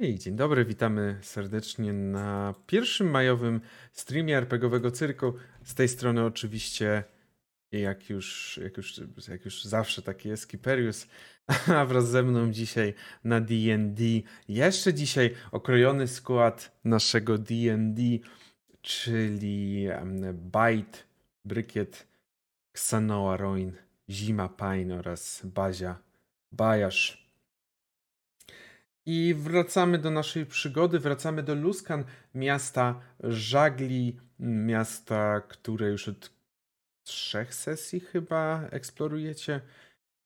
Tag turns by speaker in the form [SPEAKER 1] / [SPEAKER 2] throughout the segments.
[SPEAKER 1] Hej, dzień dobry, witamy serdecznie na pierwszym majowym streamie RPGowego Cyrku. Z tej strony oczywiście, jak już, jak już, jak już zawsze taki jest, Kiperius, a wraz ze mną dzisiaj na D&D, jeszcze dzisiaj okrojony skład naszego D&D, czyli Bite, Brykiet, Xanoa Roin, Zima Pain oraz Bazia, Bajasz. I wracamy do naszej przygody, wracamy do Luskan, miasta żagli, miasta, które już od trzech sesji chyba eksplorujecie.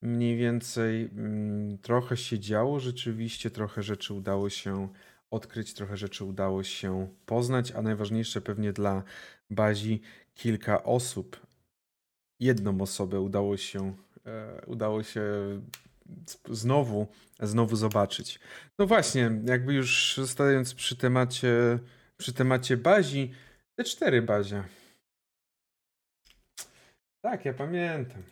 [SPEAKER 1] Mniej więcej mm, trochę się działo rzeczywiście, trochę rzeczy udało się odkryć, trochę rzeczy udało się poznać, a najważniejsze pewnie dla bazi kilka osób. Jedną osobę udało się, e, udało się znowu, znowu zobaczyć. No właśnie, jakby już zostając przy temacie, przy temacie bazi, te cztery bazia. Tak, ja pamiętam.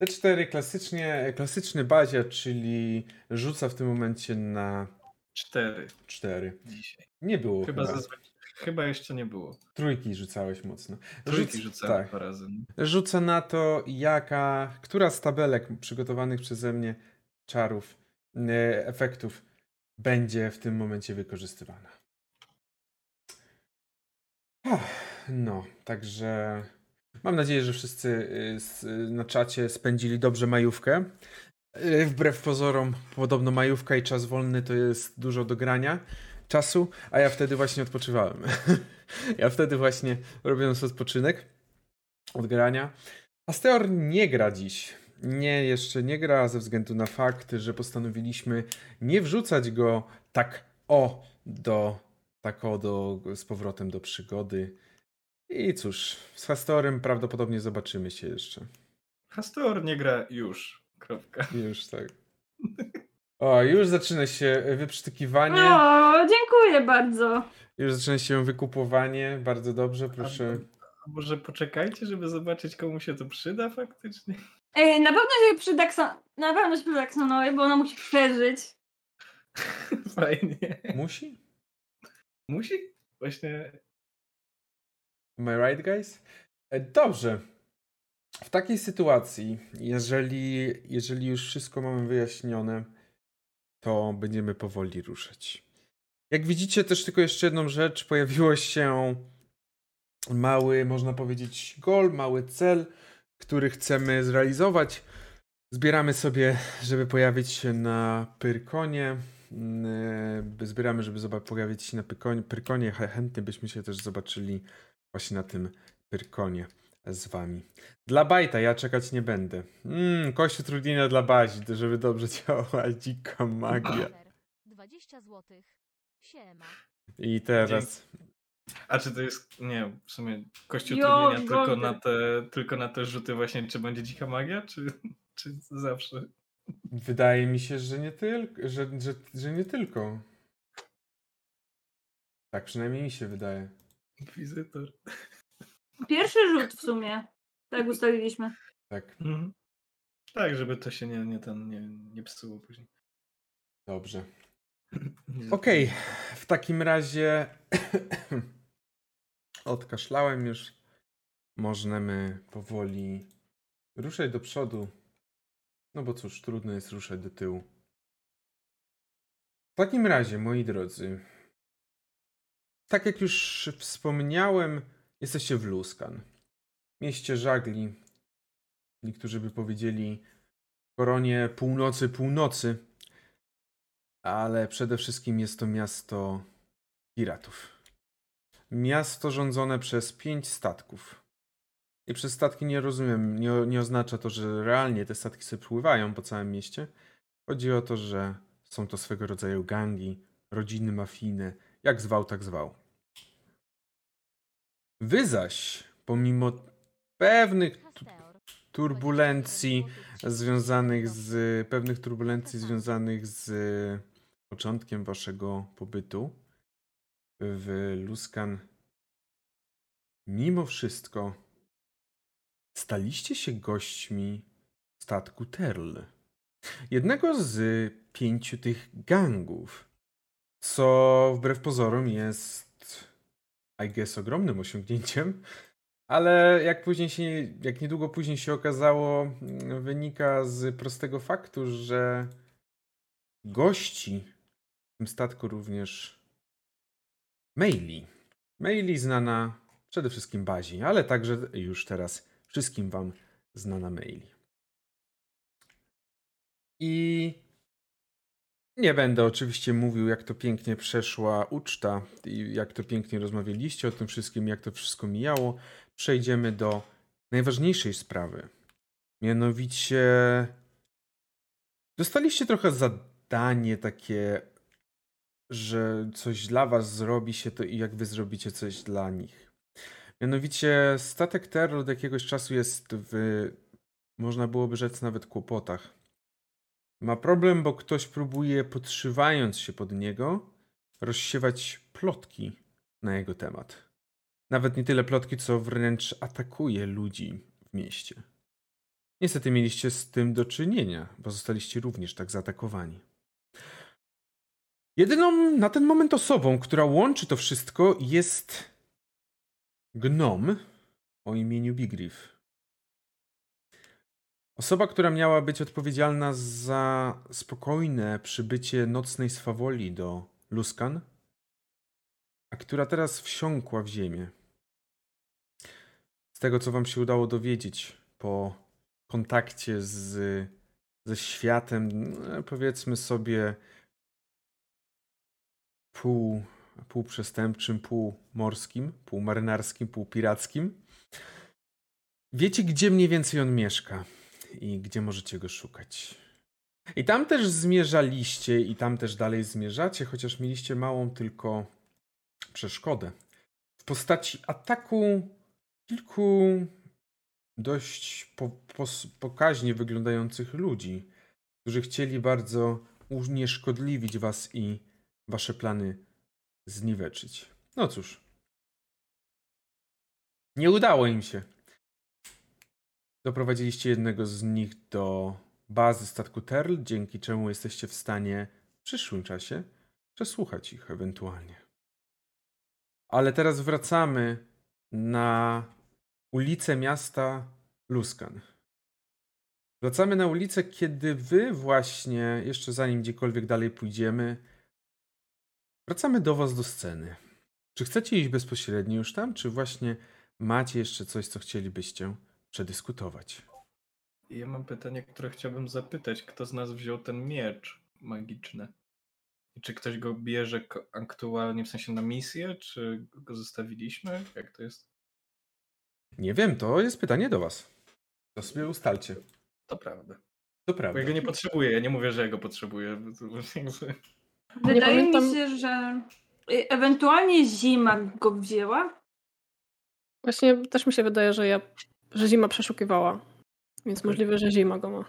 [SPEAKER 1] Te cztery klasycznie, klasyczny bazia, czyli rzuca w tym momencie na
[SPEAKER 2] cztery.
[SPEAKER 1] Cztery.
[SPEAKER 2] Dzisiaj.
[SPEAKER 1] Nie było
[SPEAKER 2] chyba. Chyba, chyba jeszcze nie było.
[SPEAKER 1] Trójki rzucałeś mocno.
[SPEAKER 2] Trójki Rzuc... rzucałem tak. dwa razy.
[SPEAKER 1] No. Rzucę na to, jaka, która z tabelek przygotowanych przeze mnie czarów, e, efektów będzie w tym momencie wykorzystywana. No, także mam nadzieję, że wszyscy y, na czacie spędzili dobrze majówkę. Wbrew pozorom, podobno majówka i czas wolny to jest dużo do grania czasu, a ja wtedy właśnie odpoczywałem. ja wtedy właśnie robiłem sobie odpoczynek od grania. Asteor nie gra dziś. Nie, jeszcze nie gra ze względu na fakt, że postanowiliśmy nie wrzucać go tak o do tak o do, z powrotem do przygody. I cóż, z Hastorem prawdopodobnie zobaczymy się jeszcze.
[SPEAKER 2] Hastor nie gra już. Kropka.
[SPEAKER 1] Już tak. O, już zaczyna się wyprztykiwanie.
[SPEAKER 3] O, dziękuję bardzo.
[SPEAKER 1] Już zaczyna się wykupowanie. Bardzo dobrze, proszę.
[SPEAKER 2] A, może poczekajcie, żeby zobaczyć, komu się to przyda faktycznie?
[SPEAKER 3] Ej, na pewno się przyda Na pewno się przyda Xanowi, bo ona musi przeżyć.
[SPEAKER 2] Fajnie.
[SPEAKER 1] Musi?
[SPEAKER 2] Musi? Właśnie.
[SPEAKER 1] Am I right, guys? E, dobrze. W takiej sytuacji, jeżeli, jeżeli już wszystko mamy wyjaśnione, to będziemy powoli ruszać. Jak widzicie, też tylko jeszcze jedną rzecz. Pojawiło się mały, można powiedzieć, gol, mały cel, który chcemy zrealizować. Zbieramy sobie, żeby pojawić się na Pyrkonie. Mm, zbieramy, żeby pojawić się na Pyrkonie. Chętnie byśmy się też zobaczyli właśnie na tym Pyrkonie z wami. Dla bajta ja czekać nie będę. Mmm, kość utrudnienia dla bazi, żeby dobrze działała dzika magia. 20 zł. Siema. I teraz...
[SPEAKER 2] A czy to jest, nie w sumie kość utrudnienia tylko, na te, tylko na te rzuty właśnie, czy będzie dzika magia, czy, czy zawsze?
[SPEAKER 1] Wydaje mi się, że nie, tylko, że, że, że nie tylko. Tak przynajmniej mi się wydaje.
[SPEAKER 2] Wizytor.
[SPEAKER 3] Pierwszy rzut w sumie. Tak ustaliliśmy.
[SPEAKER 1] Tak.
[SPEAKER 2] Mhm. Tak, żeby to się nie, nie, ten, nie, nie psuło później.
[SPEAKER 1] Dobrze. Okej, okay. w takim razie odkaszlałem już. Możemy powoli ruszać do przodu. No bo cóż, trudno jest ruszać do tyłu. W takim razie, moi drodzy, tak jak już wspomniałem, Jesteście w Luskan, mieście żagli. Niektórzy by powiedzieli koronie północy, północy, ale przede wszystkim jest to miasto piratów. Miasto rządzone przez pięć statków. I przez statki nie rozumiem, nie, nie oznacza to, że realnie te statki sobie pływają po całym mieście. Chodzi o to, że są to swego rodzaju gangi, rodziny mafijne, jak zwał, tak zwał. Wy zaś, pomimo pewnych turbulencji związanych z pewnych turbulencji związanych z początkiem waszego pobytu w Luskan, mimo wszystko staliście się gośćmi statku Terl. Jednego z pięciu tych gangów, Co wbrew pozorom jest, I guess, ogromnym osiągnięciem. Ale jak później się, jak niedługo później się okazało, mm, wynika z prostego faktu, że gości w tym statku również Maili. Maili znana przede wszystkim Bazi, ale także już teraz wszystkim wam znana Maili. I nie będę oczywiście mówił, jak to pięknie przeszła uczta i jak to pięknie rozmawialiście o tym wszystkim, jak to wszystko mijało. Przejdziemy do najważniejszej sprawy. Mianowicie dostaliście trochę zadanie takie, że coś dla was zrobi się to i jak wy zrobicie coś dla nich. Mianowicie statek Terror od jakiegoś czasu jest w, można byłoby rzec, nawet kłopotach. Ma problem, bo ktoś próbuje, podszywając się pod niego, rozsiewać plotki na jego temat. Nawet nie tyle plotki, co wręcz atakuje ludzi w mieście. Niestety mieliście z tym do czynienia, bo zostaliście również tak zaatakowani. Jedyną na ten moment osobą, która łączy to wszystko, jest gnom o imieniu Bigriff. Osoba, która miała być odpowiedzialna za spokojne przybycie nocnej swawoli do Luskan, a która teraz wsiąkła w ziemię. Z tego, co wam się udało dowiedzieć po kontakcie z, ze światem, no, powiedzmy sobie, pół, pół przestępczym, pół morskim, pół marynarskim, pół pirackim. Wiecie, gdzie mniej więcej on mieszka i gdzie możecie go szukać. I tam też zmierzaliście i tam też dalej zmierzacie, chociaż mieliście małą tylko przeszkodę. W postaci ataku kilku dość po, po, pokaźnie wyglądających ludzi, którzy chcieli bardzo unieszkodliwić was i wasze plany zniweczyć. No cóż. Nie udało im się. Doprowadziliście jednego z nich do bazy statku Terl, dzięki czemu jesteście w stanie w przyszłym czasie przesłuchać ich ewentualnie. Ale teraz wracamy na ulicę miasta Luskan. Wracamy na ulicę, kiedy wy właśnie, jeszcze zanim gdziekolwiek dalej pójdziemy, wracamy do was do sceny. Czy chcecie iść bezpośrednio już tam, czy właśnie macie jeszcze coś, co chcielibyście przedyskutować?
[SPEAKER 2] Ja mam pytanie, które chciałbym zapytać. Kto z nas wziął ten miecz magiczny? I czy ktoś go bierze aktualnie, w sensie na misję, czy go zostawiliśmy? Jak to jest?
[SPEAKER 1] Nie wiem, to jest pytanie do was. To sobie ustalcie.
[SPEAKER 2] To prawda.
[SPEAKER 1] To prawda.
[SPEAKER 2] Bo ja go nie potrzebuję, ja nie mówię, że ja go potrzebuję.
[SPEAKER 3] Wydaje mi się, że ewentualnie zima go wzięła.
[SPEAKER 4] Właśnie też mi się wydaje, że ja, że zima przeszukiwała. Więc okay. możliwe, że zima go ma.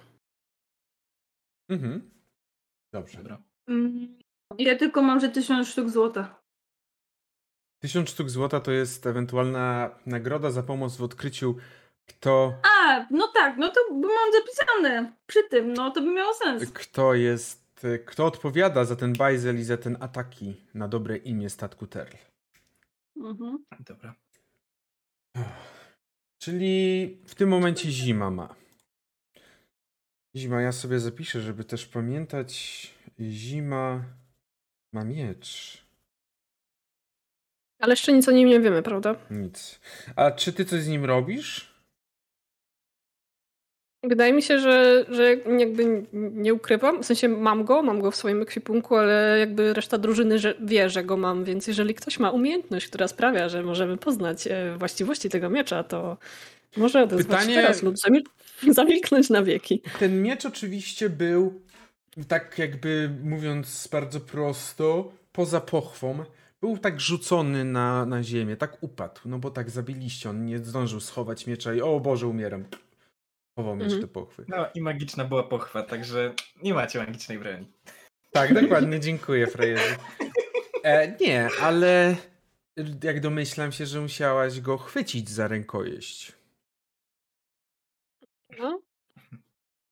[SPEAKER 1] Mhm. Dobrze.
[SPEAKER 2] Dobra.
[SPEAKER 3] Mm, ja tylko mam, że tysiąc sztuk złota.
[SPEAKER 1] Tysiąc sztuk złota to jest ewentualna nagroda za pomoc w odkryciu kto...
[SPEAKER 3] A, no tak, no to mam zapisane przy tym, no to by miało sens.
[SPEAKER 1] Kto jest, kto odpowiada za ten bajzel i za ten ataki na dobre imię statku Terl.
[SPEAKER 3] Mhm.
[SPEAKER 2] Dobra.
[SPEAKER 1] Czyli w tym momencie zima ma. Zima, ja sobie zapiszę, żeby też pamiętać. Zima ma miecz.
[SPEAKER 4] Ale jeszcze nic o nim nie wiemy, prawda?
[SPEAKER 1] Nic. A czy ty coś z nim robisz?
[SPEAKER 4] Wydaje mi się, że, że jakby nie ukrywam, w sensie mam go, mam go w swoim ekwipunku, ale jakby reszta drużyny że wie, że go mam, więc jeżeli ktoś ma umiejętność, która sprawia, że możemy poznać e, właściwości tego miecza, to może odezwać Pytanie... teraz lub zamil zamilknąć na wieki.
[SPEAKER 1] Ten miecz oczywiście był, tak jakby mówiąc bardzo prosto, poza pochwą, był tak rzucony na, na ziemię, tak upadł, no bo tak zabiliście, on nie zdążył schować miecza i o Boże, umieram. Chował miecz mhm. do pochwy.
[SPEAKER 2] No i magiczna była pochwa, także nie macie magicznej broni.
[SPEAKER 1] Tak, dokładnie, dziękuję frajerze. E, nie, ale jak domyślam się, że musiałaś go chwycić za rękojeść.
[SPEAKER 4] No.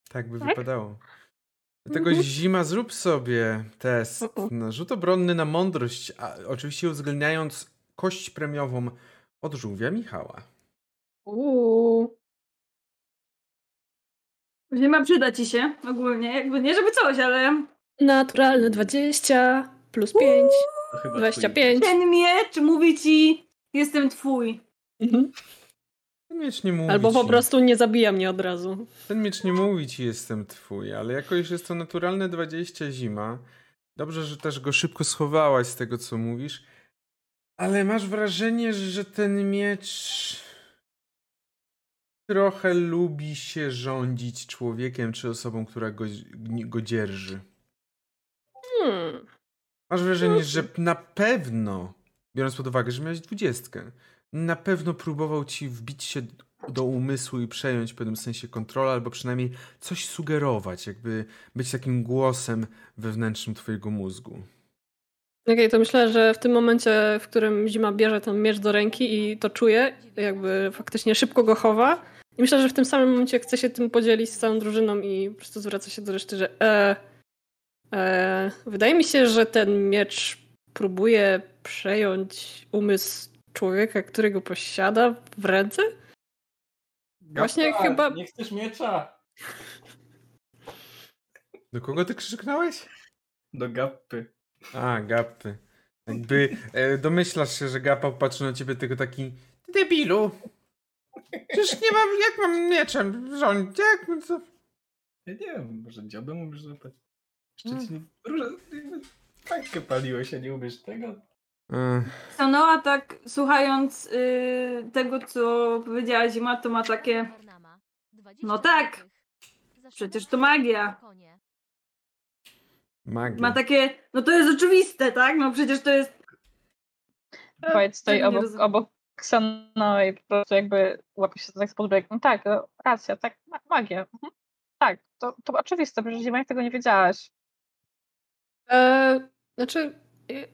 [SPEAKER 1] Tak by tak? wypadało. Dlatego
[SPEAKER 4] Mhm.
[SPEAKER 1] zima zrób sobie test na rzut obronny na mądrość, a oczywiście uwzględniając kość premiową od żółwia Michała.
[SPEAKER 4] Uuu.
[SPEAKER 3] Nie ma przyda ci się ogólnie, jakby nie żeby coś, ale
[SPEAKER 4] Naturalne 20 plus 5,
[SPEAKER 2] To chyba
[SPEAKER 4] 25.
[SPEAKER 3] ten miecz mówi ci jestem twój.
[SPEAKER 4] Mhm.
[SPEAKER 1] Ten miecz nie mówi
[SPEAKER 4] Albo po
[SPEAKER 1] ci,
[SPEAKER 4] prostu nie zabija mnie od razu.
[SPEAKER 1] Ten miecz nie mówi ci jestem twój, ale jako już jest to naturalne 20 zima, dobrze, że też go szybko schowałaś z tego, co mówisz, ale masz wrażenie, że ten miecz trochę lubi się rządzić człowiekiem czy osobą, która go, go dzierży.
[SPEAKER 4] Hmm.
[SPEAKER 1] Masz wrażenie, że na pewno, biorąc pod uwagę, że miałeś dwudziestkę, na pewno próbował ci wbić się do umysłu i przejąć w pewnym sensie kontrolę, albo przynajmniej coś sugerować, jakby być takim głosem wewnętrznym twojego mózgu.
[SPEAKER 4] Okej, to myślę, że w tym momencie, w którym Zima bierze ten miecz do ręki i to czuje, jakby faktycznie szybko go chowa. I myślę, że w tym samym momencie chce się tym podzielić z całą drużyną i po prostu zwraca się do reszty, że e, e, wydaje mi się, że ten miecz próbuje przejąć umysł człowieka, którego posiada w ręce. Właśnie
[SPEAKER 2] Gapa,
[SPEAKER 4] chyba-
[SPEAKER 2] Nie chcesz miecza!
[SPEAKER 1] Do kogo ty krzyknąłeś?
[SPEAKER 2] Do gapy.
[SPEAKER 1] A, Gapy. Jakby e, domyślasz się, że Gapa patrzy na ciebie tylko taki "Ty debilu. Przecież nie mam, jak mam mieczem rządzić? Jak, co?
[SPEAKER 2] Ja nie wiem, może dziobę umiesz złapać. Jeszcze
[SPEAKER 1] Mm.
[SPEAKER 2] jakby Pańkę paliłeś, a nie umiesz tego?
[SPEAKER 3] Stanęła tak, słuchając y, tego, co powiedziała Zima, to ma takie, No tak. przecież to magia.
[SPEAKER 1] magia.
[SPEAKER 3] Ma takie, no to jest oczywiste, tak? No przecież to jest...
[SPEAKER 5] Wojt stoi obok, obok Ksano i po prostu jakby łapie się tak brzegu. No tak, racja, tak, ma- magia. Mhm. Tak, to, to oczywiste, przecież Zima tego nie wiedziałaś.
[SPEAKER 4] E, znaczy,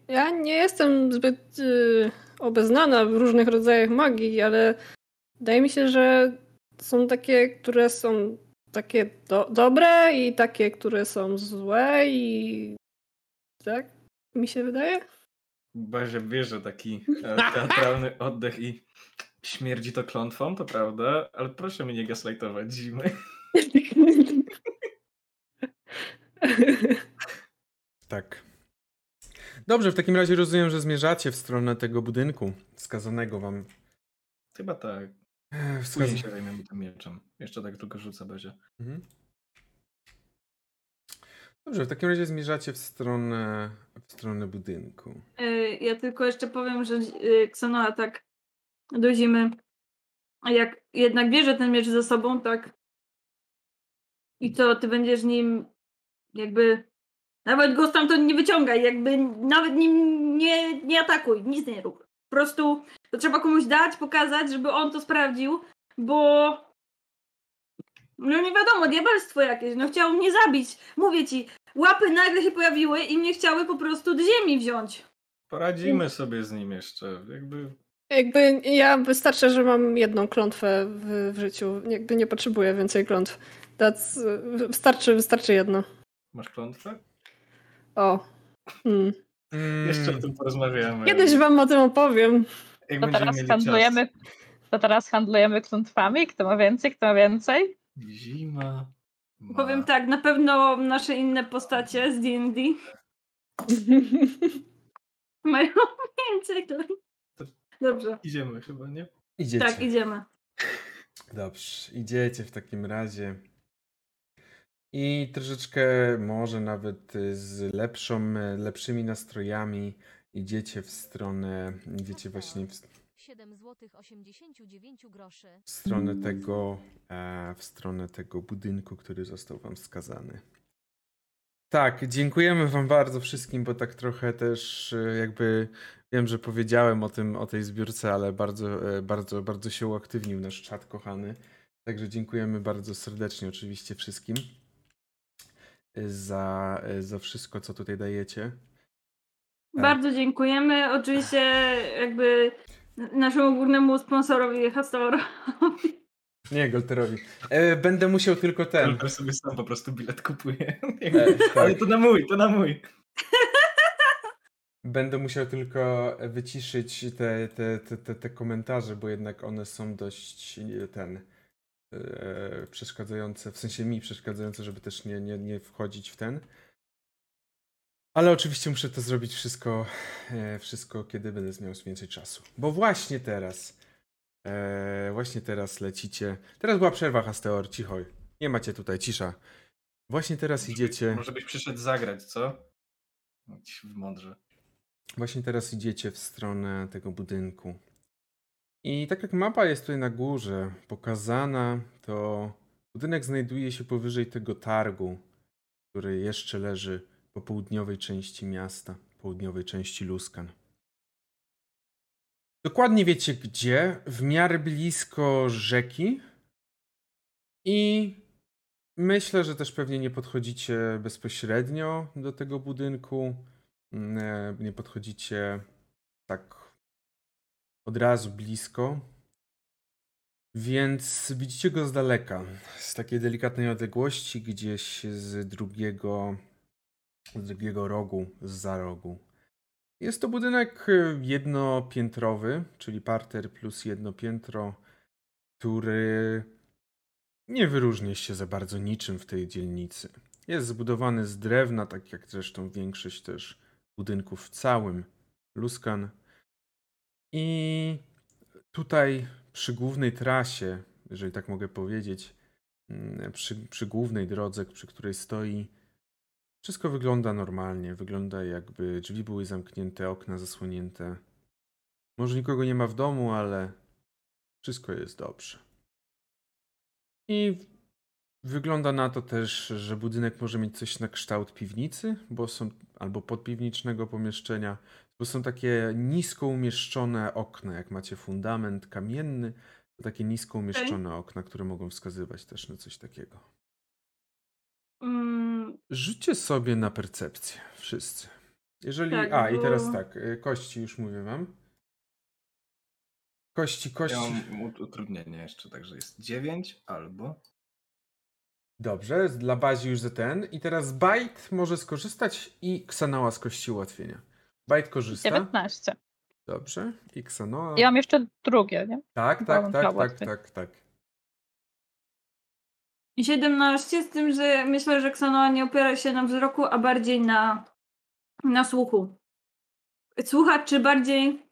[SPEAKER 4] ja nie jestem zbyt y, obeznana w różnych rodzajach magii, ale wydaje mi się, że są takie, które są takie do, dobre i takie, które są złe i tak mi się wydaje.
[SPEAKER 2] Boże, bierze taki e, teatralny oddech i śmierdzi to klątwą, to prawda, ale proszę mnie nie gaslightować zimy.
[SPEAKER 1] Tak. Dobrze, w takim razie rozumiem, że zmierzacie w stronę tego budynku wskazanego wam.
[SPEAKER 2] Chyba tak.
[SPEAKER 1] e,
[SPEAKER 2] Później
[SPEAKER 1] Wskaz...
[SPEAKER 2] się zajmiemy tym mieczem. Jeszcze tak tylko rzucę będzie.
[SPEAKER 1] Mhm. Dobrze, w takim razie zmierzacie w stronę, w stronę budynku.
[SPEAKER 3] Y, ja tylko jeszcze powiem, że y, Ksanoa tak do Zimy, jak jednak bierze ten miecz ze sobą, tak i to ty będziesz nim jakby nawet go stamtąd nie wyciągaj, jakby nawet nim nie, nie atakuj, nic nie rób. Po prostu to trzeba komuś dać, pokazać, żeby on to sprawdził, bo no nie wiadomo, diabelstwo jakieś, no chciał mnie zabić. Mówię ci, łapy nagle się pojawiły i mnie chciały po prostu do ziemi wziąć.
[SPEAKER 2] Poradzimy sobie z nim jeszcze. Jakby
[SPEAKER 4] Jakby ja wystarczy, że mam jedną klątwę w, w życiu. Jakby nie potrzebuję więcej klątw. That's, wystarczy, wystarczy jedno.
[SPEAKER 2] masz klątwę?
[SPEAKER 4] O. Hmm.
[SPEAKER 1] Mm,
[SPEAKER 2] Jeszcze o tym porozmawiamy.
[SPEAKER 4] Kiedyś wam o tym opowiem.
[SPEAKER 2] Jak
[SPEAKER 5] To teraz handlujemy, to teraz handlujemy klątwami, kto ma więcej, kto ma więcej.
[SPEAKER 2] Zima. Ma...
[SPEAKER 3] Powiem tak, na pewno nasze inne postacie z D&D mają więcej. Dobrze,
[SPEAKER 2] Idziemy chyba, nie?
[SPEAKER 1] Idziecie.
[SPEAKER 3] tak, idziemy.
[SPEAKER 1] Dobrze, idziecie w takim razie. I troszeczkę może nawet z lepszą, lepszymi nastrojami idziecie w stronę, idziecie właśnie w,
[SPEAKER 6] 7 zł 89 groszy.
[SPEAKER 1] w stronę tego, e, w stronę tego budynku, który został wam wskazany. Tak, dziękujemy wam bardzo wszystkim, bo tak trochę też e, jakby wiem, że powiedziałem o tym, o tej zbiórce, ale bardzo, e, bardzo, bardzo się uaktywnił nasz czat kochany. Także dziękujemy bardzo serdecznie oczywiście wszystkim za, za wszystko, co tutaj dajecie. Tak.
[SPEAKER 3] Bardzo dziękujemy. Oczywiście jakby naszemu głównemu sponsorowi Hastorowi
[SPEAKER 1] Nie, Golterowi. E, będę musiał tylko ten.
[SPEAKER 2] Albo sobie sam po prostu bilet kupuję.
[SPEAKER 1] E,
[SPEAKER 2] Ale
[SPEAKER 1] tak.
[SPEAKER 2] to na mój, to na mój.
[SPEAKER 1] Będę musiał tylko wyciszyć te, te, te, te, te komentarze, bo jednak one są dość e, ten e, przeszkadzające, w sensie mi przeszkadzające, żeby też nie, nie, nie wchodzić w ten. Ale oczywiście muszę to zrobić wszystko, e, wszystko, kiedy będę miał więcej czasu. Bo właśnie teraz, e, właśnie teraz lecicie. Teraz była przerwa, Hasteor, cichoj. Nie macie tutaj, cisza. Właśnie teraz idziecie.
[SPEAKER 2] Może byś przyszedł zagrać, co? W mądrze.
[SPEAKER 1] Właśnie teraz idziecie w stronę tego budynku. I tak jak mapa jest tutaj na górze pokazana, to budynek znajduje się powyżej tego targu, który jeszcze leży po południowej części miasta, południowej części Luskan. Dokładnie wiecie gdzie, w miarę blisko rzeki i myślę, że też pewnie nie podchodzicie bezpośrednio do tego budynku. Mm, Nie podchodzicie tak od razu blisko. Więc widzicie go z daleka, z takiej delikatnej odległości, gdzieś z drugiego, z drugiego rogu, z za rogu. Jest to budynek y, jednopiętrowy, czyli parter plus jedno piętro, który nie wyróżnia się za bardzo niczym w tej dzielnicy. Jest zbudowany z drewna, tak jak zresztą większość też budynków w całym Luskan. I tutaj przy głównej trasie, jeżeli tak mogę powiedzieć, mm, przy, przy głównej drodze, przy której stoi, wszystko wygląda normalnie. Wygląda jakby drzwi były zamknięte, okna zasłonięte. Może nikogo nie ma w domu, ale wszystko jest dobrze. I wygląda na to też, że budynek może mieć coś na kształt piwnicy, bo są albo podpiwniczego pomieszczenia, bo są takie nisko umieszczone okna, jak macie fundament kamienny, to takie nisko umieszczone okna, które mogą wskazywać też na coś takiego.
[SPEAKER 3] Mm,
[SPEAKER 1] Rzućcie sobie na percepcję, wszyscy. Jeżeli.
[SPEAKER 3] Tak,
[SPEAKER 1] A, i
[SPEAKER 3] bo-
[SPEAKER 1] teraz tak, y, kości już mówię wam. Kości, kości.
[SPEAKER 2] Ja mam ut- utrudnienie jeszcze, także jest 9 albo.
[SPEAKER 1] Dobrze, dla bazi już za ten. I teraz Bajt może skorzystać i Xanoa z kości ułatwienia. Bajt korzysta.
[SPEAKER 5] 19.
[SPEAKER 1] Dobrze. I Xanoa.
[SPEAKER 5] Ja mam jeszcze drugie, nie?
[SPEAKER 1] Tak, tak,
[SPEAKER 5] mam
[SPEAKER 1] tak,
[SPEAKER 5] dwa
[SPEAKER 1] tak,
[SPEAKER 5] łatwe.
[SPEAKER 1] tak, tak.
[SPEAKER 3] I 17 z tym, że myślę, że Xanoa nie opiera się na wzroku, a bardziej na, na słuchu. Słucha, czy bardziej,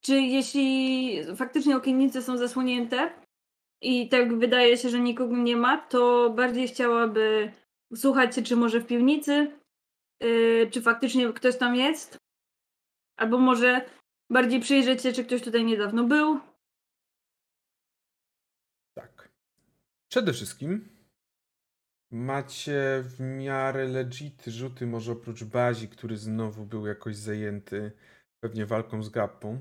[SPEAKER 3] czy jeśli faktycznie okiennice są zasłonięte i tak wydaje się, że nikogo nie ma, to bardziej chciałaby słuchać, czy może w piwnicy, yy, czy faktycznie ktoś tam jest, albo może bardziej przyjrzeć się, czy ktoś tutaj niedawno był.
[SPEAKER 1] Tak. Przede wszystkim macie w miarę legit rzuty, może oprócz bazi, który znowu był jakoś zajęty pewnie walką z Gappą.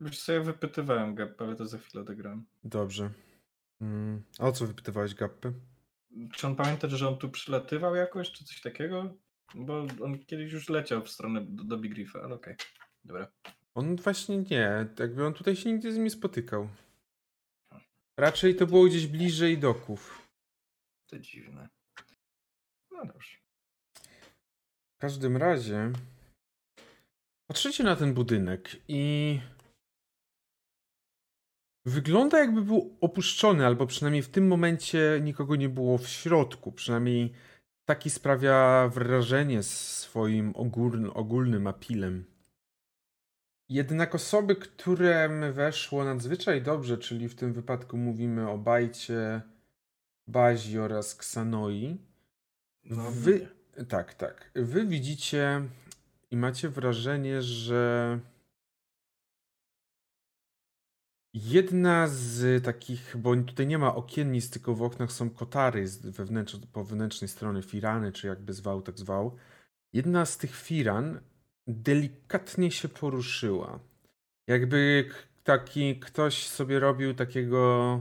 [SPEAKER 2] Już sobie wypytywałem Gap, ale to za chwilę odegram.
[SPEAKER 1] Dobrze. Mm. A o co wypytywałeś Gappę?
[SPEAKER 2] Czy on pamięta, że on tu przylatywał jakoś, czy coś takiego? Bo on kiedyś już leciał w stronę do, do Big Riffa, ale okej. Dobra.
[SPEAKER 1] On właśnie nie, jakby on tutaj się nigdy z nimi spotykał. Raczej to było gdzieś bliżej doków.
[SPEAKER 2] To dziwne. No dobrze.
[SPEAKER 1] W każdym razie patrzycie na ten budynek i wygląda jakby był opuszczony, albo przynajmniej w tym momencie nikogo nie było w środku. Przynajmniej taki sprawia wrażenie swoim ogóln- ogólnym apilem. Jednak osoby, którym weszło nadzwyczaj dobrze, czyli w tym wypadku mówimy o Bajcie, Bazi oraz Ksanoi,
[SPEAKER 2] No,
[SPEAKER 1] Wy... Tak, tak. Wy widzicie i macie wrażenie, że jedna z takich, bo tutaj nie ma okiennic, tylko w oknach są kotary z wewnętrz... po wewnętrznej strony firany, czy jakby zwał, tak zwał. Jedna z tych firan delikatnie się poruszyła. Jakby taki ktoś sobie robił takiego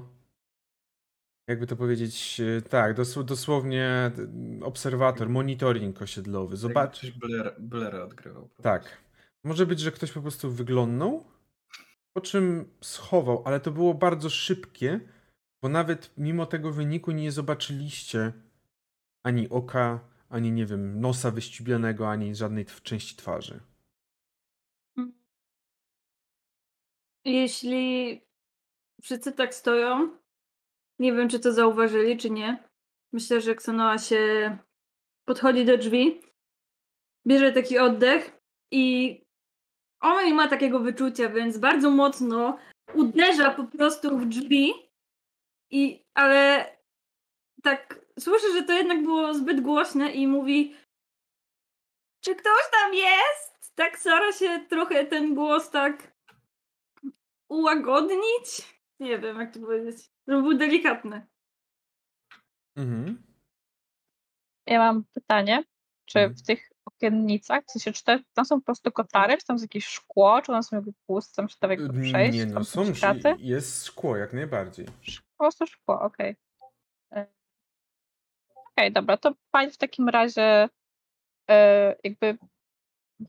[SPEAKER 1] jakby to powiedzieć, e, tak, dos- dosłownie e, obserwator, monitoring osiedlowy. Zobacz.
[SPEAKER 2] Coś Blair, Blaira odgrywał.
[SPEAKER 1] Tak. Może być, że ktoś po prostu wyglądnął, po czym schował, ale to było bardzo szybkie, Bo nawet mimo tego wyniku nie zobaczyliście ani oka, ani nie wiem, nosa wyścibionego, ani żadnej części twarzy.
[SPEAKER 3] Jeśli wszyscy tak stoją, nie wiem, czy to zauważyli, czy nie. Myślę, że Ksanoa się podchodzi do drzwi, bierze taki oddech i ona nie ma takiego wyczucia, więc bardzo mocno uderza po prostu w drzwi i ale tak słyszę, że to jednak było zbyt głośne i mówi czy ktoś tam jest? Tak stara się trochę ten głos tak ułagodnić. Nie wiem, jak to powiedzieć. Żeby był delikatny.
[SPEAKER 1] Mhm.
[SPEAKER 5] Ja mam pytanie, czy
[SPEAKER 1] Mhm.
[SPEAKER 5] w tych okiennicach, w sensie, czy te, tam są po prostu kotary, czy tam jest jakieś szkło, czy one są jakby puste, tam się tam jakby przejść,
[SPEAKER 1] Nie, no są,
[SPEAKER 5] kraty?
[SPEAKER 1] jest szkło jak najbardziej.
[SPEAKER 5] Po prostu szkło, okej. E, Okej, dobra, to pani w takim razie e, jakby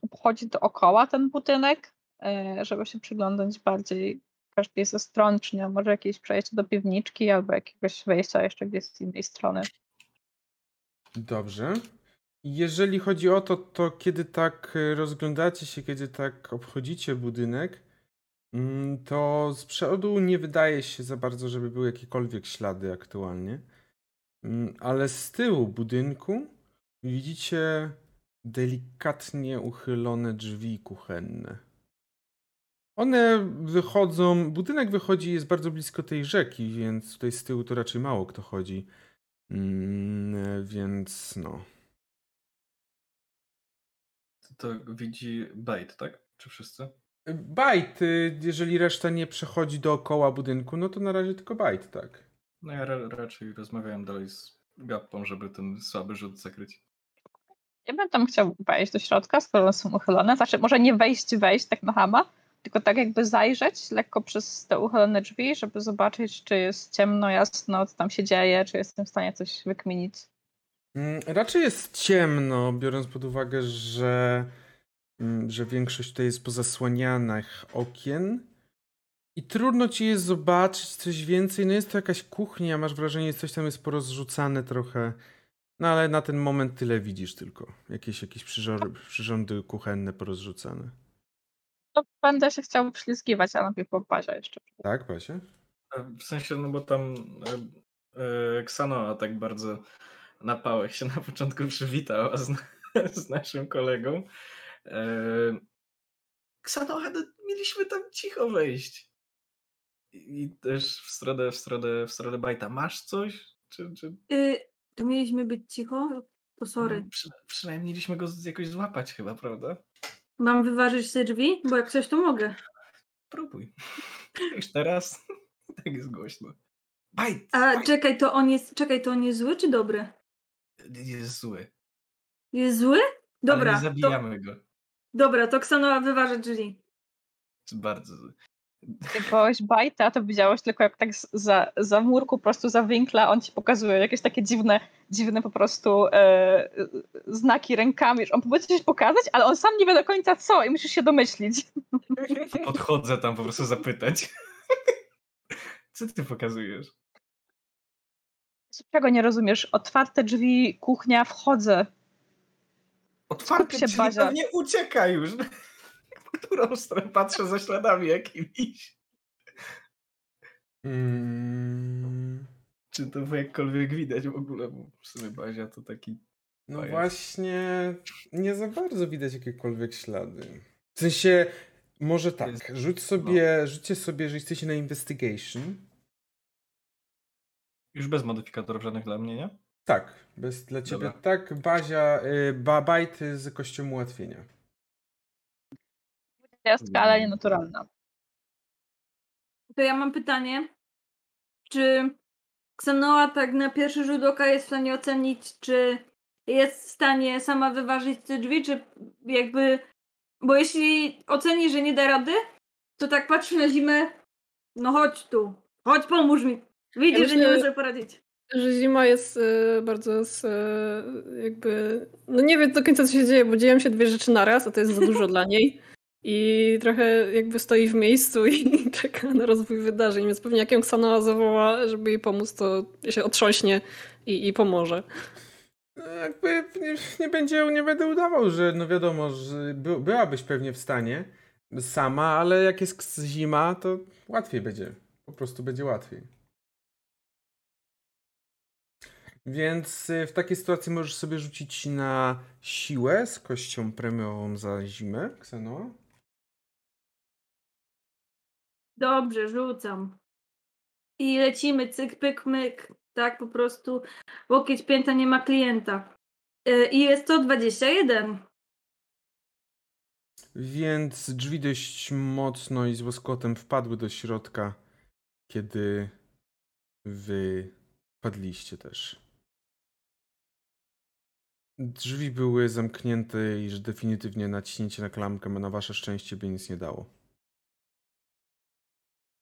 [SPEAKER 5] obchodzi dookoła ten budynek, e, żeby się przyglądać bardziej każdej ze stron, czy nie może jakieś przejście do piwniczki albo jakiegoś wejścia jeszcze gdzieś z innej strony.
[SPEAKER 1] Dobrze. Jeżeli chodzi o to, to kiedy tak e, rozglądacie się, kiedy tak obchodzicie budynek, mm, to z przodu nie wydaje się za bardzo, żeby były jakiekolwiek ślady aktualnie. Mm, Ale z tyłu budynku widzicie delikatnie uchylone drzwi kuchenne. One wychodzą, budynek wychodzi, jest bardzo blisko tej rzeki, więc tutaj z tyłu to raczej mało kto chodzi. Mm, więc no.
[SPEAKER 2] To widzi Bait, tak? Czy wszyscy?
[SPEAKER 1] Bajt, y, jeżeli reszta nie przechodzi dookoła budynku, no to na razie tylko bajt, tak.
[SPEAKER 2] No ja ra raczej rozmawiałem dalej z Gappą, żeby ten słaby rzut zakryć.
[SPEAKER 5] Ja bym tam chciał wejść do środka, skoro one są uchylone. Znaczy, może nie wejść, wejść tak na hama, tylko tak jakby zajrzeć lekko przez te uchylone drzwi, żeby zobaczyć, czy jest ciemno, jasno, co tam się dzieje, czy jestem w stanie coś wykminić.
[SPEAKER 1] Mm, Raczej jest ciemno, biorąc pod uwagę, że, mm, że większość tutaj jest pozasłanianych okien. I trudno ci jest zobaczyć coś więcej. No jest to jakaś kuchnia, masz wrażenie, że coś tam jest porozrzucane trochę. No ale na ten moment tyle widzisz tylko. Jakieś, jakieś przyrządy, przyrządy kuchenne porozrzucane.
[SPEAKER 5] To będę się chciał ślizgiwać, a najpierw po pazie jeszcze.
[SPEAKER 1] Tak, Pasie?
[SPEAKER 2] E, W sensie, no bo tam e, e, Ksanoa tak bardzo na pałek się na początku przywitała z, z naszym kolegą. E, Ksanoa, no, mieliśmy tam cicho wejść. I i też w stronę, w stronę, w stronę Bajta. Masz coś? Czy, czy...
[SPEAKER 3] Y, to mieliśmy być cicho? To sorry.
[SPEAKER 2] No, Przy, przynajmniej mieliśmy go z- jakoś złapać chyba, prawda?
[SPEAKER 3] Mam wyważyć te drzwi? Bo jak coś to mogę.
[SPEAKER 2] Próbuj. Już teraz tak jest głośno. Bajt!
[SPEAKER 3] A
[SPEAKER 2] Bajt
[SPEAKER 3] czekaj, to on jest. Czekaj, to on jest zły czy dobry?
[SPEAKER 2] jest zły.
[SPEAKER 3] Jest zły? Dobra.
[SPEAKER 2] Ale nie
[SPEAKER 3] to,
[SPEAKER 2] zabijamy go.
[SPEAKER 3] dobra, to Ksanoa wyważy drzwi.
[SPEAKER 2] Jest bardzo zły.
[SPEAKER 5] Jak wołałeś bajta, to widziałeś tylko jak tak za, za murku, po prostu za winkla, on ci pokazuje jakieś takie dziwne, dziwne po prostu e, znaki rękami, że on próbuje coś pokazać, ale on sam nie wie do końca co i musisz się domyślić.
[SPEAKER 2] Podchodzę tam po prostu zapytać. Co ty pokazujesz?
[SPEAKER 5] Czego nie rozumiesz? Otwarte drzwi, kuchnia, wchodzę.
[SPEAKER 2] Otwarte
[SPEAKER 5] się,
[SPEAKER 2] drzwi
[SPEAKER 5] Bazia.
[SPEAKER 2] pewnie ucieka już. Którą stronę patrzę za śladami jakimiś.
[SPEAKER 1] Mm,
[SPEAKER 2] Czy to jakkolwiek widać w ogóle? Bo w sumie Bazia to taki...
[SPEAKER 1] no właśnie, nie za bardzo widać jakiekolwiek ślady. W sensie, może tak, rzuć sobie, rzućcie sobie, że jesteście na investigation.
[SPEAKER 2] Już bez modyfikatorów żadnych dla mnie, nie?
[SPEAKER 1] Tak, bez dla ciebie
[SPEAKER 2] Dobra.
[SPEAKER 1] tak, Bazia, y, ba, bajty z kością ułatwienia.
[SPEAKER 5] Gwiazdka, ale nienaturalna.
[SPEAKER 3] To ja mam pytanie. Czy Ksanoa tak na pierwszy rzut oka jest w stanie ocenić, czy jest w stanie sama wyważyć te drzwi, czy jakby. Bo jeśli oceni, że nie da rady, to tak patrzy na zimę. No chodź tu. Chodź, pomóż mi. Widzisz,
[SPEAKER 4] Ja
[SPEAKER 3] że nie może poradzić.
[SPEAKER 4] Że zima jest e, bardzo z, e, jakby. No nie wiem do końca co się dzieje, bo dzieją się dwie rzeczy naraz, a to jest za dużo dla niej. i trochę jakby stoi w miejscu i czeka na rozwój wydarzeń, więc pewnie jak ją Ksanoa zawoła, żeby jej pomóc, to się otrząśnie i, i pomoże.
[SPEAKER 1] No, jakby nie, nie, będzie, nie będę udawał, że no wiadomo, że by, byłabyś pewnie w stanie sama, ale jak jest zima, to łatwiej będzie. Po prostu będzie łatwiej. Więc y, w takiej sytuacji możesz sobie rzucić na siłę z kością premiową za zimę, Kseno.
[SPEAKER 3] Dobrze, rzucam. I lecimy, cyk, pyk, myk. Tak po prostu. Łokieć pięta nie ma klienta. Yy, I jest to 21.
[SPEAKER 1] Więc drzwi dość mocno i z łoskotem wpadły do środka, kiedy wy padliście też. Drzwi były zamknięte i że definitywnie naciśnięcie na klamkę na wasze szczęście by nic nie dało.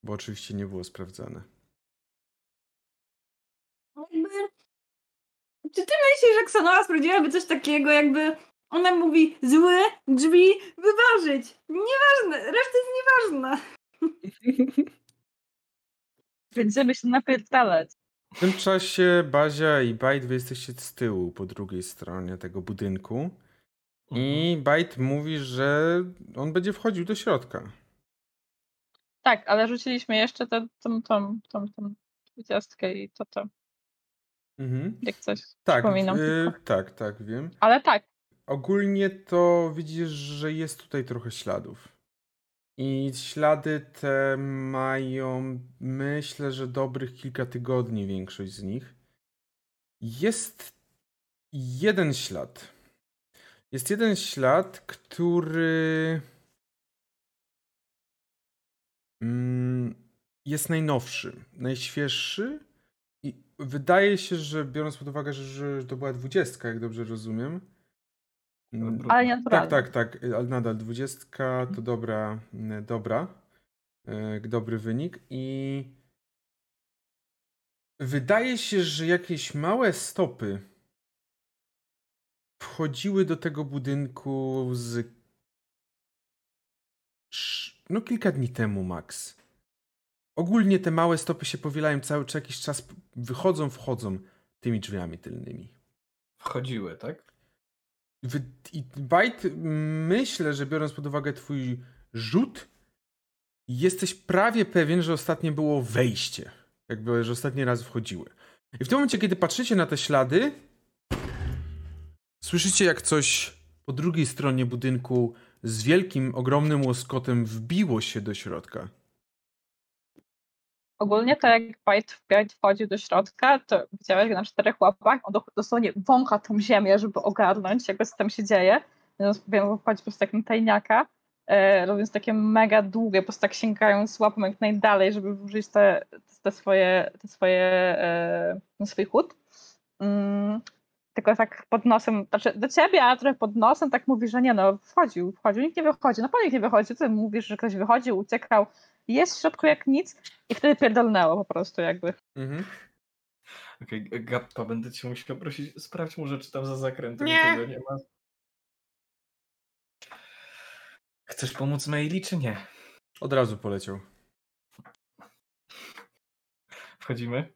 [SPEAKER 1] Bo oczywiście nie było sprawdzane.
[SPEAKER 3] Czy ty myślisz, że Ksanoa sprawdziłaby coś takiego, jakby ona mówi złe drzwi wyważyć? Nieważne, reszta jest nieważna.
[SPEAKER 5] Będziemy się napierdalać.
[SPEAKER 1] W tym czasie Bazia i Bajt wy jesteście z tyłu, po drugiej stronie tego budynku. I Bajt mówi, że on będzie wchodził do środka.
[SPEAKER 5] Tak, ale rzuciliśmy jeszcze tę tą, tą, tą, tą dwudziestkę i to to.
[SPEAKER 1] Mhm.
[SPEAKER 5] Jak coś
[SPEAKER 1] Tak,
[SPEAKER 5] przypominam.
[SPEAKER 1] y,
[SPEAKER 5] tylko.
[SPEAKER 1] tak, tak, wiem.
[SPEAKER 5] Ale tak,
[SPEAKER 1] Ogólnie to widzisz, że jest tutaj trochę śladów. I ślady te mają, myślę, że dobrych kilka tygodni większość z nich. Jest jeden ślad. Jest jeden ślad, który jest najnowszy, najświeższy i wydaje się, że biorąc pod uwagę, że, że to była dwudziestka, jak dobrze rozumiem, Mm,
[SPEAKER 5] ale nie
[SPEAKER 1] tak, tak, tak, ale nadal dwudziestka to dobra, mm, dobra, e, dobry wynik i wydaje się, że jakieś małe stopy wchodziły do tego budynku z no kilka dni temu max. Ogólnie te małe stopy się powielają cały czy jakiś czas, wychodzą, wchodzą tymi drzwiami tylnymi.
[SPEAKER 2] Wchodziły, tak?
[SPEAKER 1] Wy- I Bajt, myślę, że biorąc pod uwagę twój rzut, jesteś prawie pewien, że ostatnie było wejście. Jakby, że ostatni raz wchodziły. I w tym momencie, kiedy patrzycie na te ślady, słyszycie jak coś po drugiej stronie budynku z wielkim, ogromnym łoskotem wbiło się do środka.
[SPEAKER 5] ogólnie to jak Bajt wchodził do środka, to widziałeś go na czterech łapach, on do- dosłownie wącha tą ziemię, żeby ogarnąć, jak co tam się dzieje. Więc wchodzi po prostu jak na tajniaka, e, robiąc takie mega długie, po prostu tak sięgając łapą jak najdalej, żeby włożyć te, te swoje, te swoje, e, swój chód. Mm, tylko tak pod nosem, znaczy do ciebie, a trochę pod nosem tak mówi, że nie no, wchodził, wchodził, nikt nie wychodzi, no po nikt nie wychodzi, ty mówisz, że ktoś wychodził, uciekał, jest w środku jak nic i wtedy pierdolnęło po prostu jakby.
[SPEAKER 1] Mhm.
[SPEAKER 2] Okej, Gappa, będę cię musiał prosić, sprawdź może, czy tam za zakrętem
[SPEAKER 1] Nie.
[SPEAKER 2] nie ma. Chcesz pomóc Maili, czy nie?
[SPEAKER 1] Od razu poleciał.
[SPEAKER 2] Wchodzimy?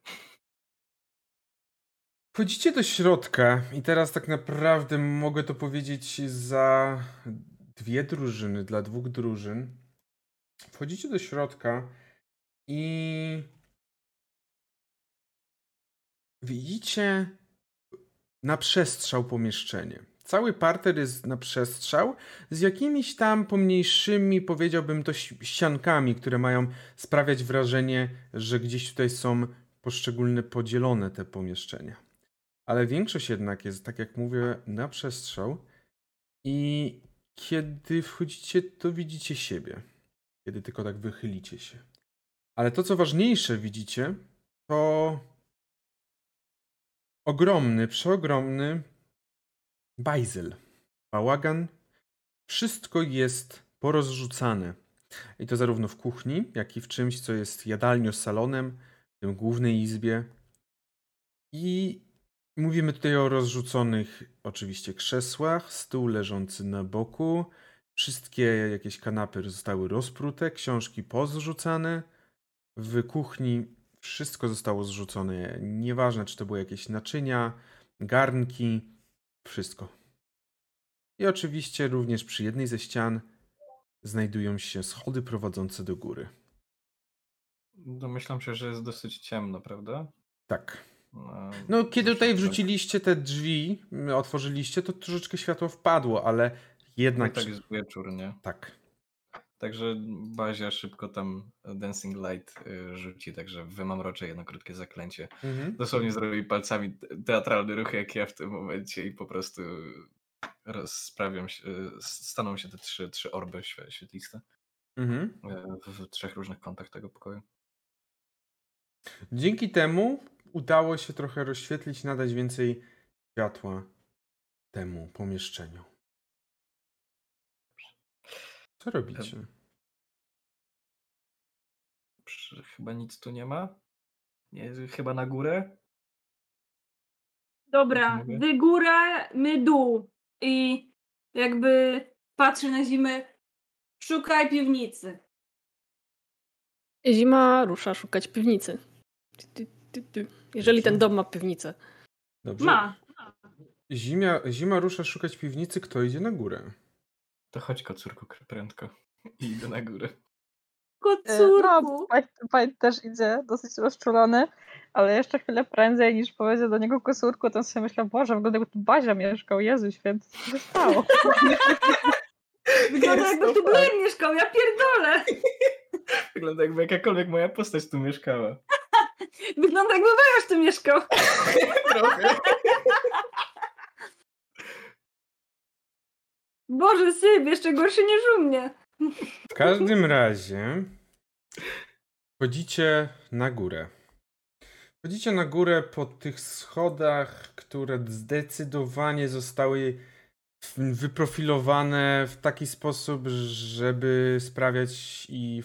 [SPEAKER 1] Wchodzicie do środka i teraz tak naprawdę mogę to powiedzieć za dwie drużyny, dla dwóch drużyn. Wchodzicie do środka i widzicie na przestrzał pomieszczenie. Cały parter jest na przestrzał z jakimiś tam pomniejszymi, powiedziałbym to ściankami, które mają sprawiać wrażenie, że gdzieś tutaj są poszczególne podzielone te pomieszczenia. Ale większość jednak jest, tak jak mówię, na przestrzał. I kiedy wchodzicie, to widzicie siebie. Kiedy tylko tak wychylicie się. Ale to, co ważniejsze, widzicie, to ogromny, przeogromny bajzel. Bałagan. Wszystko jest porozrzucane. I to zarówno w kuchni, jak i w czymś, co jest jadalnią z salonem, w tym głównej izbie. I mówimy tutaj o rozrzuconych oczywiście krzesłach, stół leżący na boku, Wszystkie jakieś kanapy zostały rozprute, książki pozrzucane. W kuchni wszystko zostało zrzucone. Nieważne, czy to były jakieś naczynia, garnki, wszystko. I oczywiście również przy jednej ze ścian znajdują się schody prowadzące do góry.
[SPEAKER 2] Domyślam się, że jest dosyć ciemno, prawda?
[SPEAKER 1] Tak.
[SPEAKER 2] No,
[SPEAKER 1] No, kiedy tutaj wrzuciliście te drzwi, otworzyliście, to troszeczkę światło wpadło, ale
[SPEAKER 2] No
[SPEAKER 1] jednak.
[SPEAKER 2] i tak jest wieczór, nie?
[SPEAKER 1] tak.
[SPEAKER 2] Także Bazia szybko tam Dancing Light y, rzuci, także wymamroczę jedno krótkie zaklęcie.
[SPEAKER 1] Mhm.
[SPEAKER 2] Dosłownie zrobi palcami te- teatralny ruch jak ja w tym momencie i po prostu rozprawią się, y, staną się te trzy, trzy orby świe- świetliste
[SPEAKER 1] Mhm.
[SPEAKER 2] y, w, w trzech różnych kątach tego pokoju.
[SPEAKER 1] Dzięki temu udało się trochę rozświetlić, nadać więcej światła temu pomieszczeniu. Co robicie?
[SPEAKER 2] Chyba nic tu nie ma? Nie, chyba na górę?
[SPEAKER 3] Dobra, wy góra, my dół. I jakby patrzę na zimę, szukaj piwnicy.
[SPEAKER 4] Zima rusza szukać piwnicy. Ty, ty, ty, ty. Jeżeli ten dom ma piwnicę.
[SPEAKER 1] Dobrze.
[SPEAKER 3] Ma.
[SPEAKER 1] Zima, zima rusza szukać piwnicy, kto idzie na górę?
[SPEAKER 2] To chodź kocurku prędko. I idę na górę.
[SPEAKER 5] E,
[SPEAKER 3] Kocurku.
[SPEAKER 5] No, White, White też idzie dosyć rozczulony, ale jeszcze chwilę prędzej niż powiedział do niego kosurku, to sobie myślał, Boże, wygląda jakby tu Bazia mieszkał, Jezu święty, co się stało?
[SPEAKER 3] Wygląda jakby tu. Blair mieszkał, ja pierdolę.
[SPEAKER 2] Wygląda jakby jakakolwiek moja postać tu mieszkała.
[SPEAKER 3] Wygląda jakby Wejasz tu mieszkał.
[SPEAKER 2] Trochę.
[SPEAKER 3] Boże, syp, jeszcze gorszy niż u mnie.
[SPEAKER 1] W każdym razie chodzicie na górę. Chodzicie na górę po tych schodach, które zdecydowanie zostały wyprofilowane w taki sposób, żeby sprawiać i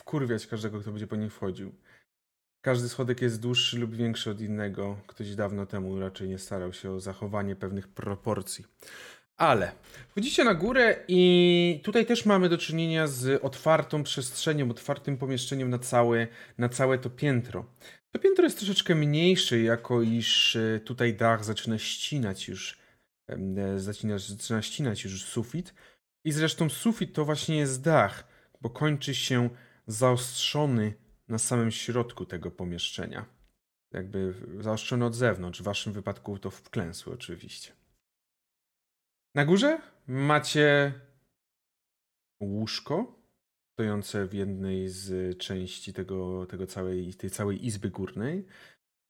[SPEAKER 1] wkurwiać każdego, kto będzie po nich wchodził. Każdy schodek jest dłuższy lub większy od innego. Ktoś dawno temu raczej nie starał się o zachowanie pewnych proporcji. Ale wchodzicie na górę i tutaj też mamy do czynienia z otwartą przestrzenią, otwartym pomieszczeniem na całe, na całe to piętro. To piętro jest troszeczkę mniejsze, jako iż e, tutaj dach zaczyna ścinać już, e, zaczyna, zaczyna ścinać już sufit. I zresztą sufit to właśnie jest dach, bo kończy się zaostrzony na samym środku tego pomieszczenia. Jakby zaostrzony od zewnątrz, w waszym wypadku to wklęsły oczywiście. Na górze macie łóżko stojące w jednej z części tego, tego całej, tej całej izby górnej.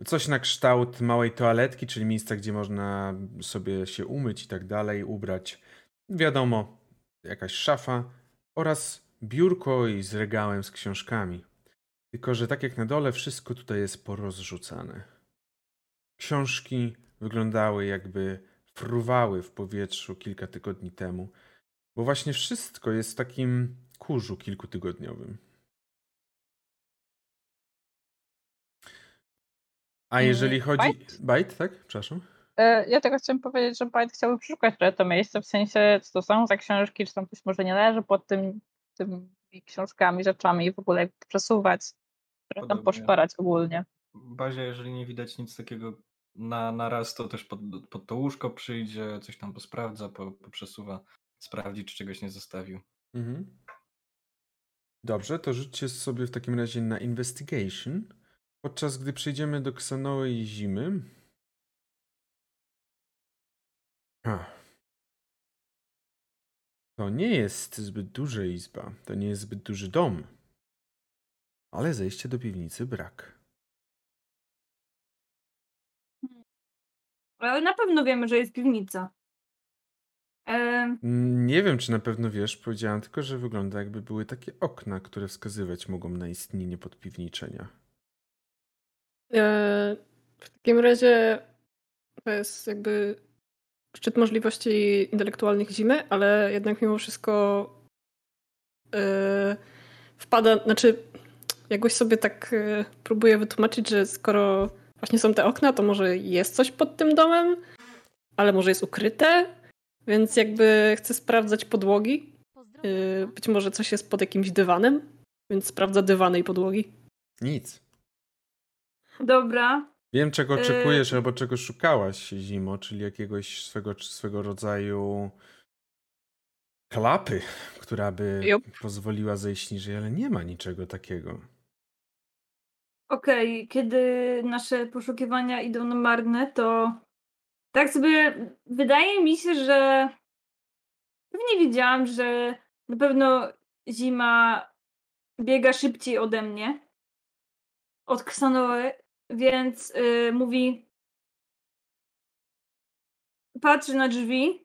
[SPEAKER 1] Coś na kształt małej toaletki, czyli miejsca, gdzie można sobie się umyć i tak dalej, ubrać. Wiadomo, jakaś szafa oraz biurko i z regałem z książkami. Tylko, że tak jak na dole, wszystko tutaj jest porozrzucane. Książki wyglądały jakby fruwały w powietrzu kilka tygodni temu, bo właśnie wszystko jest w takim kurzu kilkutygodniowym. A
[SPEAKER 5] Mm,
[SPEAKER 1] jeżeli chodzi.
[SPEAKER 5] Bajt?
[SPEAKER 1] Bajt, tak? Przepraszam.
[SPEAKER 5] E, Ja tylko chciałam powiedzieć, że Bajt chciałby przeszukać trochę to miejsce, w sensie co to są za książki, czy tam coś może nie leży pod tym, tymi książkami, rzeczami i w ogóle przesuwać, trochę tam
[SPEAKER 2] Podobnie.
[SPEAKER 5] poszperać ogólnie.
[SPEAKER 2] Bazia, jeżeli nie widać nic takiego na, na raz, to też pod, pod to łóżko przyjdzie, coś tam posprawdza, po, poprzesuwa, sprawdzi, czy czegoś nie zostawił.
[SPEAKER 1] Mhm. Dobrze, to rzućcie sobie w takim razie na investigation. Podczas gdy przejdziemy do Ksanowej zimy. Ha. To nie jest zbyt duża izba, to nie jest zbyt duży dom. Ale zejście do piwnicy brak.
[SPEAKER 3] Ale na pewno wiemy, że jest piwnica.
[SPEAKER 1] Mm, Nie wiem, czy na pewno wiesz, powiedziałam tylko, że wygląda jakby były takie okna, które wskazywać mogą na istnienie podpiwniczenia.
[SPEAKER 4] E, W takim razie to jest jakby szczyt możliwości intelektualnych zimy, ale jednak mimo wszystko e, wpada, znaczy jakoś sobie tak e, próbuję wytłumaczyć, że skoro właśnie są te okna, to może jest coś pod tym domem, ale może jest ukryte, więc jakby chcę sprawdzać podłogi. Yy, być może coś jest pod jakimś dywanem, więc sprawdza dywany i podłogi.
[SPEAKER 1] Nic.
[SPEAKER 3] Dobra.
[SPEAKER 1] Wiem, czego
[SPEAKER 3] Y-
[SPEAKER 1] oczekujesz albo czego szukałaś, Zimo, czyli jakiegoś swego, swego rodzaju klapy, która by pozwoliła zejść niżej, ale nie ma niczego takiego.
[SPEAKER 3] Okej, kiedy nasze poszukiwania idą na marne, to tak sobie wydaje mi się, że pewnie wiedziałam, że na pewno zima biega szybciej ode mnie, od Ksanoły, więc y, mówi patrzy na drzwi.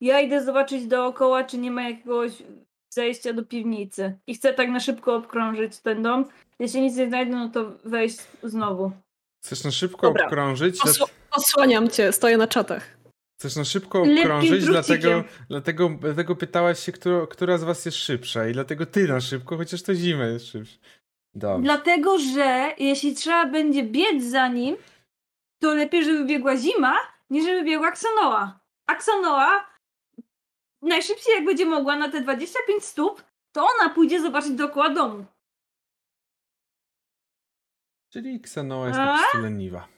[SPEAKER 3] Ja idę zobaczyć dookoła, czy nie ma jakiegoś zejścia do piwnicy. I chcę tak na szybko obkrążyć ten dom. Jeśli nic nie znajdę, no to wejść znowu.
[SPEAKER 1] Chcesz na szybko
[SPEAKER 4] Dobra.
[SPEAKER 1] obkrążyć?
[SPEAKER 4] Osł- osłaniam cię, stoję na czatach.
[SPEAKER 1] Chcesz na szybko obkrążyć, dlatego, dlatego, dlatego pytałaś się, która, która z was jest szybsza i dlatego ty na szybko, chociaż to zimę jest szybsza. Dobrze.
[SPEAKER 3] Dlatego, że jeśli trzeba będzie biec za nim, to lepiej, żeby biegła zima, niż żeby biegła Ksanoa. A Ksanoa najszybciej jak będzie mogła na te 25 stóp, to ona pójdzie zobaczyć dookoła domu.
[SPEAKER 1] Czyli Ksanoa jest
[SPEAKER 3] A?
[SPEAKER 1] po prostu leniwa.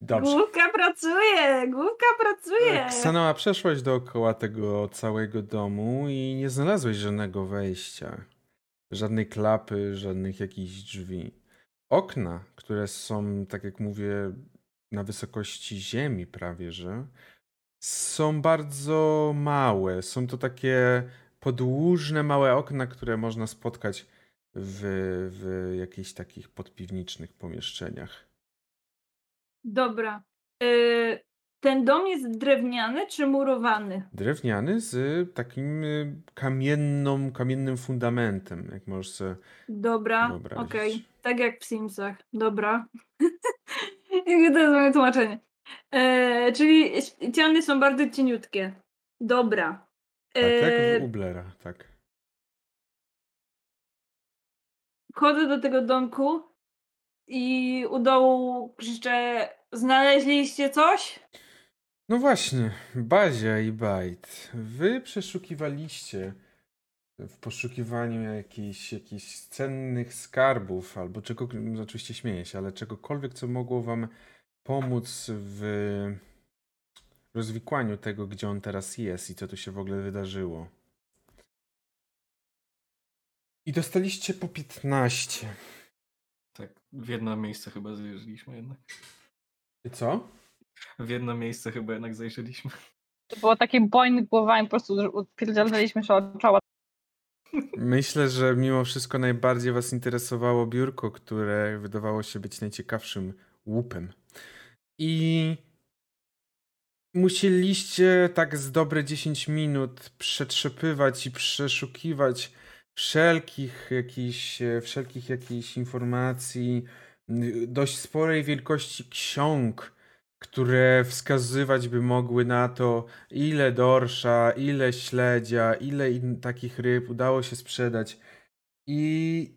[SPEAKER 1] Dobrze.
[SPEAKER 3] Główka pracuje, główka pracuje.
[SPEAKER 1] Ksanoa, przeszłaś dookoła tego całego domu i nie znalazłeś żadnego wejścia. Żadnej klapy, żadnych jakichś drzwi. Okna, które są, tak jak mówię, na wysokości ziemi prawie, że są bardzo małe. Są to takie podłużne, małe okna, które można spotkać w, w jakichś takich podpiwniczych pomieszczeniach.
[SPEAKER 3] Dobra. Y, ten dom jest drewniany czy murowany?
[SPEAKER 1] Drewniany z takim y, kamienną, kamiennym fundamentem, jak możesz sobie
[SPEAKER 3] Dobra, okej. Tak jak w Simsach. Dobra. Jakie to jest moje tłumaczenie. E, czyli ściany są bardzo cieniutkie. Dobra.
[SPEAKER 1] Tak,
[SPEAKER 3] E,
[SPEAKER 1] jak w Ublera, tak.
[SPEAKER 3] Wchodzę do tego domku i u dołu krzyczę znaleźliście coś?
[SPEAKER 1] No właśnie, Bazia i Bajt, wy przeszukiwaliście w poszukiwaniu jakichś, jakichś cennych skarbów, albo czego, no oczywiście śmieję się, ale czegokolwiek, co mogło wam pomóc w rozwikłaniu tego, gdzie on teraz jest i co tu się w ogóle wydarzyło. I dostaliście po 15.
[SPEAKER 2] Tak, w jedno miejsce chyba zajrzeliśmy jednak.
[SPEAKER 1] Co?
[SPEAKER 2] W jedno miejsce chyba jednak zajrzeliśmy.
[SPEAKER 5] To było takie boing głowami, po prostu odpierdzielaliśmy się od czoła.
[SPEAKER 1] Myślę, że mimo wszystko najbardziej Was interesowało biurko, które wydawało się być najciekawszym łupem. I musieliście tak z dobre 10 minut przetrzepywać i przeszukiwać wszelkich jakichś, wszelkich jakichś informacji, dość sporej wielkości ksiąg, które wskazywać by mogły na to, ile dorsza, ile śledzia, ile in, takich ryb udało się sprzedać. I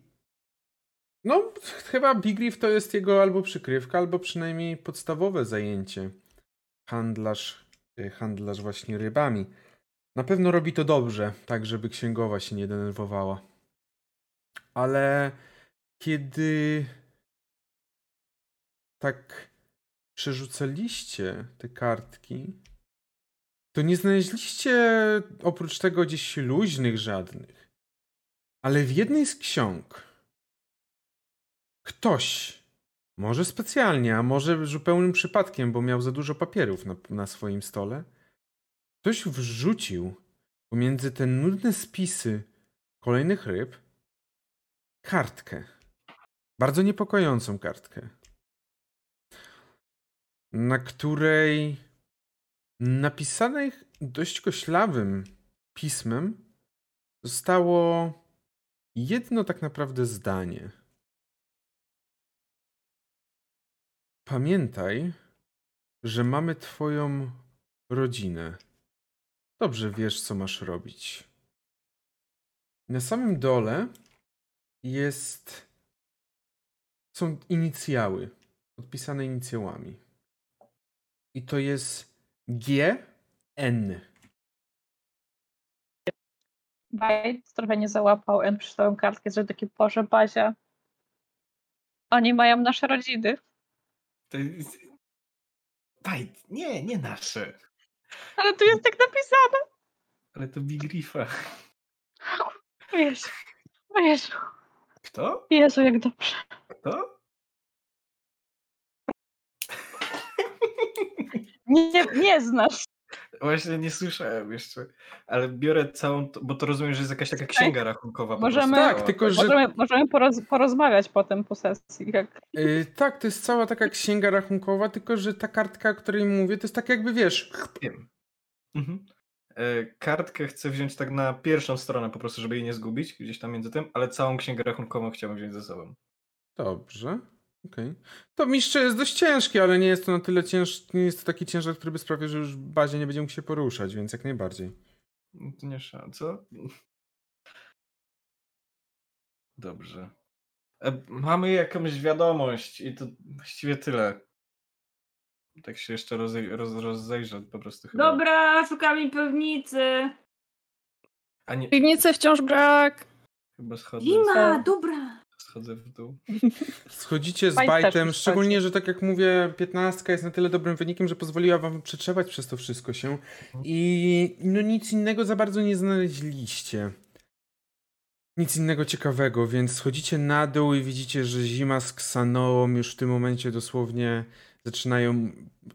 [SPEAKER 1] no, chyba Big Reef to jest jego albo przykrywka, albo przynajmniej podstawowe zajęcie. Handlarz, y, handlarz właśnie rybami. Na pewno robi to dobrze, tak żeby księgowa się nie denerwowała. Ale kiedy tak przerzucaliście te kartki, to nie znaleźliście oprócz tego gdzieś luźnych żadnych. Ale w jednej z ksiąg ktoś, może specjalnie, a może zupełnym przypadkiem, bo miał za dużo papierów na, na swoim stole, ktoś wrzucił pomiędzy te nudne spisy kolejnych ryb kartkę. Bardzo niepokojącą kartkę na której napisanej dość koślawym pismem zostało jedno tak naprawdę zdanie. Pamiętaj, że mamy Twoją rodzinę. Dobrze wiesz, co masz robić. Na samym dole jest. są inicjały, podpisane inicjałami. I to jest G N.
[SPEAKER 5] Bajt trochę nie załapał N przeczytałem kartkę, że takie Boże Bazia. Oni mają nasze rodziny.
[SPEAKER 2] To jest... Bajt, nie, nie nasze.
[SPEAKER 5] Ale tu jest tak napisane.
[SPEAKER 2] Ale to Big Riffa.
[SPEAKER 5] O Jezu. O Jezu.
[SPEAKER 2] Kto?
[SPEAKER 5] Jezu, jak dobrze.
[SPEAKER 2] Kto?
[SPEAKER 5] Nie, nie znasz.
[SPEAKER 2] Właśnie nie słyszałem jeszcze. Ale biorę całą, to- bo to rozumiem, że jest jakaś taka księga rachunkowa.
[SPEAKER 5] Możemy-.
[SPEAKER 1] Tak, tylko że
[SPEAKER 5] Możemy, możemy poroz, porozmawiać potem po sesji. Jak...
[SPEAKER 1] y, tak, to jest cała taka księga rachunkowa, tylko że ta kartka, o której mówię, to jest tak jakby wiesz.
[SPEAKER 2] Wiem. Mhm. E, Kartkę chcę wziąć tak na pierwszą stronę po prostu, żeby jej nie zgubić gdzieś tam między tym, ale całą księgę rachunkową chciałbym wziąć ze sobą.
[SPEAKER 1] Dobrze. Okej. To mistrze jest dość ciężkie, ale nie jest to na tyle ciężki, nie jest to taki ciężar, który by sprawił, że już w bazie nie będzie mógł się poruszać, więc jak najbardziej.
[SPEAKER 2] No To nie szan, co? Dobrze. E, Mamy jakąś wiadomość i to właściwie tyle. Tak się jeszcze rozej roz rozejrzę po prostu chyba.
[SPEAKER 3] Dobra, szukamy pewnicy.
[SPEAKER 2] A nie,
[SPEAKER 4] Piwnicy wciąż brak.
[SPEAKER 2] chyba schodzę,
[SPEAKER 3] Zima, dobra.
[SPEAKER 2] Schodzę w dół.
[SPEAKER 1] Schodzicie z bajtem, szczególnie, że tak jak mówię, 15 jest na tyle dobrym wynikiem, że pozwoliła wam przetrzewać przez to wszystko się. I no nic innego za bardzo nie znaleźliście. Nic innego ciekawego, więc schodzicie na dół i widzicie, że zima z Ksanoą już w tym momencie dosłownie zaczynają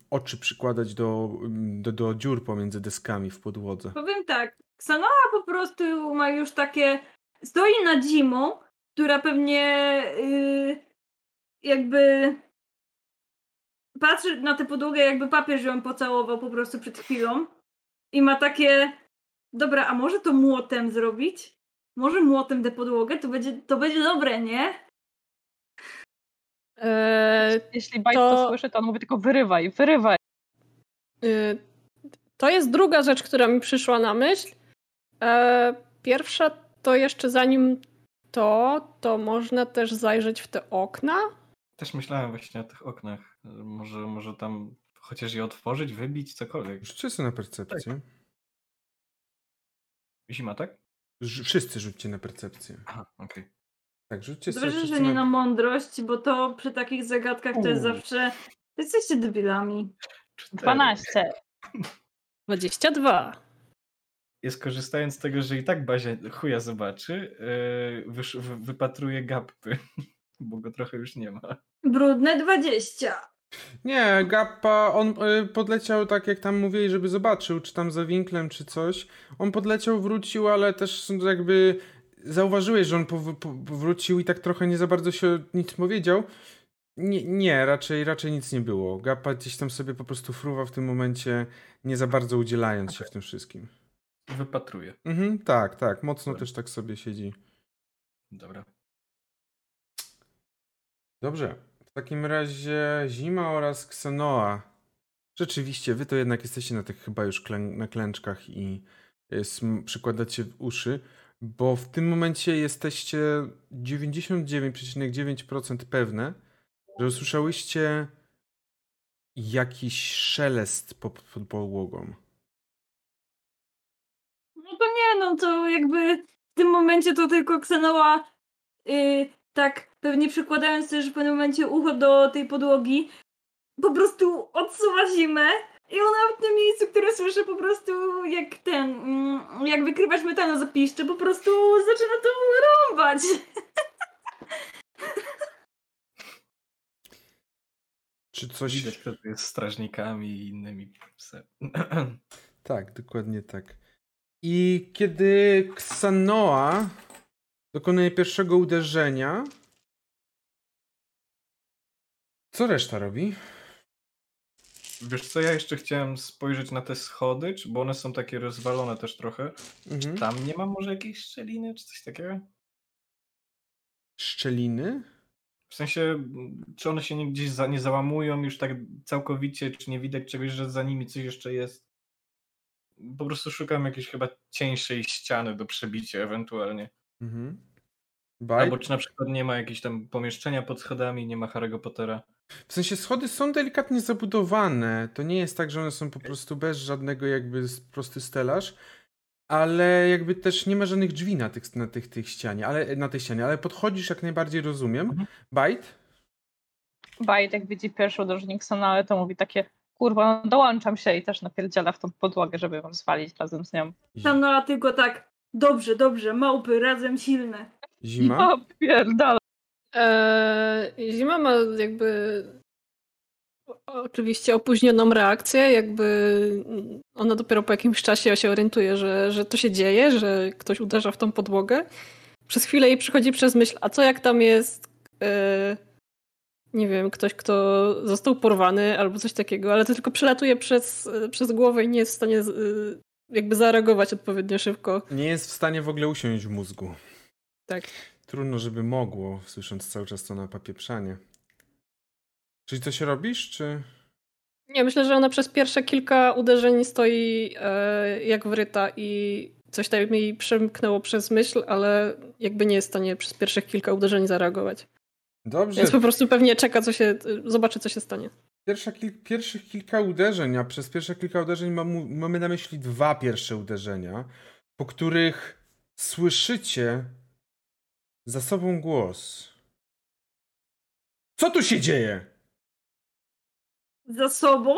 [SPEAKER 1] oczy przykładać do, do, do dziur pomiędzy deskami w podłodze.
[SPEAKER 3] Powiem tak, Ksanoa po prostu ma już takie. Stoi nad zimą, która pewnie yy, jakby patrzy na tę podłogę, jakby papież ją pocałował po prostu przed chwilą. I ma takie. Dobra, a może to młotem zrobić? Może młotem tę podłogę? To będzie, to będzie dobre, nie?
[SPEAKER 4] Eee,
[SPEAKER 5] Jeśli Bajt to...
[SPEAKER 4] To-
[SPEAKER 5] słyszy, to on mówi tylko wyrywaj, wyrywaj.
[SPEAKER 4] y, to jest druga rzecz, która mi przyszła na myśl. Eee, pierwsza to jeszcze zanim to, to można też zajrzeć w te okna.
[SPEAKER 2] Też myślałem właśnie o tych oknach. że Może, może tam chociaż je otworzyć, wybić, cokolwiek.
[SPEAKER 1] Sobie na percepcję.
[SPEAKER 2] Zima, tak?
[SPEAKER 1] Wszyscy rzućcie na percepcję.
[SPEAKER 2] Aha, okej.
[SPEAKER 1] Tak, rzućcie sobie
[SPEAKER 3] Dobrze,
[SPEAKER 1] wszyscy
[SPEAKER 3] że nie na mądrość, bo to przy takich zagadkach to jest zawsze. Jesteście debilami.
[SPEAKER 2] Cztery.
[SPEAKER 5] 12.
[SPEAKER 4] 22.
[SPEAKER 2] I skorzystając z tego, że i tak Bazia chuja zobaczy, yy, wypatruje gapy, bo go trochę już nie ma.
[SPEAKER 3] Brudne 20.
[SPEAKER 1] Nie, Gappa, on y, podleciał tak jak tam mówili, żeby zobaczył, czy tam za winklem, czy coś. On podleciał, wrócił, ale też jakby zauważyłeś, że on pow- po- powrócił i tak trochę nie za bardzo się nic powiedział. Nie, nie raczej, raczej nic nie było. Gappa gdzieś tam sobie po prostu fruwa w tym momencie, nie za bardzo udzielając się w tym wszystkim.
[SPEAKER 2] Wypatruje.
[SPEAKER 1] Mhm, tak, tak, mocno
[SPEAKER 2] Dobra.
[SPEAKER 1] też tak sobie siedzi.
[SPEAKER 2] Dobra.
[SPEAKER 1] Dobrze. W takim razie Zima oraz Ksenoa. Rzeczywiście, wy to jednak jesteście na tych chyba już klę na klęczkach i y, sm- przykładacie w uszy, bo w tym momencie jesteście 99,9% pewne, że usłyszałyście jakiś szelest pod, pod podłogą.
[SPEAKER 3] No to jakby w tym momencie to tylko Ksenoa yy, tak pewnie przykładając też w pewnym momencie ucho do tej podłogi, po prostu odsuwa zimę i ona w tym miejscu, które słyszę po prostu jak ten, mm, jak wykrywać metano zapiszczy, po prostu zaczyna to rąbać.
[SPEAKER 1] Czy coś...
[SPEAKER 2] Widać, tu jest strażnikami i innymi.
[SPEAKER 1] Tak, dokładnie tak. I kiedy Ksanoa dokonuje pierwszego uderzenia, co reszta robi?
[SPEAKER 2] Wiesz co, ja jeszcze chciałem spojrzeć na te schody, czy, bo one są takie rozwalone też trochę.
[SPEAKER 1] Mhm.
[SPEAKER 2] Tam nie ma może jakiejś szczeliny, czy coś takiego?
[SPEAKER 1] Szczeliny?
[SPEAKER 2] W sensie, czy one się gdzieś za, nie załamują już tak całkowicie, czy nie widać czegoś, że za nimi coś jeszcze jest? Po prostu szukam jakiejś chyba cieńszej ściany do przebicia ewentualnie.
[SPEAKER 1] Mhm.
[SPEAKER 2] Albo czy na przykład nie ma jakiegoś tam pomieszczenia pod schodami, nie ma Harry'ego Pottera.
[SPEAKER 1] W sensie schody są delikatnie zabudowane. To nie jest tak, że one są po prostu bez żadnego jakby prosty stelaż. ale jakby też nie ma żadnych drzwi na tych, na tych, tych ścianie, ale na tej ścianie, ale podchodzisz jak najbardziej rozumiem.
[SPEAKER 2] Mhm.
[SPEAKER 1] Bite?
[SPEAKER 5] Bajt jak widzi pierwszy uderzenie Xonale, to mówi takie kurwa, no dołączam się i też napierdziela w tą podłogę, żeby ją zwalić razem z nią.
[SPEAKER 3] Ksanoa tylko tak, dobrze, dobrze, małpy, razem silne.
[SPEAKER 1] Zima?
[SPEAKER 5] Ja pierdolę.
[SPEAKER 4] Eee, Zima ma jakby o- oczywiście opóźnioną reakcję, jakby ona dopiero po jakimś czasie się orientuje, że, że to się dzieje, że ktoś uderza w tą podłogę. Przez chwilę jej przychodzi przez myśl, a co jak tam jest e, nie wiem, ktoś, kto został porwany albo coś takiego, ale to tylko przelatuje przez, przez głowę i nie jest w stanie y, jakby zareagować odpowiednio szybko.
[SPEAKER 1] Nie jest w stanie w ogóle usiąść w mózgu.
[SPEAKER 4] Tak.
[SPEAKER 1] Trudno, żeby mogło, słysząc cały czas to na papieprzanie. Czyli coś robisz, czy...
[SPEAKER 4] Nie, myślę, że ona przez pierwsze kilka uderzeń stoi e, jak wryta i coś tam jej przemknęło przez myśl, ale jakby nie jest w stanie przez pierwszych kilka uderzeń zareagować.
[SPEAKER 1] Dobrze,
[SPEAKER 4] Więc po prostu pewnie czeka, co się, zobaczy, co się stanie.
[SPEAKER 1] Pierwsza kil- pierwszych kilka uderzeń, a przez pierwsze kilka uderzeń mam, mamy na myśli dwa pierwsze uderzenia, po których słyszycie za sobą głos. Co tu się dzieje?
[SPEAKER 3] Za sobą?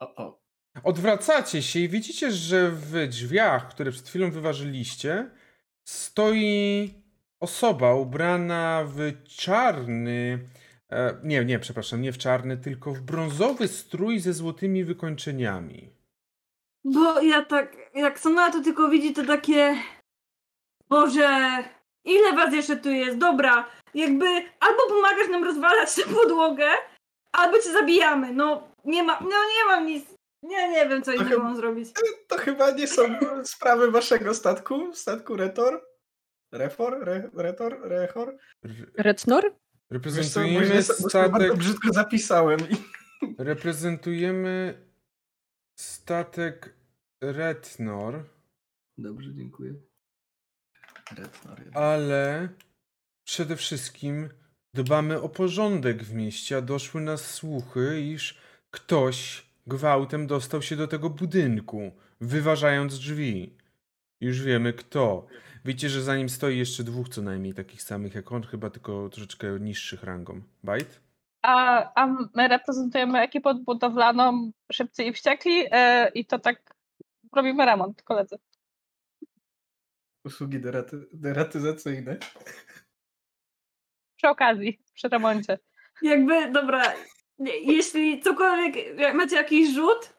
[SPEAKER 2] O, o.
[SPEAKER 1] Odwracacie się i widzicie, że w drzwiach, które przed chwilą wyważyliście, stoi osoba ubrana w czarny. E, nie, nie, przepraszam, nie w czarny, tylko w brązowy strój ze złotymi wykończeniami.
[SPEAKER 3] Bo ja tak, jak Ksanoa to tylko widzi, to takie... Boże, ile was jeszcze tu jest? Dobra, jakby albo pomagasz nam rozwalać tę podłogę, albo cię zabijamy. No, nie ma, no nie mam nic. Nie, nie wiem, co innego mam zrobić.
[SPEAKER 2] To chyba nie są sprawy waszego statku, statku Retor? Refor? Re, retor? Rechor?
[SPEAKER 1] R-
[SPEAKER 4] Retnor?
[SPEAKER 2] Wiesz co,
[SPEAKER 1] reprezentujemy
[SPEAKER 2] bo bo
[SPEAKER 1] statek.
[SPEAKER 2] Bardzo brzydko zapisałem.
[SPEAKER 1] Reprezentujemy statek Retnor,
[SPEAKER 2] Dobrze, dziękuję. Retor.
[SPEAKER 1] ale przede wszystkim dbamy o porządek w mieście, a doszły nas słuchy, iż ktoś gwałtem dostał się do tego budynku, wyważając drzwi. Już wiemy kto. Wiecie, że za nim stoi jeszcze dwóch co najmniej takich samych jak on, chyba tylko troszeczkę niższych rangą. Bajt?
[SPEAKER 5] A, a my reprezentujemy ekipę budowlaną Szybcy i Wściekli e, i to tak robimy remont, koledzy.
[SPEAKER 2] Usługi deraty, deratyzacyjne.
[SPEAKER 5] Przy okazji, przy remoncie.
[SPEAKER 3] Jakby, dobra, jeśli cokolwiek, jak macie jakiś rzut,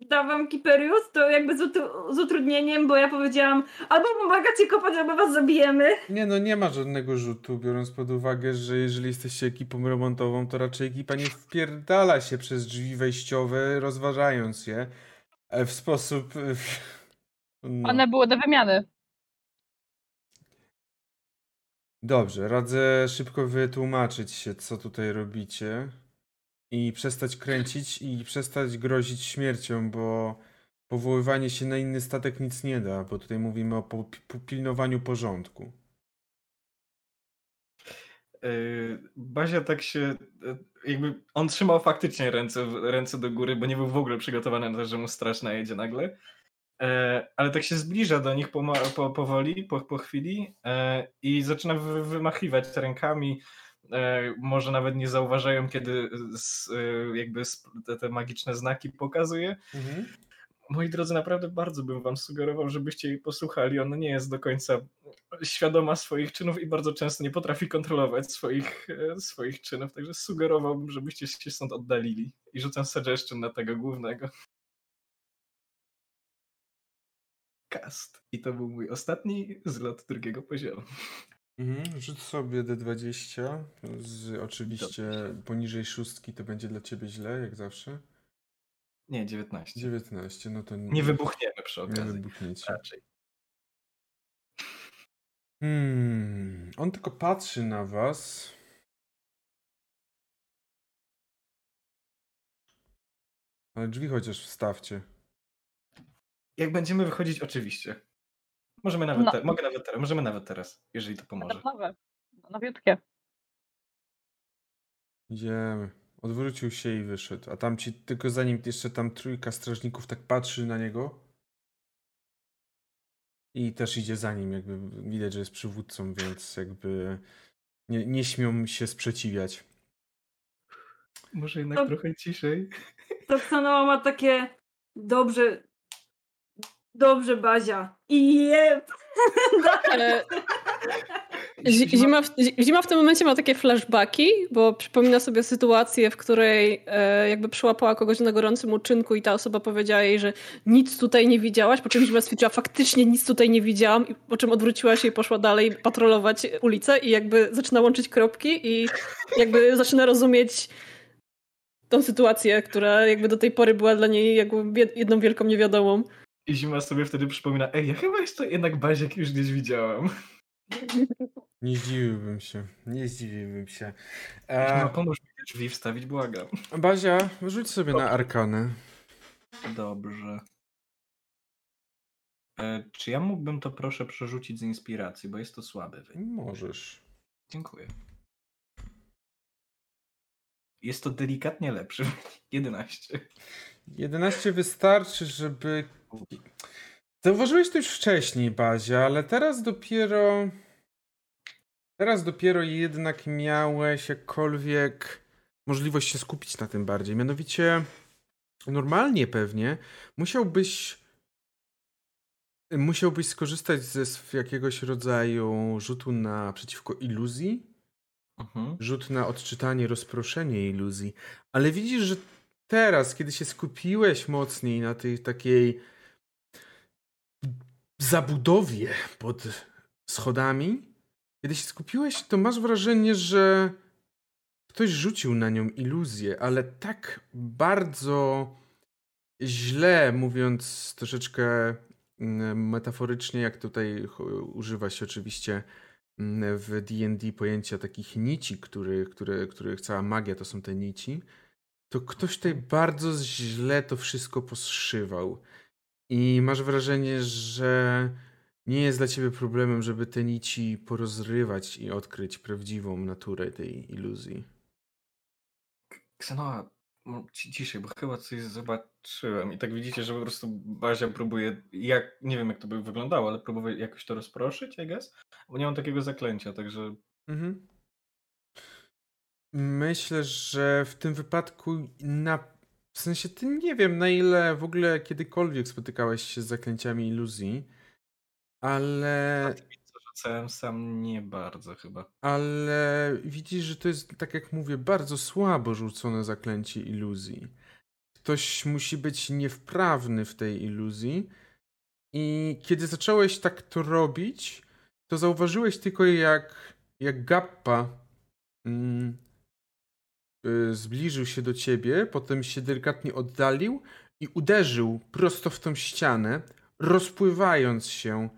[SPEAKER 3] dawam Kiperius, to jakby z, utru- z utrudnieniem, bo ja powiedziałam, albo pomagacie kopać, albo was zabijemy.
[SPEAKER 1] Nie no, nie ma żadnego rzutu, biorąc pod uwagę, że jeżeli jesteście ekipą remontową, to raczej ekipa nie wpierdala się przez drzwi wejściowe, rozważając je e, w sposób... e, No.
[SPEAKER 5] One były do wymiany.
[SPEAKER 1] Dobrze, radzę szybko wytłumaczyć się, co tutaj robicie i przestać kręcić i przestać grozić śmiercią, bo powoływanie się na inny statek nic nie da, bo tutaj mówimy o po- pi- pilnowaniu porządku.
[SPEAKER 2] Yy, Bazia tak się. yy, Jakby on trzymał faktycznie ręce, ręce do góry, bo nie był w ogóle przygotowany na to, że mu straż najedzie nagle. E, ale tak się zbliża do nich poma- po, powoli, po, po chwili e, i zaczyna wy, wymachiwać rękami. E, może nawet nie zauważają, kiedy e, jakby te, te magiczne znaki pokazuje. Moi drodzy, naprawdę bardzo bym wam sugerował, żebyście jej posłuchali. Ona nie jest do końca świadoma swoich czynów i bardzo często nie potrafi kontrolować swoich, e, swoich czynów, także sugerowałbym, żebyście się stąd oddalili. I rzucam suggestion na tego głównego. Cast. I to był mój ostatni zlot drugiego poziomu.
[SPEAKER 1] Mhm, rzuć sobie D20. Z, oczywiście poniżej szóstki to będzie dla ciebie źle, jak zawsze.
[SPEAKER 2] Nie, 19.
[SPEAKER 1] 19, no to
[SPEAKER 2] Nie wybuchniemy przy
[SPEAKER 1] Nie
[SPEAKER 2] okazji.
[SPEAKER 1] wybuchniecie.
[SPEAKER 2] Raczej.
[SPEAKER 1] Hmm, on tylko patrzy na was. Ale drzwi chociaż wstawcie.
[SPEAKER 2] Jak będziemy wychodzić, oczywiście. Możemy nawet,
[SPEAKER 5] No.
[SPEAKER 2] te, mogę nawet teraz, możemy nawet teraz, jeżeli to pomoże.
[SPEAKER 5] Nowe, nowiutkie.
[SPEAKER 1] Idziemy. Odwrócił się i wyszedł. A tam ci tylko zanim jeszcze tam trójka strażników tak patrzy na niego. I też idzie za nim, jakby widać, że jest przywódcą, więc jakby nie, nie śmią się sprzeciwiać.
[SPEAKER 2] Może jednak
[SPEAKER 3] To-
[SPEAKER 2] trochę ciszej.
[SPEAKER 3] To Xanoa ma takie dobrze, dobrze Bazia. I jeb!
[SPEAKER 4] E, Zi- Zima w, zi- zima w tym momencie ma takie flashbacki, bo przypomina sobie sytuację, w której e, jakby przyłapała kogoś na gorącym uczynku i ta osoba powiedziała jej, że nic tutaj nie widziałaś, po czym Zima stwierdziła, faktycznie nic tutaj nie widziałam, i po czym odwróciła się i poszła dalej patrolować ulicę i jakby zaczyna łączyć kropki i jakby zaczyna rozumieć tą sytuację, która jakby do tej pory była dla niej jakby jedną wielką niewiadomą.
[SPEAKER 2] I Zima sobie wtedy przypomina, ej, ja chyba jeszcze jednak Baziek już gdzieś widziałam.
[SPEAKER 1] Nie zdziwiłbym się. Nie zdziwiłbym się. E,
[SPEAKER 2] pomóż mi te drzwi wstawić, błagam.
[SPEAKER 1] Bazia, rzuć sobie na arkanę.
[SPEAKER 2] Dobrze. E, czy ja mógłbym to proszę przerzucić z inspiracji, bo jest to słaby wynik.
[SPEAKER 1] Możesz.
[SPEAKER 2] Dziękuję. Jest to delikatnie lepszy. 11.
[SPEAKER 1] 11 wystarczy, żeby. Zauważyłeś to już wcześniej, Bazia, ale teraz dopiero. Teraz dopiero jednak miałeś jakkolwiek możliwość się skupić na tym bardziej. Mianowicie, normalnie pewnie musiałbyś. Musiałbyś skorzystać ze jakiegoś rodzaju rzutu na przeciwko iluzji,
[SPEAKER 2] Mhm.
[SPEAKER 1] rzut na odczytanie, rozproszenie iluzji. Ale widzisz, że teraz, kiedy się skupiłeś mocniej na tej takiej zabudowie pod schodami, kiedy się skupiłeś, to masz wrażenie, że ktoś rzucił na nią iluzję, ale tak bardzo źle, mówiąc troszeczkę mm, metaforycznie, jak tutaj używa się oczywiście mm, w D&D pojęcia takich nici, który, które, których cała magia to są te nici, to ktoś tutaj bardzo źle to wszystko poszywał. I masz wrażenie, że nie jest dla ciebie problemem, żeby te nici porozrywać i odkryć prawdziwą naturę tej iluzji.
[SPEAKER 2] Ksenoa, ciszej, bo chyba coś zobaczyłem. I tak widzicie, że po prostu Bazia próbuje, jak, nie wiem jak to by wyglądało, ale próbuje jakoś to rozproszyć, I guess? Bo nie mam takiego zaklęcia, także
[SPEAKER 1] Mhm. Myślę, że w tym wypadku na w sensie ty nie wiem na ile w ogóle kiedykolwiek spotykałeś się z zaklęciami iluzji, ale
[SPEAKER 2] rzucałem sam nie bardzo chyba.
[SPEAKER 1] ale widzisz, że to jest tak jak mówię bardzo słabo rzucone zaklęcie iluzji. Ktoś musi być niewprawny w tej iluzji i kiedy zacząłeś tak to robić, to zauważyłeś tylko jak jak Gappa mm, zbliżył się do ciebie, potem się delikatnie oddalił i uderzył prosto w tą ścianę, rozpływając się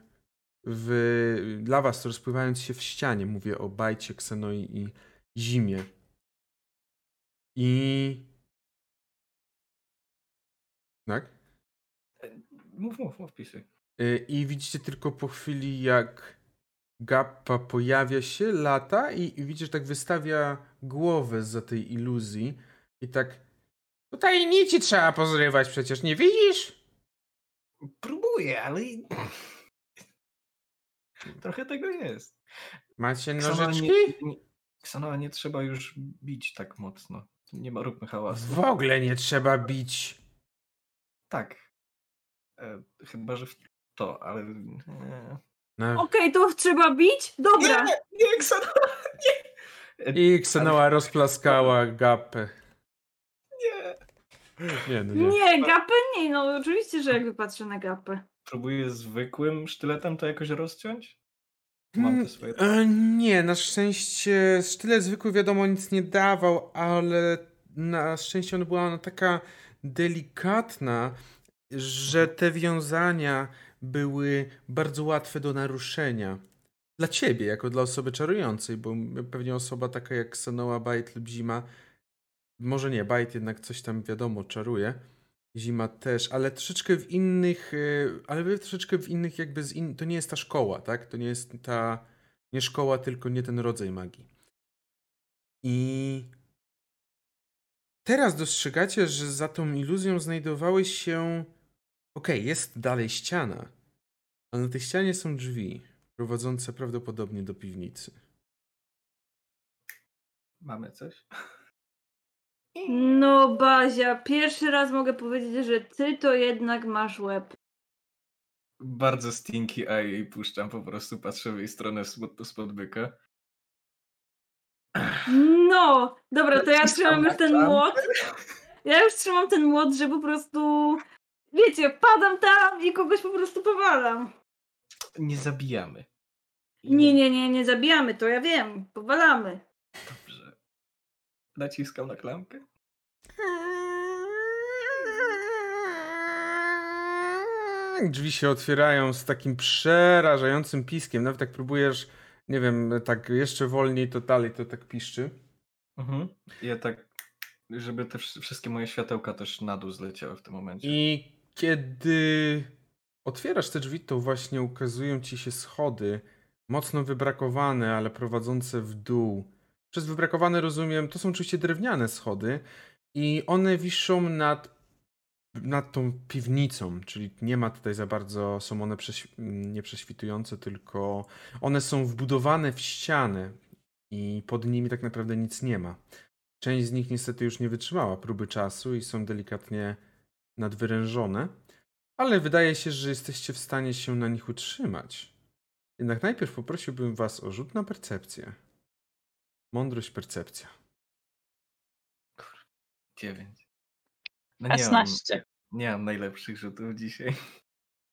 [SPEAKER 1] w, dla was, rozpływając się w ścianie. Mówię o Bajcie, Ksenoi i Zimie. I... Tak?
[SPEAKER 2] Mów, mów, mów, pisuj.
[SPEAKER 1] Y, I widzicie tylko po chwili, jak Gappa pojawia się, lata i, i widzisz, tak wystawia głowę za tej iluzji i tak tutaj nici trzeba pozrywać przecież, nie widzisz?
[SPEAKER 2] Próbuję, ale... Trochę tego jest.
[SPEAKER 1] Macie nożyczki?
[SPEAKER 2] nie, nie, nie trzeba już bić tak mocno. Nie ma, róbmy hałasu.
[SPEAKER 1] W ogóle nie trzeba bić.
[SPEAKER 2] Tak. E, chyba, że w to, ale... Nie,
[SPEAKER 1] No.
[SPEAKER 3] Okej, to trzeba bić? Dobra.
[SPEAKER 2] nie, nie Ksanoa, nie!
[SPEAKER 1] I Ksenoa rozplaskała Gappę.
[SPEAKER 2] nie!
[SPEAKER 1] Nie, no nie.
[SPEAKER 3] Nie, gapę nie, no oczywiście, że jakby patrzę na gapę.
[SPEAKER 2] Próbuję zwykłym sztyletem to jakoś rozciąć? Mam
[SPEAKER 1] Mm,
[SPEAKER 2] te swoje...
[SPEAKER 1] e, Nie, na szczęście sztylet zwykły wiadomo nic nie dawał, ale na szczęście ona była ona taka delikatna, że te wiązania były bardzo łatwe do naruszenia. Dla ciebie, jako dla osoby czarującej, bo pewnie osoba taka jak Sanoa, Bajt lub Zima, może nie, Bajt jednak coś tam wiadomo czaruje, Zima też, ale troszeczkę w innych, y, ale troszeczkę w innych jakby z in... to nie jest ta szkoła, tak? To nie jest ta, nie szkoła, tylko nie ten rodzaj magii. I teraz dostrzegacie, że za tą iluzją znajdowały się, okej, jest dalej ściana, A na tej ścianie są drzwi, prowadzące prawdopodobnie do piwnicy.
[SPEAKER 2] Mamy coś?
[SPEAKER 3] No Bazia, pierwszy raz mogę powiedzieć, że ty to jednak masz łeb.
[SPEAKER 2] Bardzo stinky eye i puszczam po prostu, patrzę w jej stronę spod, spod byka.
[SPEAKER 3] No, dobra, to ja trzymam już ten młot. Ja już trzymam ten młot, że po prostu, wiecie, padam tam i kogoś po prostu powalam.
[SPEAKER 2] Nie zabijamy. I
[SPEAKER 3] Nie, nie, nie, nie zabijamy, to ja wiem, powalamy.
[SPEAKER 2] Dobrze. Naciskam na klamkę.
[SPEAKER 1] Drzwi się otwierają z takim przerażającym piskiem. Nawet jak próbujesz, nie wiem, tak jeszcze wolniej, to dalej to tak piszczy.
[SPEAKER 2] Mhm. Ja tak, żeby te wsz- wszystkie moje światełka też na dół zleciały w tym momencie.
[SPEAKER 1] I kiedy otwierasz te drzwi, to właśnie ukazują ci się schody, mocno wybrakowane, ale prowadzące w dół. Przez wybrakowane rozumiem, to są oczywiście drewniane schody i one wiszą nad, nad tą piwnicą, czyli nie ma tutaj za bardzo, są one prześ, nie prześwitujące, tylko one są wbudowane w ścianę i pod nimi tak naprawdę nic nie ma. Część z nich niestety już nie wytrzymała próby czasu i są delikatnie nadwyrężone, ale wydaje się, że jesteście w stanie się na nich utrzymać. Jednak najpierw poprosiłbym was o rzut na percepcję. Mądrość, percepcja.
[SPEAKER 2] Dziewięć. No nie mam,
[SPEAKER 5] 16.
[SPEAKER 2] nie mam najlepszych rzutów dzisiaj.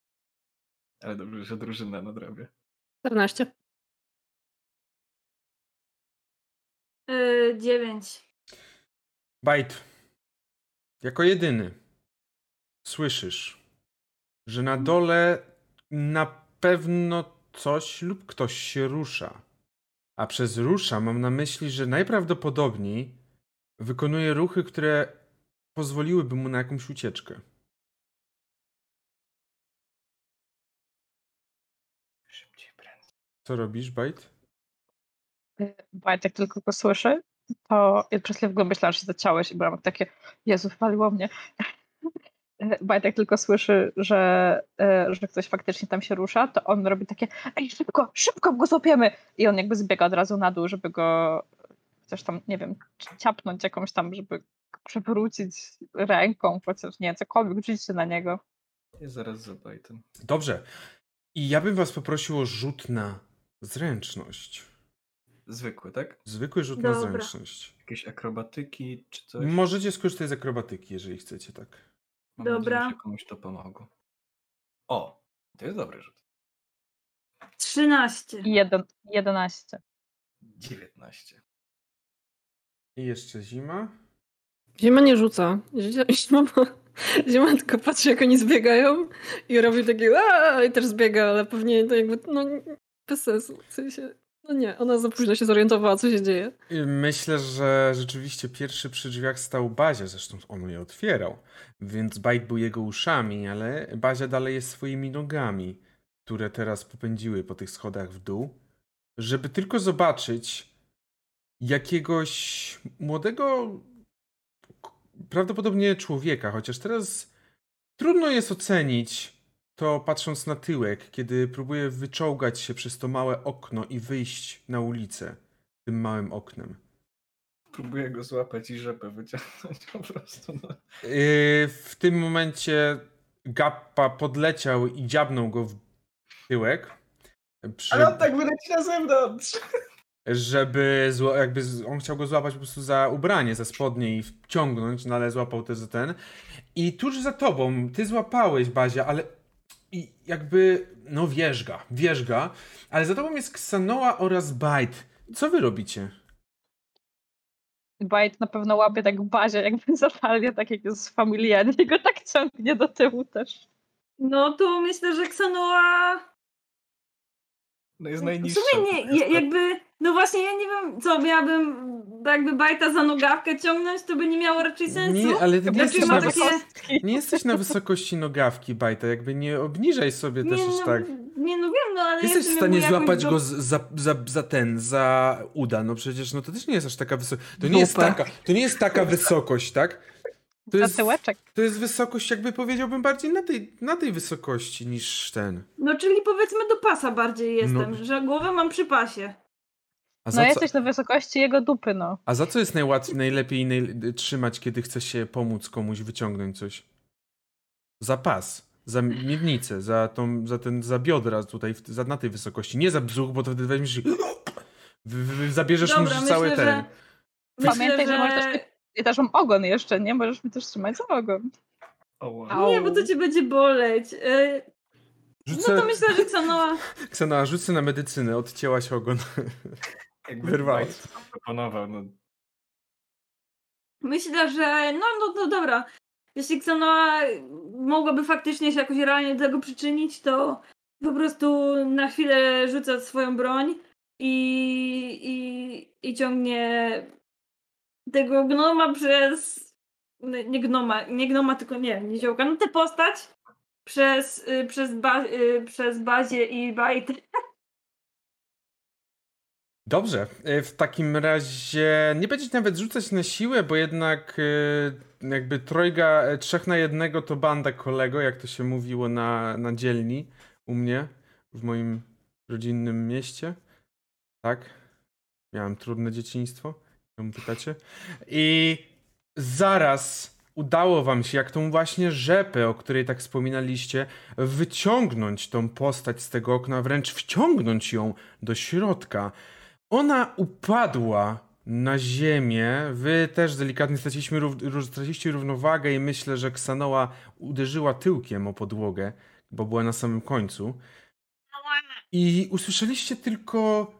[SPEAKER 2] Ale dobrze, że drużyna nadrabia.
[SPEAKER 4] 14.
[SPEAKER 3] Yy, dziewięć.
[SPEAKER 1] Bajt, jako jedyny słyszysz, że na dole na pewno coś lub ktoś się rusza. A przez rusza mam na myśli, że najprawdopodobniej wykonuje ruchy, które pozwoliłyby mu na jakąś ucieczkę.
[SPEAKER 2] Szybciej, prędzej.
[SPEAKER 1] Co robisz, Bajt?
[SPEAKER 5] Bajt, jak tylko go słyszy, to ja przez chwilę w ogóle myślałam, że zaciąłeś i byłam takie, Jezu, waliło mnie. Bajt, jak tylko słyszy, że, e, że ktoś faktycznie tam się rusza, to on robi takie, ej, szybko, szybko go złapiemy! I on jakby zbiega od razu na dół, żeby go coś tam, nie wiem, ciapnąć jakąś tam, żeby przewrócić ręką, chociaż nie, cokolwiek, rzucić się na niego.
[SPEAKER 2] Ja zaraz za bajtem.
[SPEAKER 1] Dobrze. I ja bym was poprosił o rzut na zręczność.
[SPEAKER 2] Zwykły, tak?
[SPEAKER 1] Zwykły rzut na
[SPEAKER 3] Dobra.
[SPEAKER 1] zręczność.
[SPEAKER 2] Jakieś akrobatyki czy coś?
[SPEAKER 1] Możecie skorzystać z akrobatyki, jeżeli chcecie, tak.
[SPEAKER 2] Mam
[SPEAKER 3] Dobra.
[SPEAKER 2] Nadzieję, że komuś to pomogło. O, to jest dobry rzut.
[SPEAKER 3] Trzynaście.
[SPEAKER 5] I jeden, 11.
[SPEAKER 2] 19.
[SPEAKER 1] I jeszcze zima.
[SPEAKER 4] Zima nie rzuca. Zima, zima, tylko patrzy, jak oni zbiegają i robi takie "Aaa!" i też zbiega, ale pewnie to jakby, no, bez sensu. W sensie, no nie, ona za późno się zorientowała, co się dzieje.
[SPEAKER 1] Myślę, że rzeczywiście pierwszy przy drzwiach stał Bazia, zresztą on je otwierał, więc Bajt był jego uszami, ale Bazia dalej jest swoimi nogami, które teraz popędziły po tych schodach w dół, żeby tylko zobaczyć jakiegoś młodego, prawdopodobnie człowieka, chociaż teraz trudno jest ocenić to patrząc na tyłek, kiedy próbuje wyczołgać się przez to małe okno i wyjść na ulicę tym małym oknem.
[SPEAKER 2] Próbuję go złapać i rzepę wyciągnąć po prostu. No.
[SPEAKER 1] Yy, w tym momencie Gappa podleciał i dziabnął go w tyłek. Przy,
[SPEAKER 2] Ale on tak wyleci na zewnątrz!
[SPEAKER 1] żeby zło, jakby on chciał go złapać po prostu za ubranie, za spodnie i wciągnąć, no ale złapał też za ten. I tuż za tobą, ty złapałeś Bazia, ale i jakby, no wierzga, wierzga, ale za tobą jest Ksanoa oraz Bite. Co wy robicie?
[SPEAKER 5] Bajt na pewno łapie tak w bazie, jakby za talię, tak jak jest familiarnie, go tak ciągnie do tyłu też.
[SPEAKER 3] No to myślę, że Ksanoa...
[SPEAKER 2] No jest
[SPEAKER 3] W
[SPEAKER 2] najniższa.
[SPEAKER 3] sumie nie, ja- jakby... No właśnie, ja nie wiem, co, miałabym jakby bajta za nogawkę ciągnąć, to by nie miało raczej sensu.
[SPEAKER 1] Nie, ale ty nie jesteś, na
[SPEAKER 3] takie...
[SPEAKER 1] nie jesteś na wysokości nogawki, Bajta, jakby nie obniżaj sobie też
[SPEAKER 3] Nie,
[SPEAKER 1] aż
[SPEAKER 3] no,
[SPEAKER 1] tak.
[SPEAKER 3] nie, no wiem, no ale
[SPEAKER 1] Jesteś w stanie złapać go za, za, za ten, za uda, no przecież no to też nie jest aż taka wysokość. To nie jest taka, to nie jest taka wysokość, tak? To
[SPEAKER 5] Za
[SPEAKER 1] jest, to jest wysokość, jakby powiedziałbym, bardziej na tej, na tej wysokości niż ten.
[SPEAKER 3] No czyli powiedzmy do pasa bardziej jestem,
[SPEAKER 1] No.
[SPEAKER 3] że głowę mam przy pasie.
[SPEAKER 1] A
[SPEAKER 5] No
[SPEAKER 1] za, co,
[SPEAKER 5] jesteś na wysokości jego dupy, no.
[SPEAKER 1] a za co jest najłatwiej, najlepiej naj, trzymać, kiedy chce się pomóc komuś wyciągnąć coś? Za pas, za miednicę, za, tą, za ten, za biodra tutaj, w- za, na tej wysokości. Nie za brzuch, bo to wtedy weźmiesz i w, w, zabierzesz
[SPEAKER 3] Dobra,
[SPEAKER 1] mu
[SPEAKER 3] myślę,
[SPEAKER 1] cały
[SPEAKER 3] że-
[SPEAKER 1] ten.
[SPEAKER 3] Myślę,
[SPEAKER 5] Pamiętaj, że
[SPEAKER 3] że...
[SPEAKER 5] możesz też- Ja też mam ogon jeszcze, nie? Możesz mi też trzymać za ogon.
[SPEAKER 2] O, wow.
[SPEAKER 3] Nie, bo to cię będzie boleć. No
[SPEAKER 1] Rzucę,
[SPEAKER 3] to myślę, że Xanoa...
[SPEAKER 1] Ksena, rzucę na medycynę, odcięłaś ogon.
[SPEAKER 2] Jakby proponował, no
[SPEAKER 3] Myślę, że no, no, no dobra. Jeśli Xanoa mogłaby faktycznie się jakoś realnie do tego przyczynić, to po prostu na chwilę rzuca swoją broń i, i, i ciągnie tego gnoma przez. Nie gnoma, nie gnoma, tylko nie, nie ziołka. No tę postać przez, y, przez, ba, y, przez bazie i bajt.
[SPEAKER 1] Dobrze, e, w takim razie nie będziecie nawet rzucać na siłę, bo jednak e, jakby trojga, e, trzech na jednego to banda kolego, jak to się mówiło na, na dzielni u mnie, w moim rodzinnym mieście. Tak? Miałem trudne dzieciństwo, czemu pytacie? I zaraz udało wam się, jak tą właśnie rzepę, o której tak wspominaliście, wyciągnąć tą postać z tego okna, wręcz wciągnąć ją do środka. Ona upadła na ziemię. Wy też delikatnie straciliśmy, straciliście równowagę i myślę, że Ksanoa uderzyła tyłkiem o podłogę, bo była na samym końcu. I usłyszeliście tylko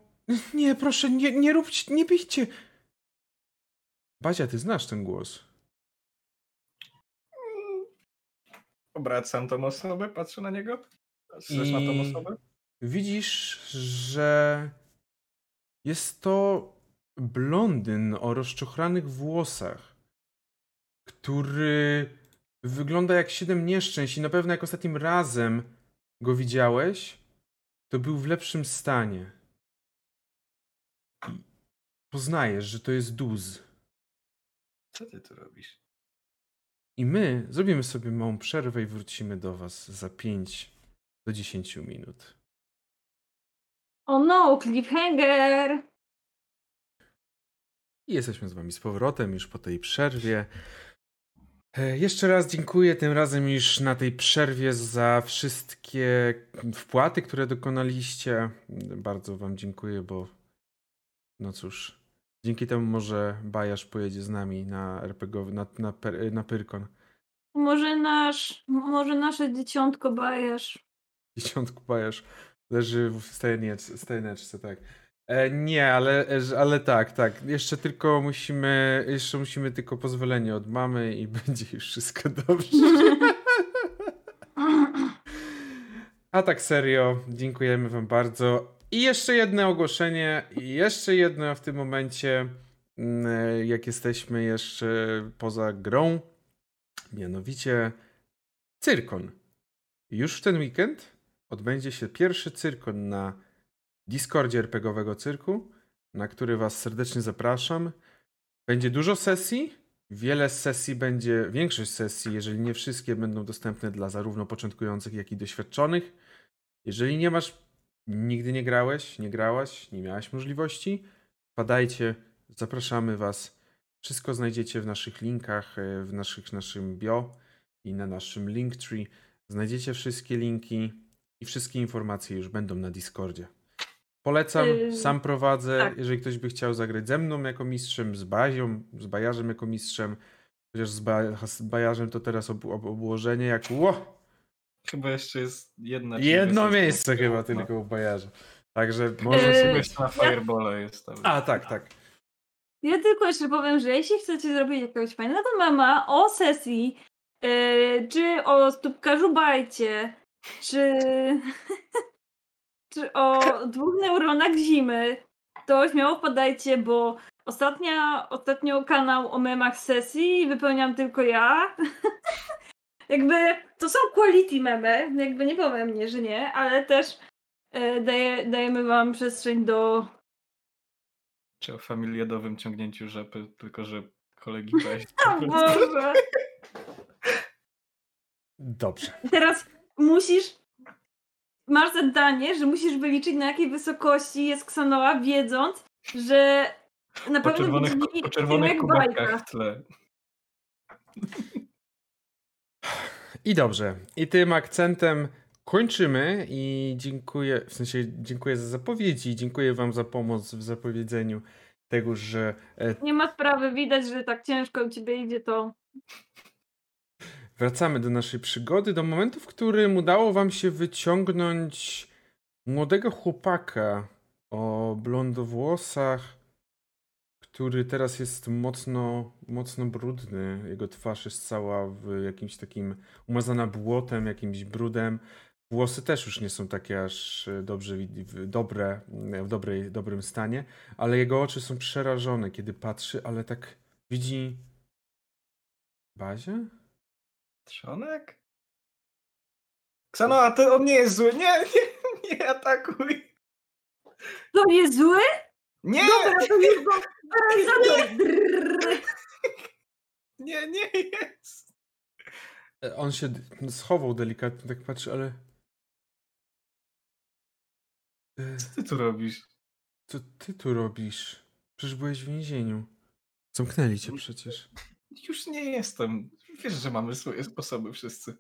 [SPEAKER 1] nie, proszę, nie, nie róbcie, nie bijcie. Bazia, ty znasz ten głos.
[SPEAKER 2] obracam tą osobę, patrzę na niego. Patrzysz na tą
[SPEAKER 1] I-
[SPEAKER 2] osobę?
[SPEAKER 1] Widzisz, że jest to blondyn o rozczochranych włosach, który wygląda jak siedem nieszczęść i na pewno jak ostatnim razem go widziałeś, to był w lepszym stanie. I poznajesz, że to jest Duz.
[SPEAKER 2] Co ty tu robisz?
[SPEAKER 1] I my zrobimy sobie małą przerwę i wrócimy do was za 5 do 10 minut.
[SPEAKER 3] O no, cliffhanger!
[SPEAKER 1] I jesteśmy z wami z powrotem już po tej przerwie. E, Jeszcze raz dziękuję tym razem już na tej przerwie za wszystkie wpłaty, które dokonaliście. Bardzo wam dziękuję, bo no cóż, dzięki temu może Bajasz pojedzie z nami na RPGowy, na, na, na Pyrkon.
[SPEAKER 3] Może nasz, może nasze dzieciątko bajesz.
[SPEAKER 1] Dziesiątku Bajasz leży w stajnieczce, tak. E, nie, ale, e, ale tak, tak. Jeszcze tylko musimy, jeszcze musimy tylko pozwolenie od mamy i będzie już wszystko dobrze. A tak serio, dziękujemy wam bardzo. I jeszcze jedno ogłoszenie, jeszcze jedno w tym momencie, mm, jak jesteśmy jeszcze poza grą, mianowicie Cyrkon. Już w ten weekend odbędzie się pierwszy cyrkon na Discordzie RPGowego Cyrku, na który was serdecznie zapraszam. Będzie dużo sesji. Wiele sesji będzie, większość sesji, jeżeli nie wszystkie, będą dostępne dla zarówno początkujących, jak i doświadczonych. Jeżeli nie masz, nigdy nie grałeś, nie grałaś, nie miałaś możliwości, wpadajcie, zapraszamy was. Wszystko znajdziecie w naszych linkach, e, w naszych, naszym bio i na naszym Linktree. Znajdziecie wszystkie linki i wszystkie informacje już będą na Discordzie. Polecam,
[SPEAKER 3] Yy,
[SPEAKER 1] sam prowadzę.
[SPEAKER 3] tak.
[SPEAKER 1] Jeżeli ktoś by chciał zagrać ze mną jako mistrzem, z Bazią, z Bajarzem jako mistrzem, chociaż z, ba z Bajarzem to teraz ob ob obłożenie jak ło,
[SPEAKER 2] Chyba jeszcze jest jedna.
[SPEAKER 1] jedno miejsce chyba
[SPEAKER 2] No.
[SPEAKER 1] tylko u Bajarza. Także może
[SPEAKER 3] Yy,
[SPEAKER 1] sobie...
[SPEAKER 2] Jeszcze na Fireballa jest tam.
[SPEAKER 1] A, tak, tak.
[SPEAKER 3] Ja tylko jeszcze powiem, że jeśli chcecie zrobić jakiegoś fajnego mema o sesji, yy, czy o stópkarzu bajcie, czy, czy o dwóch neuronach zimy, to śmiało wpadajcie, bo ostatnia, ostatnio kanał o memach sesji wypełniam tylko ja. jakby to są quality memy, jakby nie powiem nie, że nie, ale też yy, daje, dajemy wam przestrzeń do
[SPEAKER 2] Czy o familiadowym ciągnięciu rzepy, tylko że kolegi weź.
[SPEAKER 3] O Boże!
[SPEAKER 1] Dobrze.
[SPEAKER 3] Teraz musisz. Masz zadanie, że musisz wyliczyć na jakiej wysokości jest Ksanoa, wiedząc, że na
[SPEAKER 2] Po
[SPEAKER 3] pewno
[SPEAKER 2] czerwonych,
[SPEAKER 3] będzie
[SPEAKER 2] po
[SPEAKER 3] jak
[SPEAKER 2] czerwonych kubekach w tle.
[SPEAKER 1] I dobrze. I tym akcentem kończymy i dziękuję, w sensie dziękuję za zapowiedzi i dziękuję wam za pomoc w zapowiedzeniu tego, że e,
[SPEAKER 3] Nie ma sprawy, widać, że tak ciężko u ciebie idzie to.
[SPEAKER 1] Wracamy do naszej przygody, do momentu, w którym udało wam się wyciągnąć młodego chłopaka o blondowłosach, który teraz jest mocno, mocno brudny. Jego twarz jest cała w jakimś takim umazana błotem, jakimś brudem. Włosy też już nie są takie aż dobrze, dobre, w dobrej, dobrym stanie, ale jego oczy są przerażone, kiedy patrzy, ale tak widzi bazie?
[SPEAKER 2] Trzonek? Ksano, a to on nie jest zły. Nie, nie, nie atakuj.
[SPEAKER 3] To jest zły?
[SPEAKER 2] Nie,
[SPEAKER 3] Dobra, to jest go paralizator.
[SPEAKER 2] Nie, nie jest.
[SPEAKER 1] E, On się schował delikatnie, tak patrzy, ale. E,
[SPEAKER 2] Co ty tu robisz?
[SPEAKER 1] Co ty tu robisz? Przecież byłeś w więzieniu. Zamknęli cię przecież.
[SPEAKER 2] Już nie jestem. Wiesz, że mamy swoje sposoby wszyscy.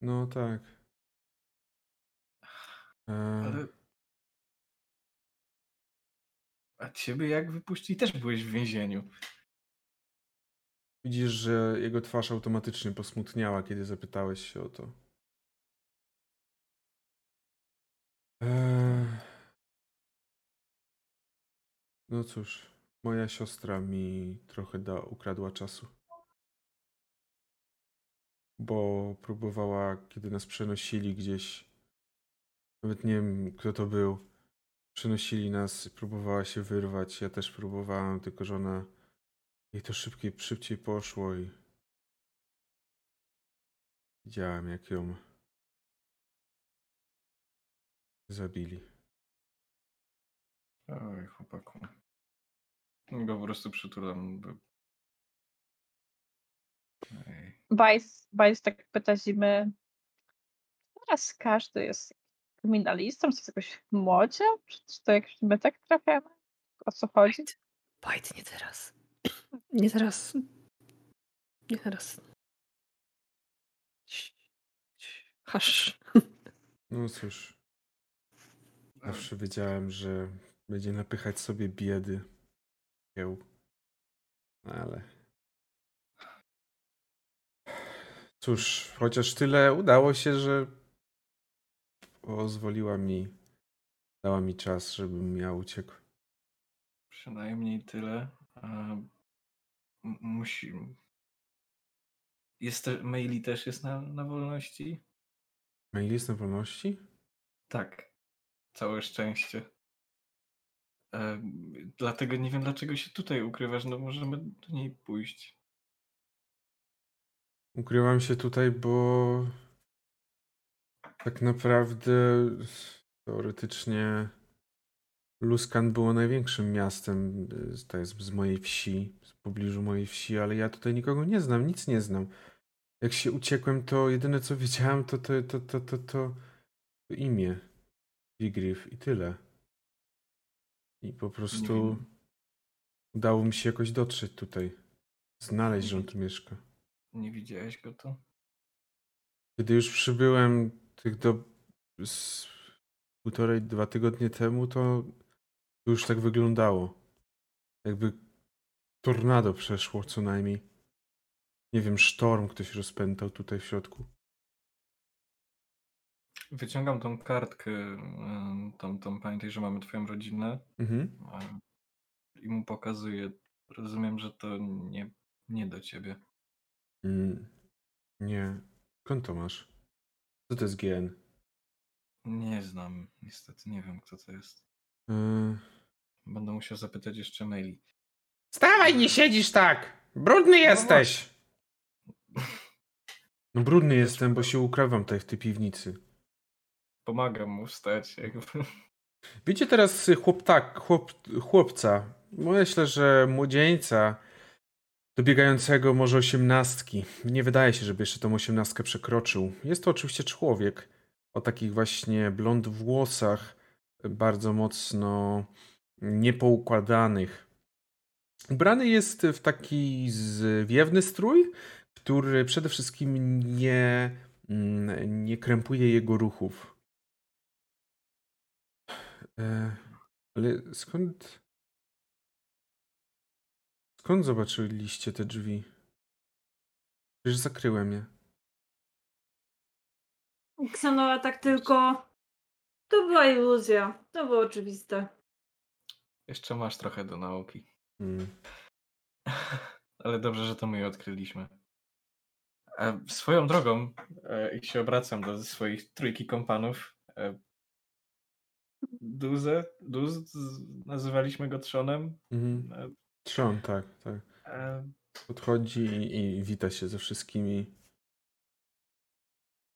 [SPEAKER 1] No tak. E,
[SPEAKER 2] Ale... A ciebie jak wypuścili? Też byłeś w więzieniu.
[SPEAKER 1] Widzisz, że jego twarz automatycznie posmutniała, kiedy zapytałeś się o to. Eee... No cóż, moja siostra mi trochę da, ukradła czasu. Bo próbowała, kiedy nas przenosili gdzieś, nawet nie wiem kto to był, przenosili nas, próbowała się wyrwać. Ja też próbowałem, tylko że ona jej to szybciej, szybciej poszło i widziałem jak ją zabili.
[SPEAKER 2] Oj, chłopaku. Go po prostu przytulam. Ej.
[SPEAKER 5] Bajs, Bajs tak pyta zimy. Teraz każdy jest kryminalistą, czy jest jakoś w modzie? Czy, czy to jakoś my tak trafiamy? O co chodzi?
[SPEAKER 4] Bajt, nie teraz. Nie teraz. Nie teraz. Hasz.
[SPEAKER 1] No cóż, zawsze wiedziałem, że będzie napychać sobie biedy. Kieł. No Ale. Cóż, chociaż tyle udało się, że pozwoliła mi, dała mi czas, żebym ja uciekł.
[SPEAKER 2] Przynajmniej tyle. M- Musi. Jest te... Maili też jest na, na wolności?
[SPEAKER 1] Mail jest na wolności?
[SPEAKER 2] Tak. Całe szczęście. E, dlatego nie wiem, dlaczego się tutaj ukrywasz. No możemy do niej pójść.
[SPEAKER 1] Ukrywam się tutaj, bo tak naprawdę teoretycznie Luskan było największym miastem y, to jest z mojej wsi, z pobliżu mojej wsi, ale ja tutaj nikogo nie znam, nic nie znam. Jak się uciekłem, to jedyne co wiedziałem to to, to, to, to, to, imię Wigriff i tyle. I po prostu udało mi się jakoś dotrzeć tutaj. Znaleźć, że on tu mieszka.
[SPEAKER 2] Nie widziałeś go tu?
[SPEAKER 1] Kiedy już przybyłem tych do z półtorej, dwa tygodnie temu, to już tak wyglądało. Jakby tornado przeszło co najmniej. Nie wiem, sztorm ktoś rozpętał tutaj w środku.
[SPEAKER 2] Wyciągam tą kartkę, em, tą, tą pamiętaj, że mamy twoją rodzinę
[SPEAKER 1] Mhm.
[SPEAKER 2] em, i mu pokazuję. Rozumiem, że to nie, nie do ciebie.
[SPEAKER 1] Mm, nie. Skąd to masz? Co to jest GN?
[SPEAKER 2] Nie znam, niestety nie wiem kto to jest.
[SPEAKER 1] Yy...
[SPEAKER 2] Będę musiał zapytać jeszcze maili.
[SPEAKER 1] Stawaj, nie siedzisz tak! Brudny jesteś! No brudny jestem, bo się ukrywam tutaj w tej piwnicy.
[SPEAKER 2] Pomagam mu wstać. Jakby.
[SPEAKER 1] Wiecie teraz chłop, tak, chłop, chłopca, myślę, że młodzieńca, dobiegającego może osiemnastki. Nie wydaje się, żeby jeszcze tą osiemnastkę przekroczył. Jest to oczywiście człowiek o takich właśnie blond włosach, bardzo mocno niepoukładanych. Ubrany jest w taki zwiewny strój, który przede wszystkim nie, mm, nie krępuje jego ruchów. E, ale skąd. Skąd zobaczyliście te drzwi? Przecież zakryłem je.
[SPEAKER 3] Ksanoa tak tylko. To była iluzja. To było oczywiste.
[SPEAKER 2] Jeszcze masz trochę do nauki.
[SPEAKER 1] Hmm.
[SPEAKER 2] Ale dobrze, że to my je odkryliśmy. E, swoją drogą, e, i się obracam do swoich trójki kompanów. E, Duzę, Duz, nazywaliśmy go Trzonem.
[SPEAKER 1] Mhm. Trzon, tak, tak. Podchodzi i, i wita się ze wszystkimi.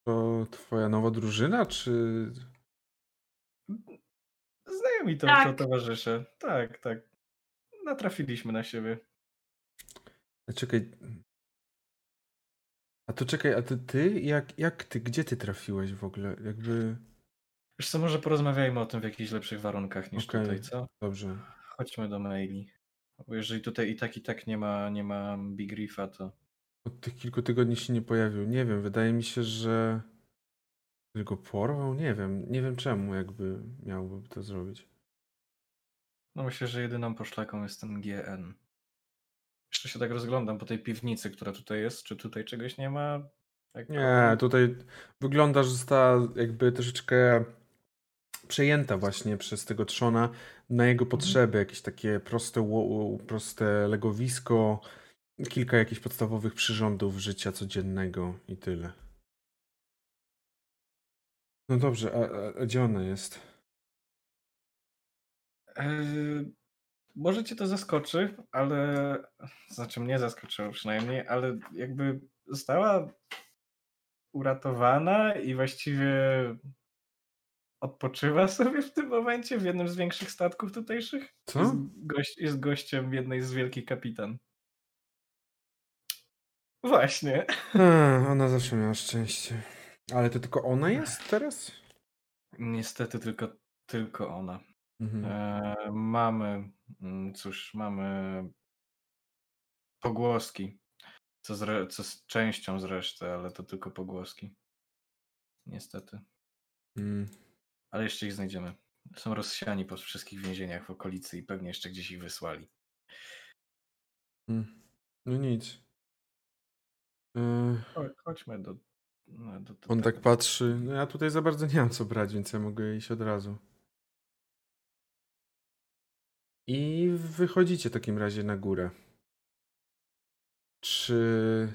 [SPEAKER 1] To twoja nowa drużyna, czy.
[SPEAKER 2] Znajomi to,
[SPEAKER 3] Tak.
[SPEAKER 2] to towarzysze. Tak, tak. Natrafiliśmy na siebie.
[SPEAKER 1] A czekaj. A to czekaj, a to ty? Jak, jak ty, gdzie ty trafiłeś w ogóle? Jakby.
[SPEAKER 2] Wiesz co, może porozmawiajmy o tym w jakichś lepszych warunkach niż
[SPEAKER 1] Okej.
[SPEAKER 2] tutaj, co?
[SPEAKER 1] Dobrze.
[SPEAKER 2] Chodźmy do maili. Bo jeżeli tutaj i tak i tak nie ma, nie ma Big Riffa, to
[SPEAKER 1] Od tych kilku tygodni się nie pojawił. Nie wiem, wydaje mi się, że. Tylko porwał? Nie wiem. Nie wiem czemu, jakby miałby to zrobić.
[SPEAKER 2] no myślę, że jedyną poszlaką jest ten GN. Jeszcze się tak rozglądam po tej piwnicy, która tutaj jest. Czy tutaj czegoś nie ma? Tak
[SPEAKER 1] Nie, tutaj wygląda, że została jakby troszeczkę przejęta właśnie przez tego trzona na jego potrzeby. Jakieś takie proste, proste legowisko, kilka jakichś podstawowych przyrządów życia codziennego i tyle. No dobrze, a, a, gdzie ona jest?
[SPEAKER 2] Yy, może cię to zaskoczy, ale. Znaczy mnie zaskoczyło przynajmniej, ale jakby została uratowana i właściwie odpoczywa sobie w tym momencie w jednym z większych statków tutejszych.
[SPEAKER 1] Co?
[SPEAKER 2] Jest, gość, jest gościem jednej z wielkich kapitan. Właśnie.
[SPEAKER 1] A, ona zawsze miała szczęście. Ale to tylko ona jest teraz?
[SPEAKER 2] Niestety tylko, tylko ona.
[SPEAKER 1] Mhm.
[SPEAKER 2] E, mamy, mm, cóż, mamy pogłoski, co, zre, co z częścią zresztą, ale to tylko pogłoski. Niestety.
[SPEAKER 1] Mm.
[SPEAKER 2] Ale jeszcze ich znajdziemy. Są rozsiani po wszystkich więzieniach w okolicy i pewnie jeszcze gdzieś ich wysłali.
[SPEAKER 1] Mm. No nic.
[SPEAKER 2] Cho- Chodźmy do. no, do, do
[SPEAKER 1] On
[SPEAKER 2] tego.
[SPEAKER 1] tak patrzy. No ja tutaj za bardzo nie mam co brać, więc ja mogę iść od razu. I wychodzicie w takim razie na górę. Czy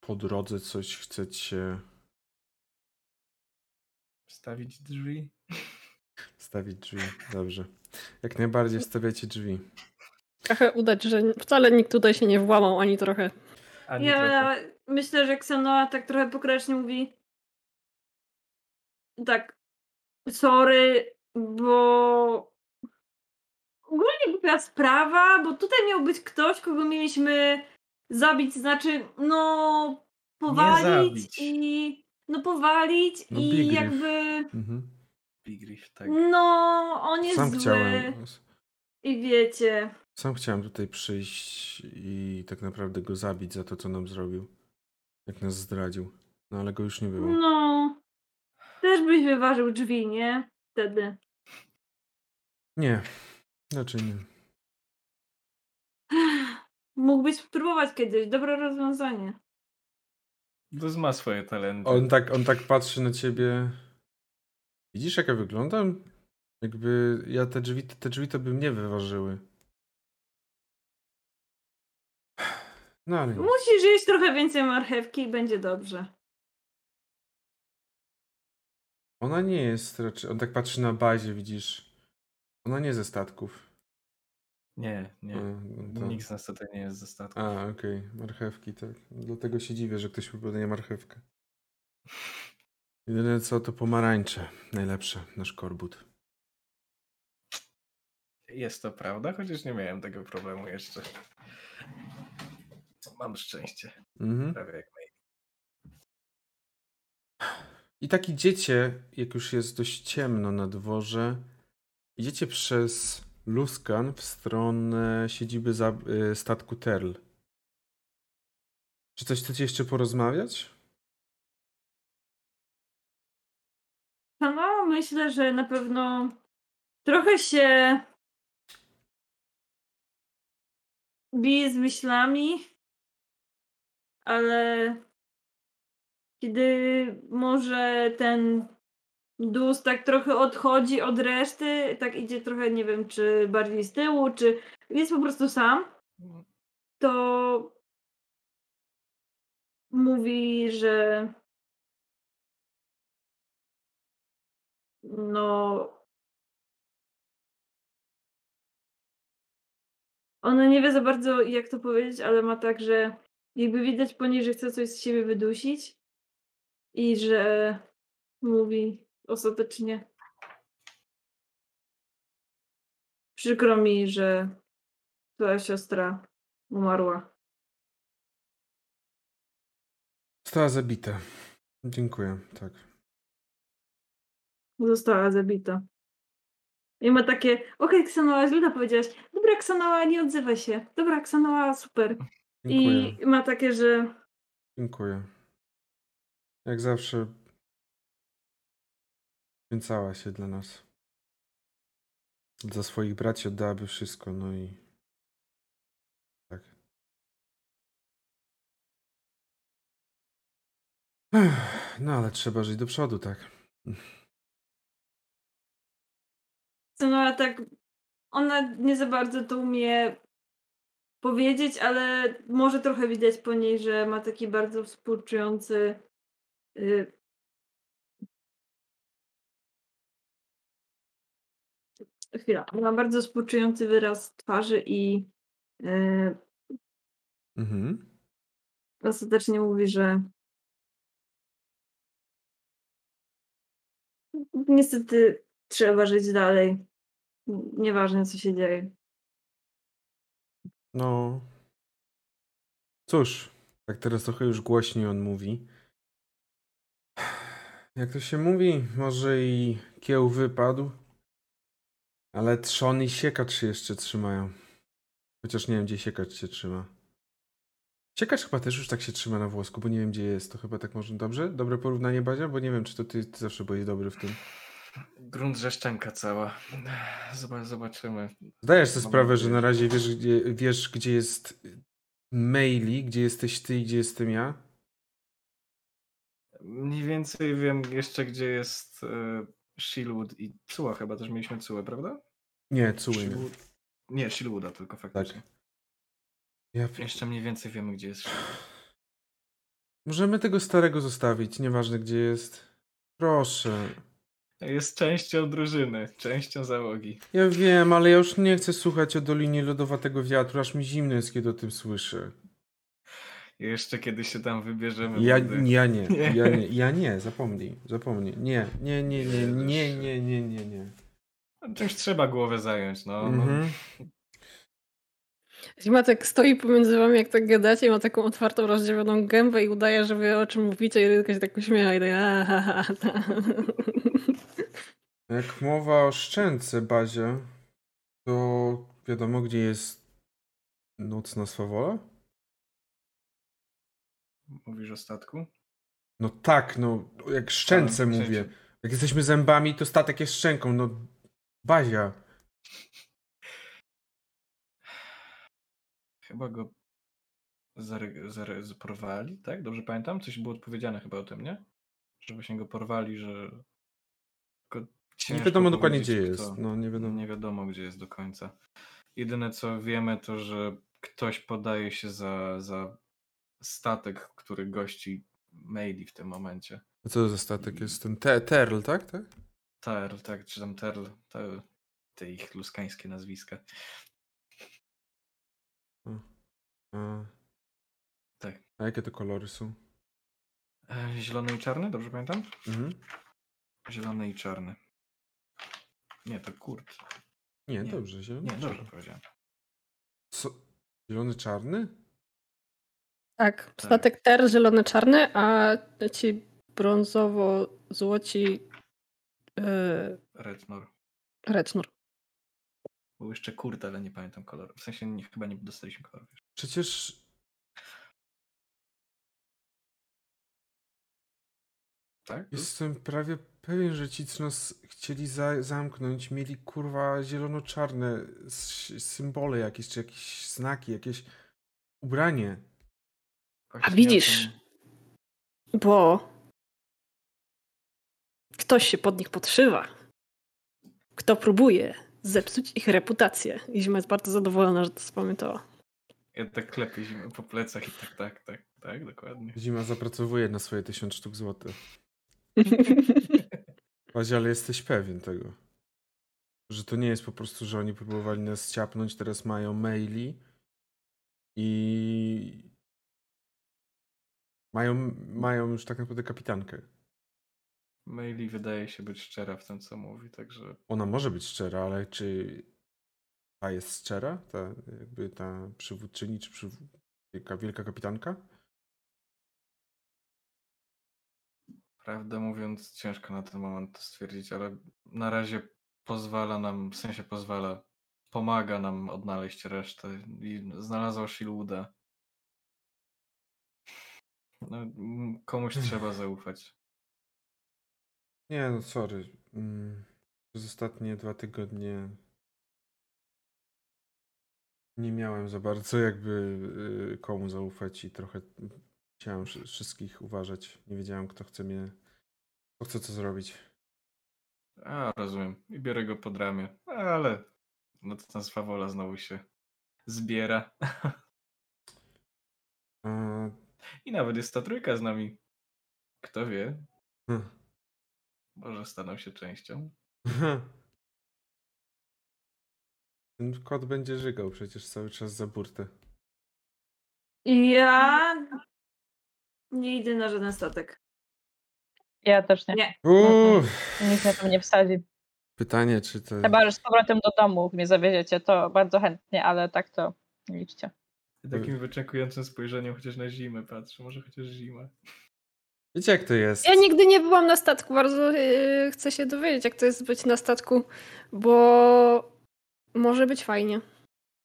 [SPEAKER 1] po drodze coś chcecie
[SPEAKER 2] Stawić drzwi?
[SPEAKER 1] stawić drzwi? Dobrze. Jak najbardziej stawiacie drzwi.
[SPEAKER 4] Trochę udać, że wcale nikt tutaj się nie włamał ani trochę.
[SPEAKER 2] Ani
[SPEAKER 3] Ja
[SPEAKER 2] trochę.
[SPEAKER 3] myślę, że Ksanoa tak trochę pokracznie mówi. Tak. Sorry, bo. Ogólnie głupia sprawa, bo tutaj miał być ktoś, kogo mieliśmy zabić, znaczy, no. Powalić
[SPEAKER 2] zabić.
[SPEAKER 3] i. No, powalić
[SPEAKER 1] No,
[SPEAKER 3] i
[SPEAKER 1] Big
[SPEAKER 3] jakby.
[SPEAKER 1] Mhm.
[SPEAKER 2] Big Riff, tak.
[SPEAKER 3] No, on jest
[SPEAKER 1] Sam
[SPEAKER 3] zły.
[SPEAKER 1] chciałem.
[SPEAKER 3] I wiecie.
[SPEAKER 1] Sam chciałem tutaj przyjść i tak naprawdę go zabić za to, co nam zrobił. Jak nas zdradził. No ale go już nie było.
[SPEAKER 3] No. Też byś wyważył drzwi, nie? Wtedy.
[SPEAKER 1] Nie. Raczej nie.
[SPEAKER 3] Mógłbyś spróbować kiedyś. Dobre rozwiązanie.
[SPEAKER 2] Duz ma swoje talenty.
[SPEAKER 1] On tak, on tak patrzy na ciebie. Widzisz, jak ja wyglądam? Jakby ja te drzwi, te drzwi to by mnie wyważyły. No ale nie.
[SPEAKER 3] Musisz jeść trochę więcej marchewki i będzie dobrze.
[SPEAKER 1] Ona nie jest raczej. On tak patrzy na bazie, widzisz. Ona nie ze statków.
[SPEAKER 2] Nie, nie.
[SPEAKER 1] No to-
[SPEAKER 2] Nikt z nas tutaj nie jest ze statku.
[SPEAKER 1] A, okej. Marchewki, tak. Dlatego się dziwię, że ktoś próbuje marchewkę. Jedyne co to pomarańcze. Najlepsze. Nasz korbut.
[SPEAKER 2] Jest to prawda, chociaż nie miałem tego problemu jeszcze. Mam szczęście.
[SPEAKER 1] Mhm.
[SPEAKER 2] Prawie jak my.
[SPEAKER 1] I tak idziecie, jak już jest dość ciemno na dworze, idziecie przez Luskan w stronę siedziby y, statku Terl. Czy coś chcecie jeszcze porozmawiać?
[SPEAKER 3] No, myślę, że na pewno trochę się bije z myślami, ale kiedy może ten dus tak trochę odchodzi od reszty, tak idzie trochę, nie wiem, czy bardziej z tyłu, czy jest po prostu sam, to mówi, że no ona nie wie za bardzo jak to powiedzieć, ale ma tak, że jakby widać po niej, że chce coś z siebie wydusić i że mówi ostatecznie przykro mi, że twoja siostra umarła.
[SPEAKER 1] Została zabita. Dziękuję, tak.
[SPEAKER 3] Została zabita. I ma takie, okej, Ksanoa, źle powiedziałaś. Dobra, Ksanoa, nie odzywaj się. Dobra, Ksanoa, super.
[SPEAKER 1] Dziękuję.
[SPEAKER 3] I ma takie, że
[SPEAKER 1] Dziękuję. Jak zawsze poświęcała się dla nas. Za swoich braci oddałaby wszystko, no i tak. No ale trzeba żyć do przodu, tak.
[SPEAKER 3] Ksanoa tak, ona nie za bardzo to umie powiedzieć, ale może trochę widać po niej, że ma taki bardzo współczujący y, chwila, ma bardzo współczujący wyraz twarzy i y,
[SPEAKER 1] Mhm.
[SPEAKER 3] ostatecznie mówi, że niestety trzeba żyć dalej. Nieważne, co się dzieje.
[SPEAKER 1] No. Cóż, tak teraz trochę już głośniej on mówi. Jak to się mówi, może i kieł wypadł, ale trzon i siekacz się jeszcze trzymają. Chociaż nie wiem, gdzie siekacz się trzyma. Siekacz chyba też już tak się trzyma na włosku, bo nie wiem, gdzie jest. To chyba tak może dobrze? Dobre porównanie, Bazia? Bo nie wiem, czy to ty, ty zawsze byłeś dobry w tym.
[SPEAKER 2] Grunt, że szczęka cała. Zobacz, zobaczymy.
[SPEAKER 1] Zdajesz sobie
[SPEAKER 2] Mam
[SPEAKER 1] sprawę, że na razie wiesz gdzie, wiesz, gdzie jest maili, gdzie jesteś ty i gdzie jestem ja?
[SPEAKER 2] Mniej więcej wiem jeszcze, gdzie jest e, Shieldwood i Cuła chyba też mieliśmy Cułę, prawda?
[SPEAKER 1] Nie, cuły. nie.
[SPEAKER 2] Shieldwood- Nie, Shieldwooda tylko faktycznie.
[SPEAKER 1] Ja, pi-
[SPEAKER 2] Jeszcze mniej więcej wiemy, gdzie jest Shieldwood.
[SPEAKER 1] możemy tego starego zostawić, nieważne gdzie jest. Proszę.
[SPEAKER 2] Jest częścią drużyny, częścią załogi.
[SPEAKER 1] Ja wiem, ale ja już nie chcę słuchać o Dolinie Lodowatego Wiatru, aż mi zimno jest, kiedy o tym słyszę.
[SPEAKER 2] Jeszcze kiedy się tam wybierzemy.
[SPEAKER 1] Ja, ja nie,
[SPEAKER 2] Nie.
[SPEAKER 1] ja nie, ja nie, zapomnij, zapomnij. Nie, nie, nie, nie, nie, nie, nie, nie, nie.
[SPEAKER 2] Czymś trzeba głowę zająć, no. no.
[SPEAKER 1] Mhm.
[SPEAKER 4] Zima tak stoi pomiędzy wami, jak tak gadacie, ma taką otwartą, rozdziawioną gębę i udaje, że wie o czym mówicie i tylko się tak uśmiecha i tak "Ah, ha, ha".
[SPEAKER 1] Jak mowa o szczęce, Bazie, to wiadomo, gdzie jest nocna swawola?
[SPEAKER 2] Mówisz o statku?
[SPEAKER 1] No tak, no, jak szczęce mówię. Jak jesteśmy zębami, to statek jest szczęką, no. Bazia.
[SPEAKER 2] Chyba go zare, porwali, tak? Dobrze pamiętam? Coś było odpowiedziane chyba o tym, nie? Że właśnie go porwali, że... Tylko
[SPEAKER 1] Nie wiadomo dokładnie, gdzie jest.
[SPEAKER 2] kto.
[SPEAKER 1] No, nie wiadomo.
[SPEAKER 2] Nie wiadomo, gdzie jest do końca. Jedyne co wiemy, to że ktoś podaje się za, za statek, który gości Maili w tym momencie.
[SPEAKER 1] A co to za statek jest? Ten te Terl, tak? tak?
[SPEAKER 2] Terl, tak, czy tam Terl, te, te ich luskańskie nazwiska.
[SPEAKER 1] A.
[SPEAKER 2] Tak.
[SPEAKER 1] A jakie to kolory są?
[SPEAKER 2] E, Zielony i czarny, dobrze pamiętam?
[SPEAKER 1] Mhm.
[SPEAKER 2] Zielony i czarny. Nie, to kurt.
[SPEAKER 1] Nie,
[SPEAKER 2] Nie.
[SPEAKER 1] dobrze, zielony.
[SPEAKER 2] Nie, dobrze powiedziałem.
[SPEAKER 1] Co? Zielony czarny?
[SPEAKER 4] Tak, statek ter zielony-czarny, a ci brązowo-złoci yy,
[SPEAKER 2] Rednor.
[SPEAKER 4] Recnur.
[SPEAKER 2] Był jeszcze kurt, ale nie pamiętam koloru. W sensie nie, chyba nie dostaliśmy koloru.
[SPEAKER 1] Przecież
[SPEAKER 2] Tak?
[SPEAKER 1] jestem prawie pewien, że ci, co nas chcieli za zamknąć, mieli kurwa zielono-czarne symbole jakieś, czy jakieś znaki, jakieś ubranie.
[SPEAKER 2] Właśnie
[SPEAKER 4] A widzisz, bo ktoś się pod nich podszywa. Kto próbuje zepsuć ich reputację. I Zima jest bardzo zadowolona, że to spamiętała.
[SPEAKER 2] Ja tak klepię zimę po plecach i tak, tak, tak, tak, dokładnie.
[SPEAKER 1] Zima zapracowuje na swoje tysiąc sztuk złotych. Właśnie, ale jesteś pewien tego. Że to nie jest po prostu, że oni próbowali nas ciapnąć, teraz mają maili i mają, mają już tak naprawdę kapitankę.
[SPEAKER 2] Maili wydaje się być szczera w tym, co mówi, także
[SPEAKER 1] Ona może być szczera, ale czy ta jest szczera? Ta jakby ta przywódczyni, czy przyw... wielka, wielka kapitanka?
[SPEAKER 2] prawdę mówiąc ciężko na ten moment to stwierdzić, ale na razie pozwala nam, w sensie pozwala, pomaga nam odnaleźć resztę i znalazła Shiluda. No, komuś trzeba zaufać.
[SPEAKER 1] Nie, no sorry. Mm, Przez ostatnie dwa tygodnie nie miałem za bardzo jakby y, komu zaufać i trochę chciałem wszy- wszystkich uważać. Nie wiedziałem, kto chce mnie, kto chce co zrobić.
[SPEAKER 2] A, rozumiem. I biorę go pod ramię. Ale no to ta swawola znowu się zbiera.
[SPEAKER 1] A,
[SPEAKER 2] I nawet jest ta trójka z nami. Kto wie,
[SPEAKER 1] hm.
[SPEAKER 2] może staną się częścią.
[SPEAKER 1] Ten kot będzie żygał przecież cały czas za burtę.
[SPEAKER 3] Ja nie idę na żaden statek.
[SPEAKER 5] Ja też nie.
[SPEAKER 3] Nie.
[SPEAKER 1] Uuu,
[SPEAKER 5] Nikt mnie tam nie wsadzi.
[SPEAKER 1] pytanie, czy to...
[SPEAKER 5] Chyba, że z powrotem do domu mnie zawieziecie, to bardzo chętnie, ale tak to nie liczcie.
[SPEAKER 2] Takim wyczekującym spojrzeniem chociaż na zimę patrzę. Może chociaż zimę.
[SPEAKER 1] Wiecie, jak to jest?
[SPEAKER 4] Ja nigdy nie byłam na statku, bardzo yy, chcę się dowiedzieć, jak to jest być na statku, bo może być fajnie.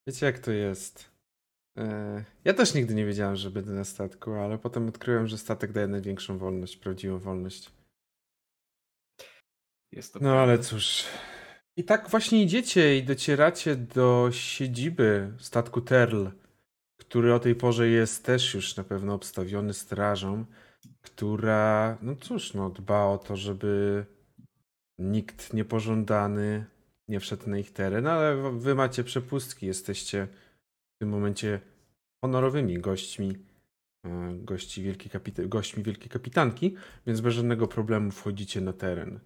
[SPEAKER 1] Wiecie, jak to jest? E, Ja też nigdy nie wiedziałem, że będę na statku, ale potem odkryłem, że statek daje największą wolność, prawdziwą wolność.
[SPEAKER 2] Jest to
[SPEAKER 1] No ale
[SPEAKER 2] prawda.
[SPEAKER 1] cóż. I tak właśnie idziecie i docieracie do siedziby statku Terl, który o tej porze jest też już na pewno obstawiony strażą, która, no cóż, no dba o to, żeby nikt niepożądany nie wszedł na ich teren, ale wy macie przepustki, jesteście w tym momencie honorowymi gośćmi, e, gości wielkiej kapita- gośćmi Wielkiej Kapitanki, więc bez żadnego problemu wchodzicie na teren.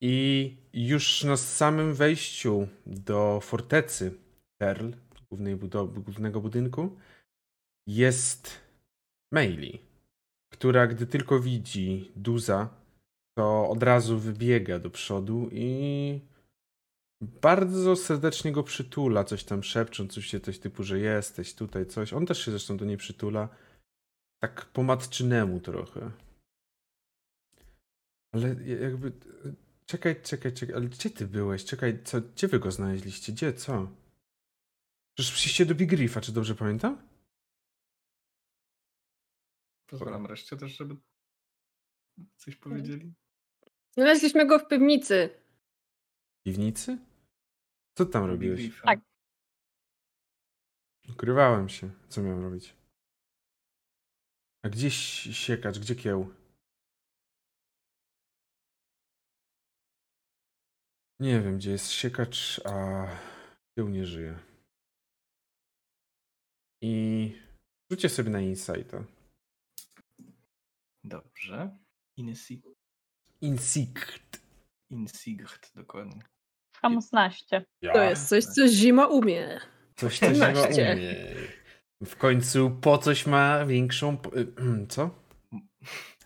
[SPEAKER 1] I już na samym wejściu do fortecy Perl, głównej głównego budynku, jest Meili, która gdy tylko widzi Duza, to od razu wybiega do przodu i bardzo serdecznie go przytula, coś tam szepcząc, coś, się- coś typu, że jesteś tutaj, coś. On też się zresztą do niej przytula. Tak po matczynemu trochę. Ale jakby... Czekaj, czekaj, czekaj, ale gdzie ty byłeś? Czekaj, co, gdzie wy go znaleźliście? Gdzie, co? Przecież przyjście do Big Riffa, czy dobrze pamiętam?
[SPEAKER 2] Pozwalam reszcie też, żeby coś powiedzieli.
[SPEAKER 4] Znaleźliśmy go w piwnicy.
[SPEAKER 1] W piwnicy? Co tam robiłeś?
[SPEAKER 5] Tak.
[SPEAKER 1] Ukrywałem się. Co miałem robić? A gdzie si- siekacz? Gdzie kieł? Nie wiem, gdzie jest siekacz, a kieł nie żyje. I rzućcie sobie na insighta.
[SPEAKER 2] Dobrze. Insi
[SPEAKER 1] Insight.
[SPEAKER 2] Insight, dokładnie.
[SPEAKER 5] Hamsnaście.
[SPEAKER 4] To jest coś, co zima umie.
[SPEAKER 1] Coś też ma
[SPEAKER 4] 18.
[SPEAKER 1] umie. W końcu po coś ma większą... y, Co?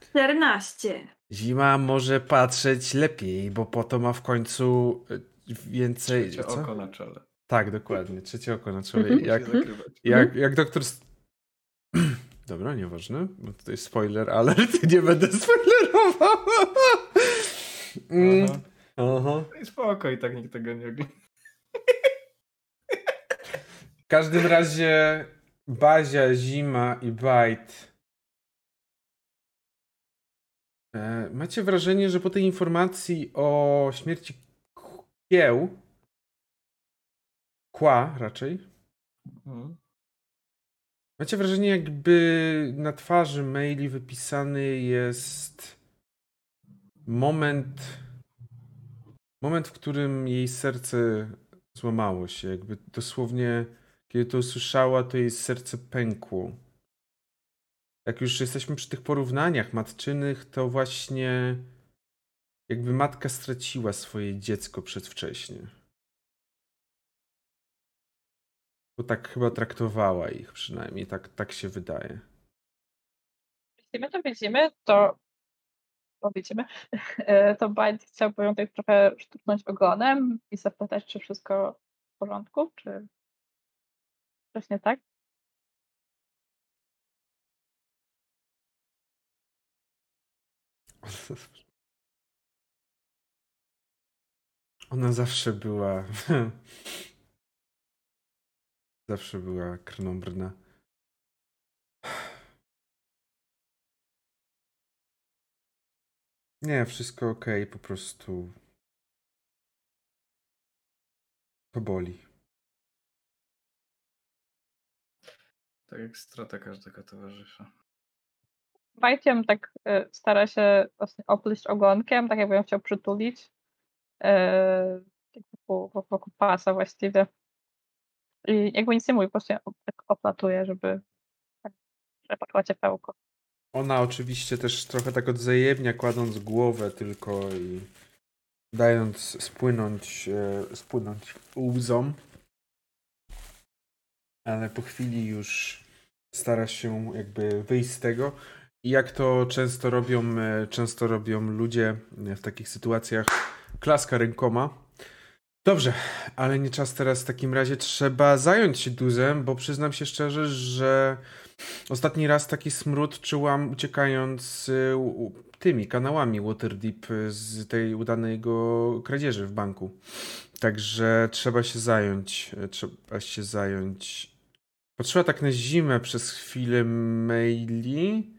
[SPEAKER 3] 14.
[SPEAKER 1] Zima może patrzeć lepiej, bo po to ma w końcu y, więcej.
[SPEAKER 2] Trzecie
[SPEAKER 1] Co?
[SPEAKER 2] oko na czele.
[SPEAKER 1] Tak, dokładnie. Trzecie oko na czole.
[SPEAKER 4] Mhm.
[SPEAKER 1] Jak,
[SPEAKER 2] Jak...
[SPEAKER 1] Jak, jak doktor. Dobra, nieważne, bo tutaj spoiler alert, nie będę spoilerował. Mm,
[SPEAKER 2] Aha.
[SPEAKER 1] Aha.
[SPEAKER 2] I spoko, i tak nikt tego nie ogląda.
[SPEAKER 1] W każdym razie Bazia, Zima i Bajt. E, Macie wrażenie, że po tej informacji o śmierci kieł, kła raczej,
[SPEAKER 2] Mhm.
[SPEAKER 1] macie wrażenie, jakby na twarzy maili wypisany jest moment, moment, w którym jej serce złamało się, jakby dosłownie kiedy to usłyszała, to jej serce pękło. Jak już jesteśmy przy tych porównaniach matczynych, to właśnie jakby matka straciła swoje dziecko przedwcześnie. Bo tak chyba traktowała ich przynajmniej, tak, tak się wydaje.
[SPEAKER 5] Jeśli my to widzimy, to widzimy, e, to Bajt chciałby ją tak trochę szturchnąć ogonem i zapytać, czy wszystko w porządku, czy coś nie tak?
[SPEAKER 1] Ona zawsze była. zawsze była krnąbrna. Nie, wszystko ok, po prostu. To boli.
[SPEAKER 2] Tak jak strata każdego towarzysza.
[SPEAKER 5] Ją tak e, stara się właśnie opleść ogonkiem, tak jakby ją chciał przytulić. E, tak wokół, wokół pasa właściwie. I jakby nic nie mówi, po prostu ją tak oplatuje, żeby tak, przepakować ciepełko.
[SPEAKER 1] Ona oczywiście też trochę tak odzajemnia, kładąc głowę tylko i dając spłynąć, e, spłynąć łzom. Ale po chwili już stara się jakby wyjść z tego. I jak to często robią, e, często robią ludzie w takich sytuacjach, klaska rękoma. Dobrze, ale nie czas teraz w takim razie. Trzeba zająć się duzem, bo przyznam się szczerze, że ostatni raz taki smród czułam uciekając y, tymi kanałami Waterdeep y, z tej udanego kradzieży w banku. Także trzeba się zająć. y, Trzeba się zająć. Patrzyła tak na zimę przez chwilę maili,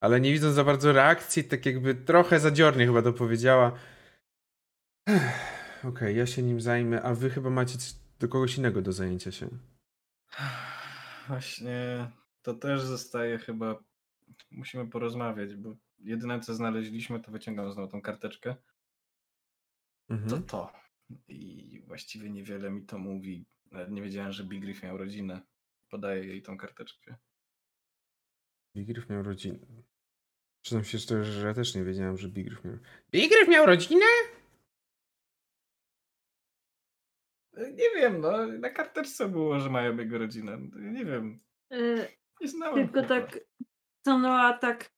[SPEAKER 1] ale nie widząc za bardzo reakcji, tak jakby trochę zadziornie chyba to powiedziała. Ech, Okej, ja się nim zajmę, a wy chyba macie do kogoś innego do zajęcia się.
[SPEAKER 2] Właśnie to też zostaje chyba. Musimy porozmawiać, bo jedyne co znaleźliśmy, to wyciągam znowu tą karteczkę. To
[SPEAKER 1] Mhm.
[SPEAKER 2] to. I właściwie niewiele mi to mówi. Nawet nie wiedziałem, że Big Griff miał rodzinę. Podaję jej tą karteczkę.
[SPEAKER 1] Bigryf miał rodzinę. Przyznam się szczerze, że ja też nie wiedziałem, że Bigryf miał. Bigryf miał rodzinę?
[SPEAKER 2] Nie wiem, no na karteczce było, że mają jego rodzinę. Nie wiem.
[SPEAKER 3] Y,
[SPEAKER 2] Nie znałem.
[SPEAKER 3] Tylko
[SPEAKER 2] chłopa.
[SPEAKER 3] tak Sonoa tak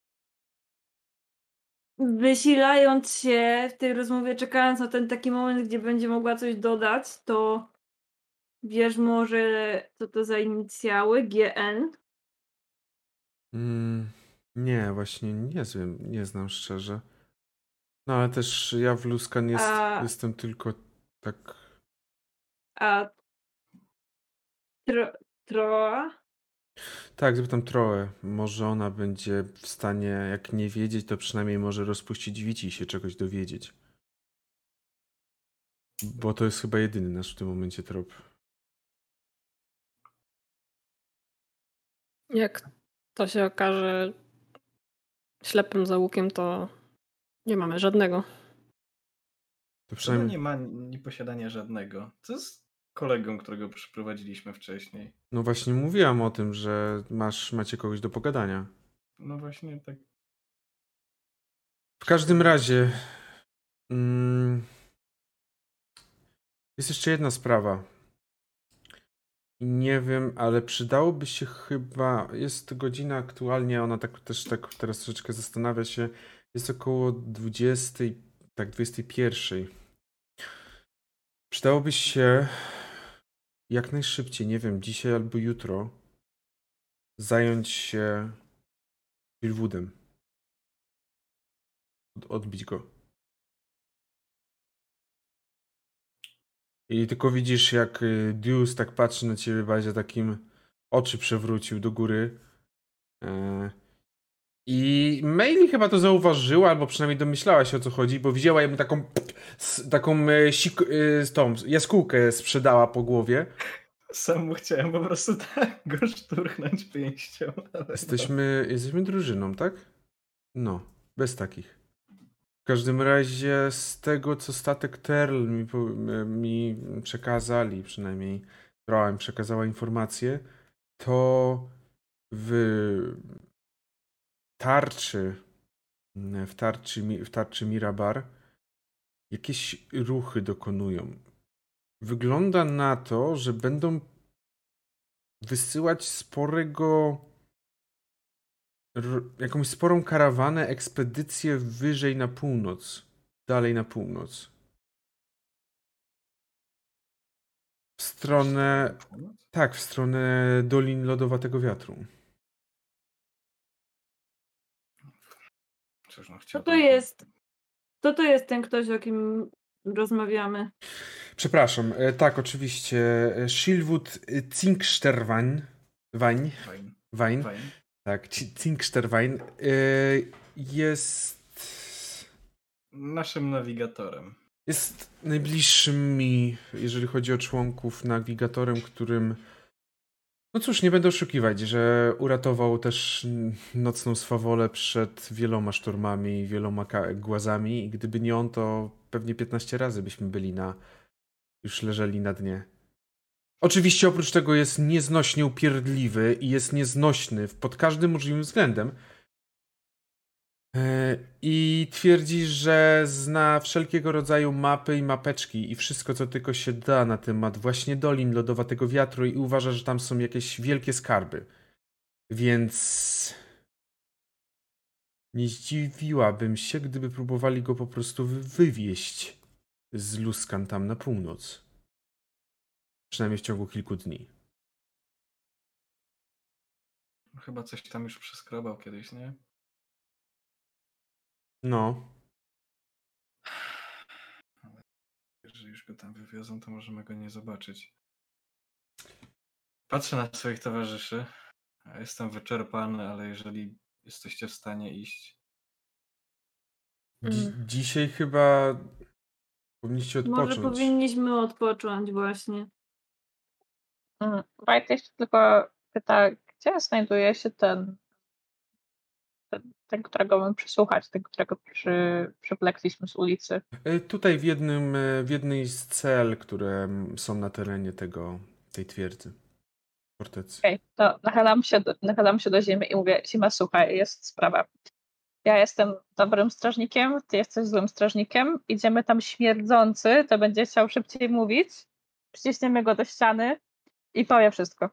[SPEAKER 3] wysilając się w tej rozmowie, czekając na ten taki moment, gdzie będzie mogła coś dodać, to wiesz może co to za inicjały? GN?
[SPEAKER 1] Mm, nie, właśnie nie znam, nie znam szczerze. No ale też ja w Luskan jest,
[SPEAKER 3] A-
[SPEAKER 1] jestem tylko tak.
[SPEAKER 3] A tro, Troa?
[SPEAKER 1] Tak, zapytam Troę. Może ona będzie w stanie, jak nie wiedzieć, to przynajmniej może rozpuścić wici i się czegoś dowiedzieć. Bo to jest chyba jedyny nasz w tym momencie trop.
[SPEAKER 4] Jak to się okaże ślepym załukiem, to nie mamy żadnego.
[SPEAKER 1] To
[SPEAKER 2] To
[SPEAKER 1] przynajmniej.
[SPEAKER 2] nie ma ni posiadania żadnego. Co z kolegą, którego przyprowadziliśmy wcześniej?
[SPEAKER 1] No właśnie mówiłam o tym, że masz, macie kogoś do pogadania.
[SPEAKER 2] No właśnie tak.
[SPEAKER 1] W każdym razie. Mm, jest jeszcze jedna sprawa. Nie wiem, ale przydałoby się chyba. Jest godzina aktualnie, ona tak też tak teraz troszeczkę zastanawia się. Jest około 20, tak 21. Przydałoby się jak najszybciej, nie wiem, dzisiaj albo jutro, zająć się Silwoodem. Od, odbić go. I tylko widzisz, jak y, Deuce tak patrzy na ciebie, bardzo takim oczy przewrócił do góry. E, I Maili chyba to zauważyła, albo przynajmniej domyślała się o co chodzi, bo widziała ją taką, taką e, sik, e, tą jaskółkę sprzedała po głowie.
[SPEAKER 2] Sam mu chciałem po prostu tak go szturchnąć pięścią. Ale
[SPEAKER 1] Jesteśmy, jesteśmy drużyną, tak? No, bez takich. W każdym razie z tego, co statek Terl mi, po- mi przekazali, przynajmniej Troa przekazała informację, to w tarczy, w tarczy, w tarczy Mirabar jakieś ruchy dokonują. Wygląda na to, że będą wysyłać sporego jakąś sporą karawanę, ekspedycję wyżej na północ. Dalej na północ. W stronę. Tak, w stronę Dolin Lodowatego Wiatru.
[SPEAKER 2] Cóż, no chciałbym...
[SPEAKER 3] to jest? Kto to jest ten ktoś, o kim rozmawiamy?
[SPEAKER 1] Przepraszam, e, tak, oczywiście. e, Shilwood Zinksterwein. Wein. Wein.
[SPEAKER 2] fajnie.
[SPEAKER 1] Tak, Zinksterwein. e, Jest.
[SPEAKER 2] Naszym nawigatorem.
[SPEAKER 1] Jest najbliższym mi, jeżeli chodzi o członków, nawigatorem, którym. No cóż, nie będę oszukiwać, że uratował też nocną swawolę przed wieloma sztormami i wieloma głazami. I gdyby nie on, to pewnie 15 razy byśmy byli na. już leżeli na dnie. Oczywiście oprócz tego jest nieznośnie upierdliwy i jest nieznośny pod każdym możliwym względem. E, I twierdzi, że zna wszelkiego rodzaju mapy i mapeczki i wszystko, co tylko się da na temat właśnie Dolin Lodowatego Wiatru i uważa, że tam są jakieś wielkie skarby. Więc nie zdziwiłabym się, gdyby próbowali go po prostu wy- wywieźć z Luskan tam na północ. Przynajmniej w ciągu kilku dni.
[SPEAKER 2] Chyba coś tam już przeskrobał kiedyś, nie?
[SPEAKER 1] No,
[SPEAKER 2] Jeżeli już go tam wywiozą, to możemy go nie zobaczyć. Patrzę na swoich towarzyszy. Ja Jestem wyczerpany, ale jeżeli jesteście w stanie iść,
[SPEAKER 1] Dzi-
[SPEAKER 4] Mm.
[SPEAKER 1] dzisiaj chyba powinniście odpocząć.
[SPEAKER 3] Może powinniśmy odpocząć właśnie.
[SPEAKER 5] Mm, White jeszcze tylko pyta, gdzie znajduje się ten, ten, którego mamy przesłuchać, ten, którego przy, przywlekliśmy z ulicy.
[SPEAKER 1] E, Tutaj w jednym, e, w jednej z cel, które są na terenie tego, tej twierdzy. Fortecy.
[SPEAKER 5] Okej, to nachylam się, do, nachylam się do ziemi i mówię, Zima, słuchaj, jest sprawa. Ja jestem dobrym strażnikiem, ty jesteś złym strażnikiem, idziemy tam śmierdzący, to będzie chciał szybciej mówić, przyciśniemy go do ściany i powie wszystko.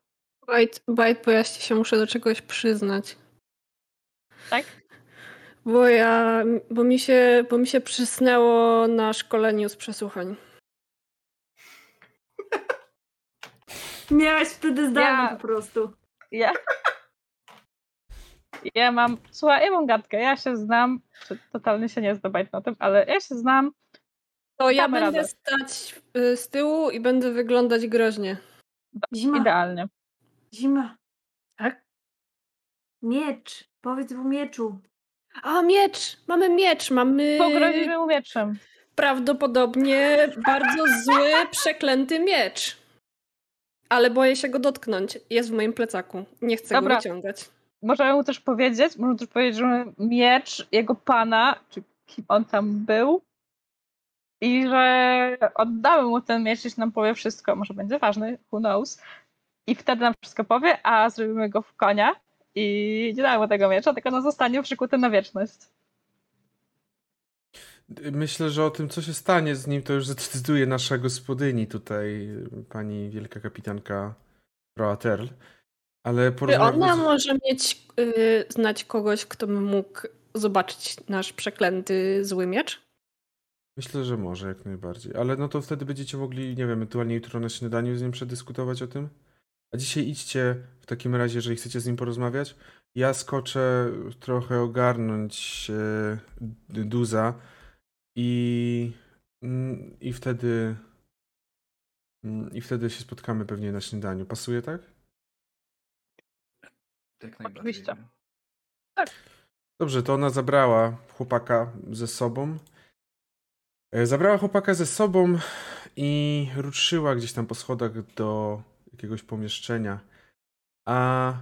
[SPEAKER 4] White, White, bo ja się muszę do czegoś przyznać.
[SPEAKER 5] Tak?
[SPEAKER 4] Bo ja, bo mi się, bo mi się przysnęło na szkoleniu z przesłuchań.
[SPEAKER 3] Miałeś wtedy zdalne
[SPEAKER 5] Ja-
[SPEAKER 3] po prostu.
[SPEAKER 5] Ja. Ja mam, słuchaj, ja mam gadkę, ja się znam, totalnie się nie zdobać na tym, ale ja się znam,
[SPEAKER 4] To ja będę
[SPEAKER 5] radę.
[SPEAKER 4] stać y, z tyłu i będę wyglądać groźnie.
[SPEAKER 3] Zima,
[SPEAKER 5] idealnie.
[SPEAKER 3] zima.
[SPEAKER 4] Tak?
[SPEAKER 3] Miecz. Powiedz mu mieczu.
[SPEAKER 4] A miecz! Mamy miecz! Mamy
[SPEAKER 5] Pogrozimy mu mieczem.
[SPEAKER 4] prawdopodobnie bardzo zły, przeklęty miecz. Ale boję się go dotknąć. Jest w moim plecaku. Nie chcę
[SPEAKER 5] Dobra.
[SPEAKER 4] go wyciągać.
[SPEAKER 5] Możemy mu też powiedzieć, możemy też powiedzieć, że miecz jego pana, czy kim on tam był, i że oddamy mu ten miecz, jeśli nam powie wszystko. Może będzie ważny, who knows. I wtedy nam wszystko powie, a zrobimy go w konia i nie damy mu tego miecza, tylko on zostanie przykuty na wieczność.
[SPEAKER 1] Myślę, że o tym, co się stanie z nim, to już zdecyduje nasza gospodyni tutaj, pani wielka kapitanka Roa Terl. Ale
[SPEAKER 4] Czy
[SPEAKER 1] porozmawiam
[SPEAKER 4] ona może mieć, y, znać kogoś, kto by mógł zobaczyć nasz przeklęty zły miecz?
[SPEAKER 1] Myślę, że może jak najbardziej. Ale no to wtedy będziecie mogli, nie wiem, ewentualnie jutro na śniadaniu z nim przedyskutować o tym? A dzisiaj idźcie w takim razie, jeżeli chcecie z nim porozmawiać. Ja skoczę trochę ogarnąć e, D- Duza i, mm, i wtedy mm, i wtedy się spotkamy pewnie na śniadaniu. Pasuje, tak?
[SPEAKER 2] Jak najbardziej.
[SPEAKER 5] Oczywiście.
[SPEAKER 1] Dobrze, to ona zabrała chłopaka ze sobą. E, Zabrała chłopaka ze sobą i ruszyła gdzieś tam po schodach do jakiegoś pomieszczenia. A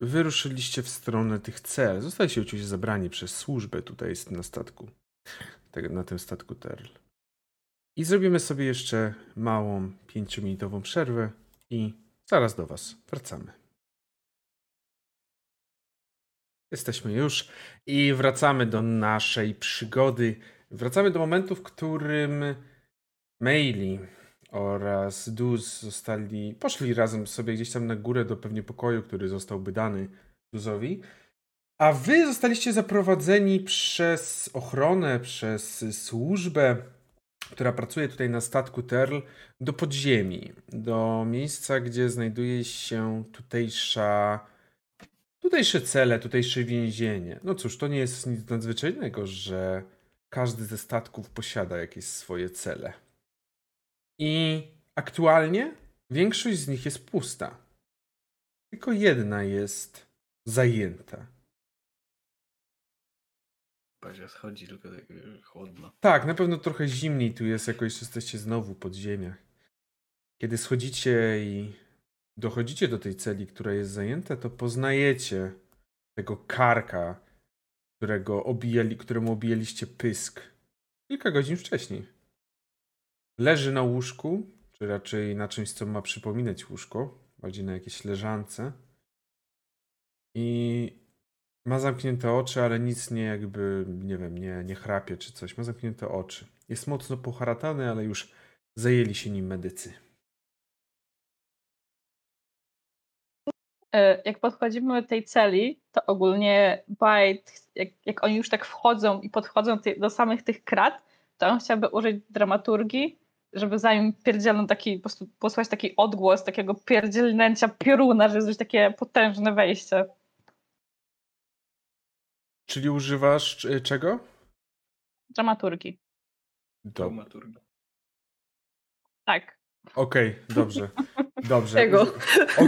[SPEAKER 1] wy ruszyliście w stronę tych cel. Zostaliście oczywiście zabrani przez służbę tutaj na statku. Na tym statku Terl. I zrobimy sobie jeszcze małą, pięciominutową przerwę i zaraz do was wracamy. Jesteśmy już i wracamy do naszej przygody. Wracamy do momentu, w którym Meili oraz Duz zostali, poszli razem sobie gdzieś tam na górę do pewnie pokoju, który zostałby dany Duzowi. A wy zostaliście zaprowadzeni przez ochronę, przez służbę, która pracuje tutaj na statku Terl, do podziemi, do miejsca, gdzie znajduje się tutejsza tutejsze cele, tutejsze więzienie. No cóż, to nie jest nic nadzwyczajnego, że każdy ze statków posiada jakieś swoje cele. I aktualnie większość z nich jest pusta. Tylko jedna jest zajęta.
[SPEAKER 2] Bazia schodzi, tylko tak wiesz, chłodno.
[SPEAKER 1] Tak, na pewno trochę zimniej tu jest, jako jeszcze jesteście znowu pod ziemiach. Kiedy schodzicie i dochodzicie do tej celi, która jest zajęta, to poznajecie tego karka, którego obijali, któremu obijaliście pysk kilka godzin wcześniej. Leży na łóżku, czy raczej na czymś, co ma przypominać łóżko, bardziej na jakiejś leżance. I ma zamknięte oczy, ale nic nie jakby, nie wiem, nie, nie chrapie czy coś. Ma zamknięte oczy. Jest mocno poharatany, ale już zajęli się nim medycy.
[SPEAKER 5] E, jak podchodzimy do tej celi, to ogólnie Byte, jak, jak oni już tak wchodzą i podchodzą do samych tych krat, to on chciałby użyć dramaturgii, żeby zanim pierdzielną taki, po prostu posłać taki odgłos takiego pierdzielnięcia pioruna, żeby zrobić takie potężne wejście.
[SPEAKER 1] Czyli używasz c- czego?
[SPEAKER 5] Dramaturgii.
[SPEAKER 1] Do...
[SPEAKER 2] Dramaturgia.
[SPEAKER 5] Tak.
[SPEAKER 1] Okej, dobrze. Dobrze.
[SPEAKER 4] Tego.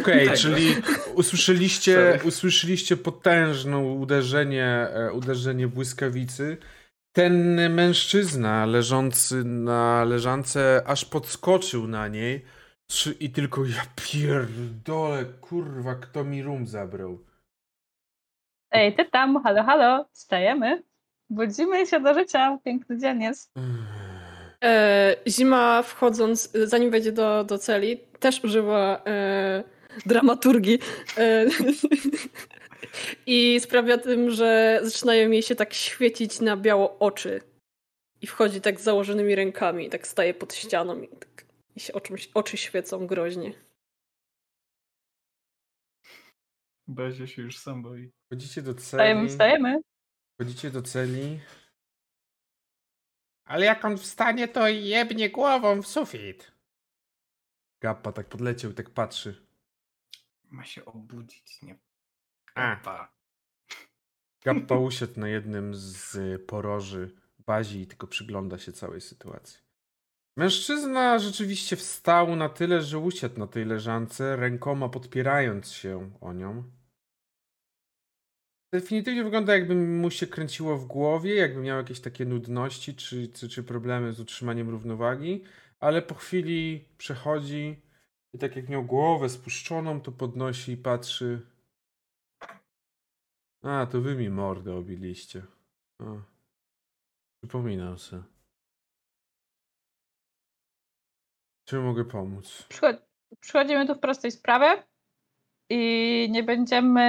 [SPEAKER 1] Okej,
[SPEAKER 2] Tego.
[SPEAKER 1] czyli usłyszeliście, usłyszeliście potężne uderzenie, e, uderzenie błyskawicy. Ten mężczyzna leżący na leżance aż podskoczył na niej i tylko ja pierdolę, kurwa, kto mi rum zabrał.
[SPEAKER 5] Ej, ty tam, halo, halo, wstajemy. Budzimy się do życia, piękny dzień jest.
[SPEAKER 4] E, Zima wchodząc, zanim wejdzie do, do celi, też używa e, dramaturgii. E, I sprawia tym, że zaczynają jej się tak świecić na biało oczy. I wchodzi tak z założonymi rękami, tak staje pod ścianą i, tak, i się oczy, oczy świecą groźnie.
[SPEAKER 2] Bazia się już sam boi.
[SPEAKER 1] Wchodzicie do celi.
[SPEAKER 5] wstajemy.
[SPEAKER 1] Wchodzicie do celi. Ale jak on wstanie, to jebnie głową w sufit. Gappa tak podleciał i tak patrzy.
[SPEAKER 2] Ma się obudzić, nie.
[SPEAKER 1] A.
[SPEAKER 2] Pa.
[SPEAKER 1] Gappa usiadł na jednym z poroży bazi i tylko przygląda się całej sytuacji. Mężczyzna rzeczywiście wstał na tyle, że usiadł na tej leżance, rękoma podpierając się o nią. Definitywnie wygląda, jakby mu się kręciło w głowie, jakby miał jakieś takie nudności czy, czy, czy problemy z utrzymaniem równowagi, ale po chwili przechodzi i tak jak miał głowę spuszczoną, to podnosi i patrzy. A, to wy mi mordę obiliście. O. Przypominam se. Czym mogę pomóc?
[SPEAKER 5] Przychod- przychodzimy tu w prostej sprawie i nie będziemy.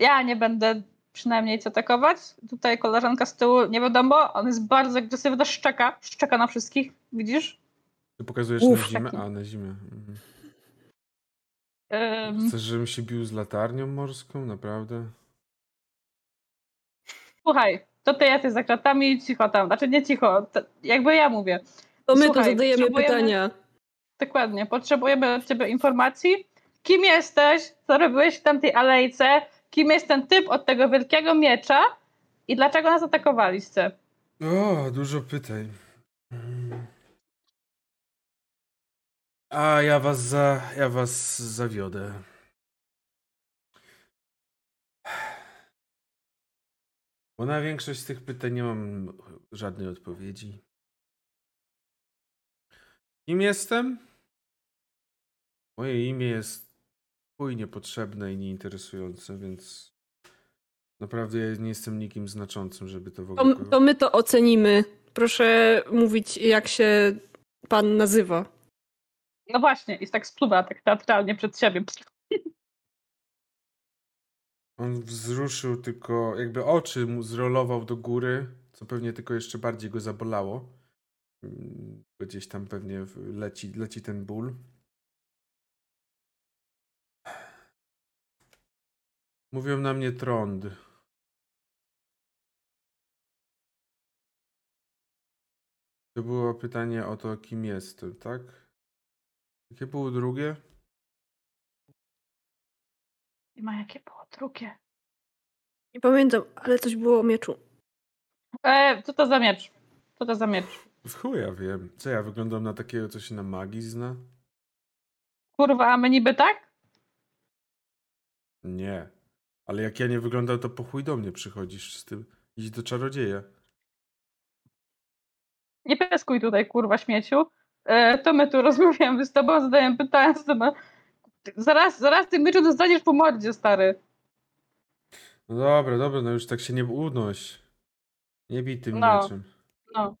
[SPEAKER 5] Ja nie będę przynajmniej cię atakować. Tutaj koleżanka z tyłu, nie wiadomo, on jest bardzo agresywny, szczeka, szczeka na wszystkich, widzisz?
[SPEAKER 1] Ty pokazujesz
[SPEAKER 5] Uf,
[SPEAKER 1] na zimę?
[SPEAKER 5] taki-
[SPEAKER 1] A, na zimę. Mhm.
[SPEAKER 5] Ym,
[SPEAKER 1] Chcesz, żebym się bił z latarnią morską? Naprawdę?
[SPEAKER 5] słuchaj, to ty jesteś za kratami, cicho tam, znaczy nie cicho, to jakby ja mówię.
[SPEAKER 4] To my
[SPEAKER 5] Słuchaj,
[SPEAKER 4] tu zadajemy pytania.
[SPEAKER 5] Dokładnie. Potrzebujemy od ciebie informacji. Kim jesteś? Co robiłeś w tamtej alejce? Kim jest ten typ od tego wielkiego miecza? I dlaczego nas atakowaliście?
[SPEAKER 1] O, dużo pytań. A ja was za. Ja was zawiodę. Bo na większość z tych pytań nie mam żadnej odpowiedzi. Kim jestem? Moje imię jest chuj niepotrzebne i nieinteresujące, więc naprawdę ja nie jestem nikim znaczącym, żeby to w ogóle...
[SPEAKER 4] To, to my to ocenimy. Proszę mówić, jak się pan nazywa.
[SPEAKER 5] No właśnie, i tak spluwa tak teatralnie przed siebie.
[SPEAKER 1] On wzruszył tylko, jakby oczy mu zrolował do góry, co pewnie tylko jeszcze bardziej go zabolało. Gdzieś tam pewnie leci, leci ten ból. Mówią na mnie trąd. To było pytanie o to, kim jestem, tak? Jakie było drugie?
[SPEAKER 5] I ma jakie było drugie.
[SPEAKER 4] Nie pamiętam, ale coś było o mieczu.
[SPEAKER 5] E, co to za miecz? Co to za miecz?
[SPEAKER 1] W chuj ja wiem. Co ja wyglądam na takiego, co się na magii zna?
[SPEAKER 5] Kurwa, a my niby tak?
[SPEAKER 1] Nie. Ale jak ja nie wyglądam, to po chuj do mnie przychodzisz z tym. Idź do czarodzieja.
[SPEAKER 5] Nie peskuj tutaj, kurwa, śmieciu. E, to my tu rozmawiamy z tobą, zadajemy pytania, ma... Zaraz, zaraz tym mieczem dostaniesz po mordzie, stary.
[SPEAKER 1] No dobra, dobra, no już tak się nie unoś. Nie bij tym
[SPEAKER 5] No.
[SPEAKER 1] mieczem.
[SPEAKER 5] No.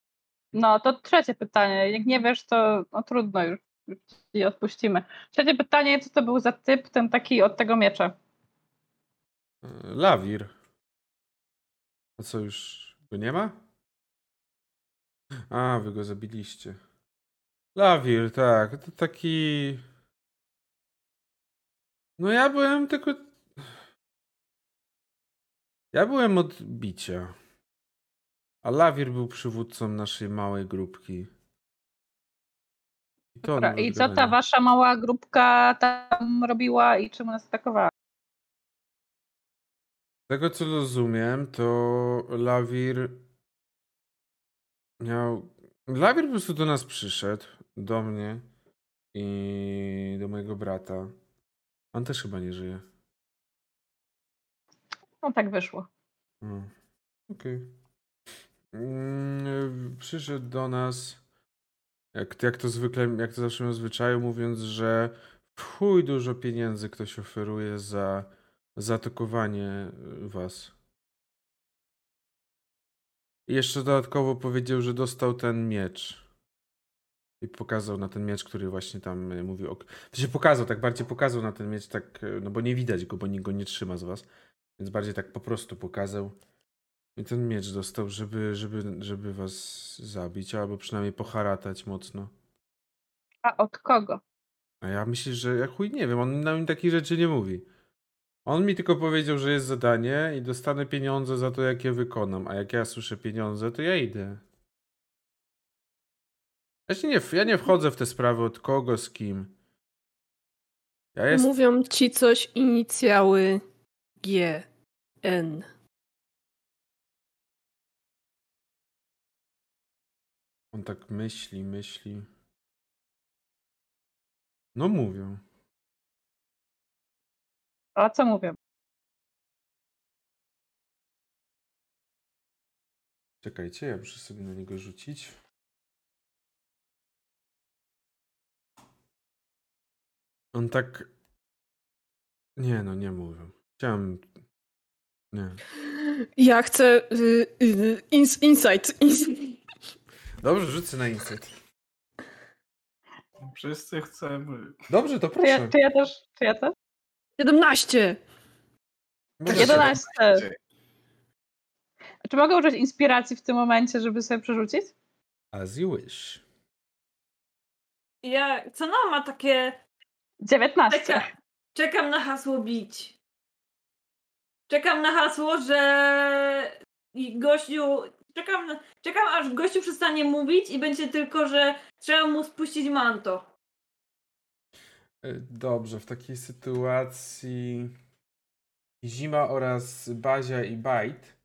[SPEAKER 5] No, to trzecie pytanie. Jak nie wiesz, to no, trudno już. już ci odpuścimy. Trzecie pytanie, co to był za typ, ten taki od tego miecza?
[SPEAKER 1] E, Lawir. A co już go nie ma? A, wy go zabiliście. Lawir, tak. To taki. No ja byłem tylko. Ja byłem od bicia. A Lawir był przywódcą naszej małej grupki. I to
[SPEAKER 5] Dobra, I co ta wasza mała grupka tam robiła i czemu nas atakowała?
[SPEAKER 1] Z tego co rozumiem, to Lawir miał. Lawir po prostu do nas przyszedł, do mnie i do mojego brata. On też chyba nie żyje.
[SPEAKER 5] No tak wyszło.
[SPEAKER 1] O, Okej. Mm, Przyszedł do nas, jak, jak to zwykle, jak to zawsze miał zwyczaju, mówiąc, że w chuj dużo pieniędzy ktoś oferuje za zaatakowanie y, was. I jeszcze dodatkowo powiedział, że dostał ten miecz. I pokazał na ten miecz, który właśnie tam y, mówił. O... To się pokazał, tak bardziej pokazał na ten miecz, tak, y, no bo nie widać go, bo nikt go nie trzyma z was. Więc bardziej tak po prostu pokazał. I ten miecz dostał, żeby, żeby, żeby was zabić, albo przynajmniej poharatać mocno.
[SPEAKER 5] A od kogo?
[SPEAKER 1] A ja myślę, że ja chuj nie wiem, on nam takich rzeczy nie mówi. On mi tylko powiedział, że jest zadanie i dostanę pieniądze za to, jak je wykonam. A jak ja słyszę pieniądze, to ja idę. Ja, się nie, ja nie wchodzę w te sprawy od kogo, z kim. Ja jest,
[SPEAKER 4] Mówią ci coś inicjały G, N.
[SPEAKER 1] On tak myśli, myśli. No mówią.
[SPEAKER 5] A co mówię?
[SPEAKER 1] Czekajcie, ja muszę sobie na niego rzucić. On tak. Nie, no nie mówią. Chciałem. Nie.
[SPEAKER 4] Ja chcę y, y, ins, insight. Ins,
[SPEAKER 1] Dobrze, rzucę na insight.
[SPEAKER 2] Wszyscy chcemy.
[SPEAKER 1] Dobrze, to
[SPEAKER 5] Czy ja,
[SPEAKER 1] proszę.
[SPEAKER 5] czy ja też? Czy ja też?
[SPEAKER 4] 17.
[SPEAKER 1] Możecie.
[SPEAKER 5] 11. A Czy mogę użyć inspiracji w tym momencie, żeby sobie przerzucić?
[SPEAKER 1] As you wish.
[SPEAKER 3] Ja, co no ma takie...
[SPEAKER 5] 19.
[SPEAKER 3] Czeka, czekam na hasło bić. Czekam na hasło, że i gościu... Czekam, na, czekam aż gościu przestanie mówić i będzie tylko, że trzeba mu spuścić manto.
[SPEAKER 1] Y, Dobrze, w takiej sytuacji Zima oraz Bazia i Bajt.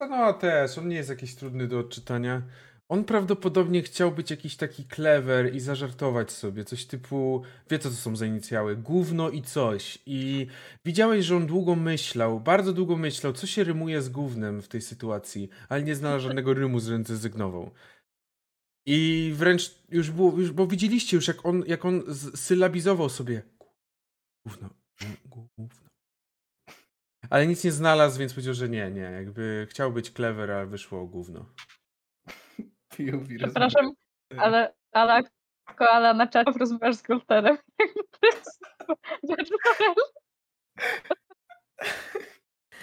[SPEAKER 1] No też, on nie jest jakiś trudny do odczytania. On prawdopodobnie chciał być jakiś taki clever i zażartować sobie, coś typu, wie co to są za inicjały, gówno i coś. I widziałeś, że on długo myślał, bardzo długo myślał, co się rymuje z gównem w tej sytuacji, ale nie znalazł żadnego rymu, z zrezygnował. I wręcz już było, już, bo widzieliście już, jak on, jak on sylabizował sobie gówno, gówno. Ale nic nie znalazł, więc powiedział, że nie, nie, jakby chciał być clever, ale wyszło gówno.
[SPEAKER 2] POV
[SPEAKER 5] Przepraszam, ale, ale, ale na czacie rozmawiasz z Golterem.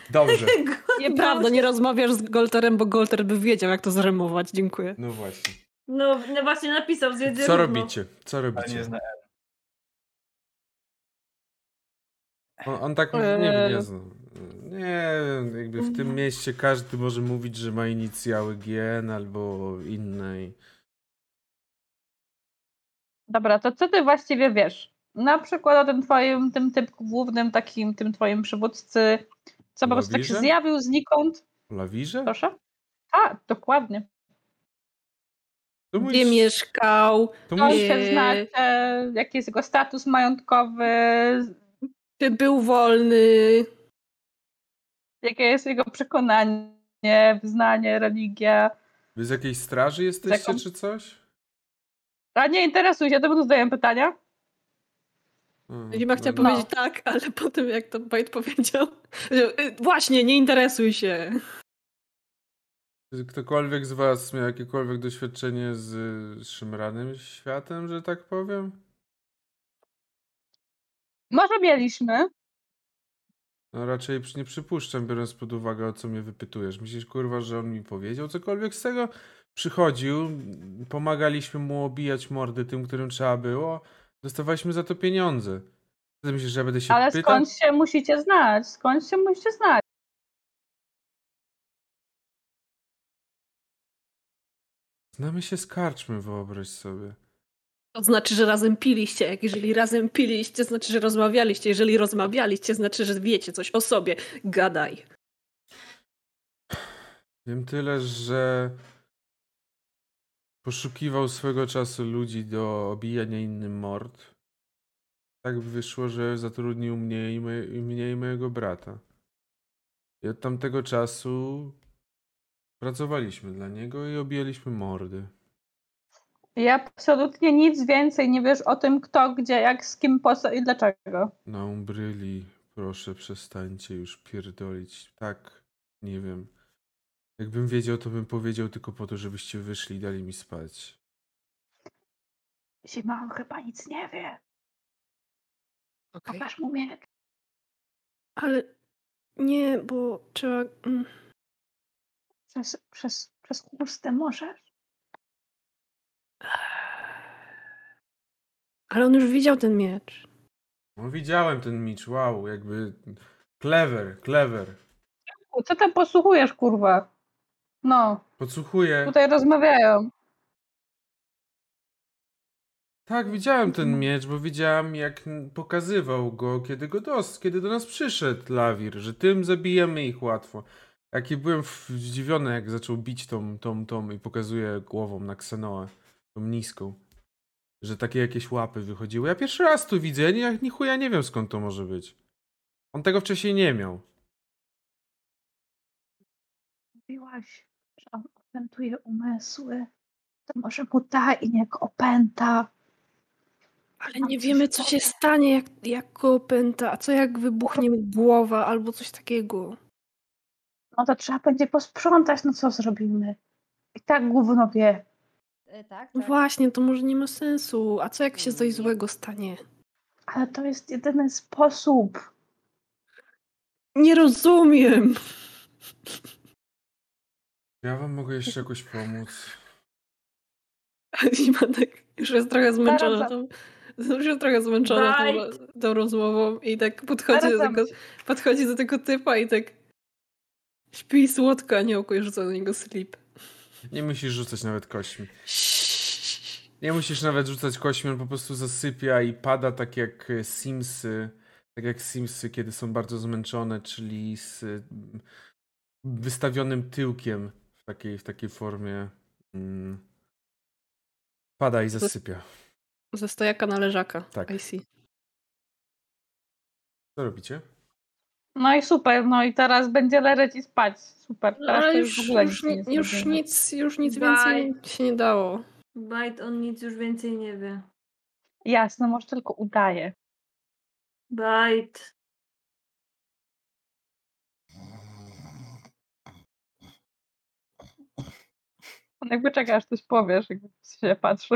[SPEAKER 1] Dobrze,
[SPEAKER 4] Nieprawda, nie rozmawiasz z Golterem, bo Golter by wiedział, jak to zremować. Dziękuję.
[SPEAKER 1] no właśnie.
[SPEAKER 3] No, no właśnie napisał, zjedz
[SPEAKER 1] Co
[SPEAKER 3] równo.
[SPEAKER 1] robicie? Co robicie? On, on tak nie,
[SPEAKER 4] Eee.
[SPEAKER 1] nie zna. Nie, jakby w tym mieście każdy może mówić, że ma inicjały GN albo innej.
[SPEAKER 5] Dobra, to co ty właściwie wiesz? Na przykład o tym twoim, tym typku głównym, takim, tym twoim przywódcy, co po prostu tak się zjawił znikąd.
[SPEAKER 1] O Lawirze?
[SPEAKER 5] Proszę? Tak, dokładnie.
[SPEAKER 4] Gdzie
[SPEAKER 1] mówisz-
[SPEAKER 4] mieszkał,
[SPEAKER 1] to
[SPEAKER 4] Nie.
[SPEAKER 5] się znacie, jaki jest jego status majątkowy,
[SPEAKER 4] czy był wolny.
[SPEAKER 5] Jakie jest jego przekonanie, wyznanie, religia.
[SPEAKER 1] Wy z jakiejś straży jesteście,
[SPEAKER 5] Taką-
[SPEAKER 1] czy coś?
[SPEAKER 5] A nie interesuj się, tu zadaję pytania.
[SPEAKER 1] Hmm,
[SPEAKER 4] Chyba chciała
[SPEAKER 1] dobra.
[SPEAKER 4] powiedzieć tak, ale potem jak to Bajt powiedział, y, właśnie, nie interesuj się.
[SPEAKER 1] Czy ktokolwiek z was miał jakiekolwiek doświadczenie z szymranym światem, że tak powiem?
[SPEAKER 5] Może mieliśmy.
[SPEAKER 1] No raczej nie przypuszczam, biorąc pod uwagę, o co mnie wypytujesz. Myślisz, kurwa, że on mi powiedział cokolwiek z tego? Przychodził, pomagaliśmy mu obijać mordy tym, którym trzeba było, dostawaliśmy za to pieniądze. Ty myślisz, że ja będę się
[SPEAKER 5] Ale
[SPEAKER 1] pytać?
[SPEAKER 5] skąd się musicie znać? Skąd się musicie znać?
[SPEAKER 1] Znamy się z karczmy, wyobraź sobie.
[SPEAKER 4] To znaczy, że razem piliście. Jak jeżeli razem piliście, znaczy, że rozmawialiście. Jeżeli rozmawialiście, znaczy, że wiecie coś o sobie. Gadaj.
[SPEAKER 1] Wiem tyle, że poszukiwał swego czasu ludzi do obijania innym mord. Tak wyszło, że zatrudnił mnie i, moje, mnie i mojego brata. I od tamtego czasu pracowaliśmy dla niego i obijaliśmy mordy.
[SPEAKER 5] I absolutnie nic więcej nie wiesz o tym, kto, gdzie, jak, z kim, po co i dlaczego.
[SPEAKER 1] Na umbryli, proszę przestańcie już pierdolić. Tak, nie wiem. Jakbym wiedział, to bym powiedział tylko po to, żebyście wyszli i dali mi spać.
[SPEAKER 5] Zima, on chyba nic nie wie. Pokaż mu miecz.
[SPEAKER 4] Ale nie, bo trzeba... mm,
[SPEAKER 5] Przez, przez, przez chustę możesz.
[SPEAKER 4] Ale on już widział ten miecz.
[SPEAKER 1] No widziałem ten micz, wow, jakby clever, clever.
[SPEAKER 5] Co tam posłuchujesz, kurwa? No,
[SPEAKER 1] Podsłuchuję.
[SPEAKER 5] tutaj rozmawiają.
[SPEAKER 1] Tak, widziałem ten miecz, bo widziałem jak pokazywał go, kiedy go dos, kiedy do nas przyszedł Lawir, że tym zabijemy ich łatwo. Jaki byłem zdziwiony, jak zaczął bić tą, tą, tą i pokazuje głową na Ksenoę, tą niską. Że takie jakieś łapy wychodziły. Ja pierwszy raz tu widzę, ja nie, ni chuja nie wiem skąd to może być. On tego wcześniej nie miał.
[SPEAKER 5] Mówiłaś, że on opętuje umysły. To może mu daj niech opęta.
[SPEAKER 4] Ale nie wiemy, co się stanie, jak, jak go opęta. A co jak wybuchnie mu głowa albo coś takiego?
[SPEAKER 5] No to trzeba będzie posprzątać, no co zrobimy? I tak gówno wie.
[SPEAKER 7] E, tak,
[SPEAKER 4] No
[SPEAKER 7] tak.
[SPEAKER 4] Właśnie, to może nie ma sensu. A co jak się coś złego stanie?
[SPEAKER 5] Ale to jest jedyny sposób.
[SPEAKER 4] Nie rozumiem.
[SPEAKER 1] Ja wam mogę jeszcze jakoś pomóc.
[SPEAKER 4] Zima tak już jest trochę zmęczona tą, już jest trochę zmęczona tą, tą rozmową i tak podchodzi do, tego, podchodzi do tego typa i tak śpi słodko, aniołku i rzuca na niego slip.
[SPEAKER 1] Nie musisz rzucać nawet kośćmi.
[SPEAKER 4] Ciii.
[SPEAKER 1] Nie musisz nawet rzucać kośćmi, on po prostu zasypia i pada tak jak Simsy, tak jak Simsy, kiedy są bardzo zmęczone, czyli z wystawionym tyłkiem w takiej, w takiej formie. Pada i zasypia.
[SPEAKER 4] Ze stojaka na leżaka.
[SPEAKER 1] Tak.
[SPEAKER 4] I see.
[SPEAKER 1] Co robicie?
[SPEAKER 5] No i super, no i teraz będzie leżeć i spać. Super.
[SPEAKER 4] No,
[SPEAKER 5] Teraz
[SPEAKER 4] ale
[SPEAKER 5] to
[SPEAKER 4] już,
[SPEAKER 5] w ogóle
[SPEAKER 4] już,
[SPEAKER 5] nic
[SPEAKER 4] ni-
[SPEAKER 5] nie
[SPEAKER 4] już nic, już nic
[SPEAKER 3] Bye.
[SPEAKER 4] więcej się nie dało.
[SPEAKER 3] Bajt, on nic już więcej nie wie.
[SPEAKER 5] Jasne, może tylko udaje.
[SPEAKER 3] Bajt.
[SPEAKER 5] On jakby czeka, aż coś powiesz, jakby się patrzy.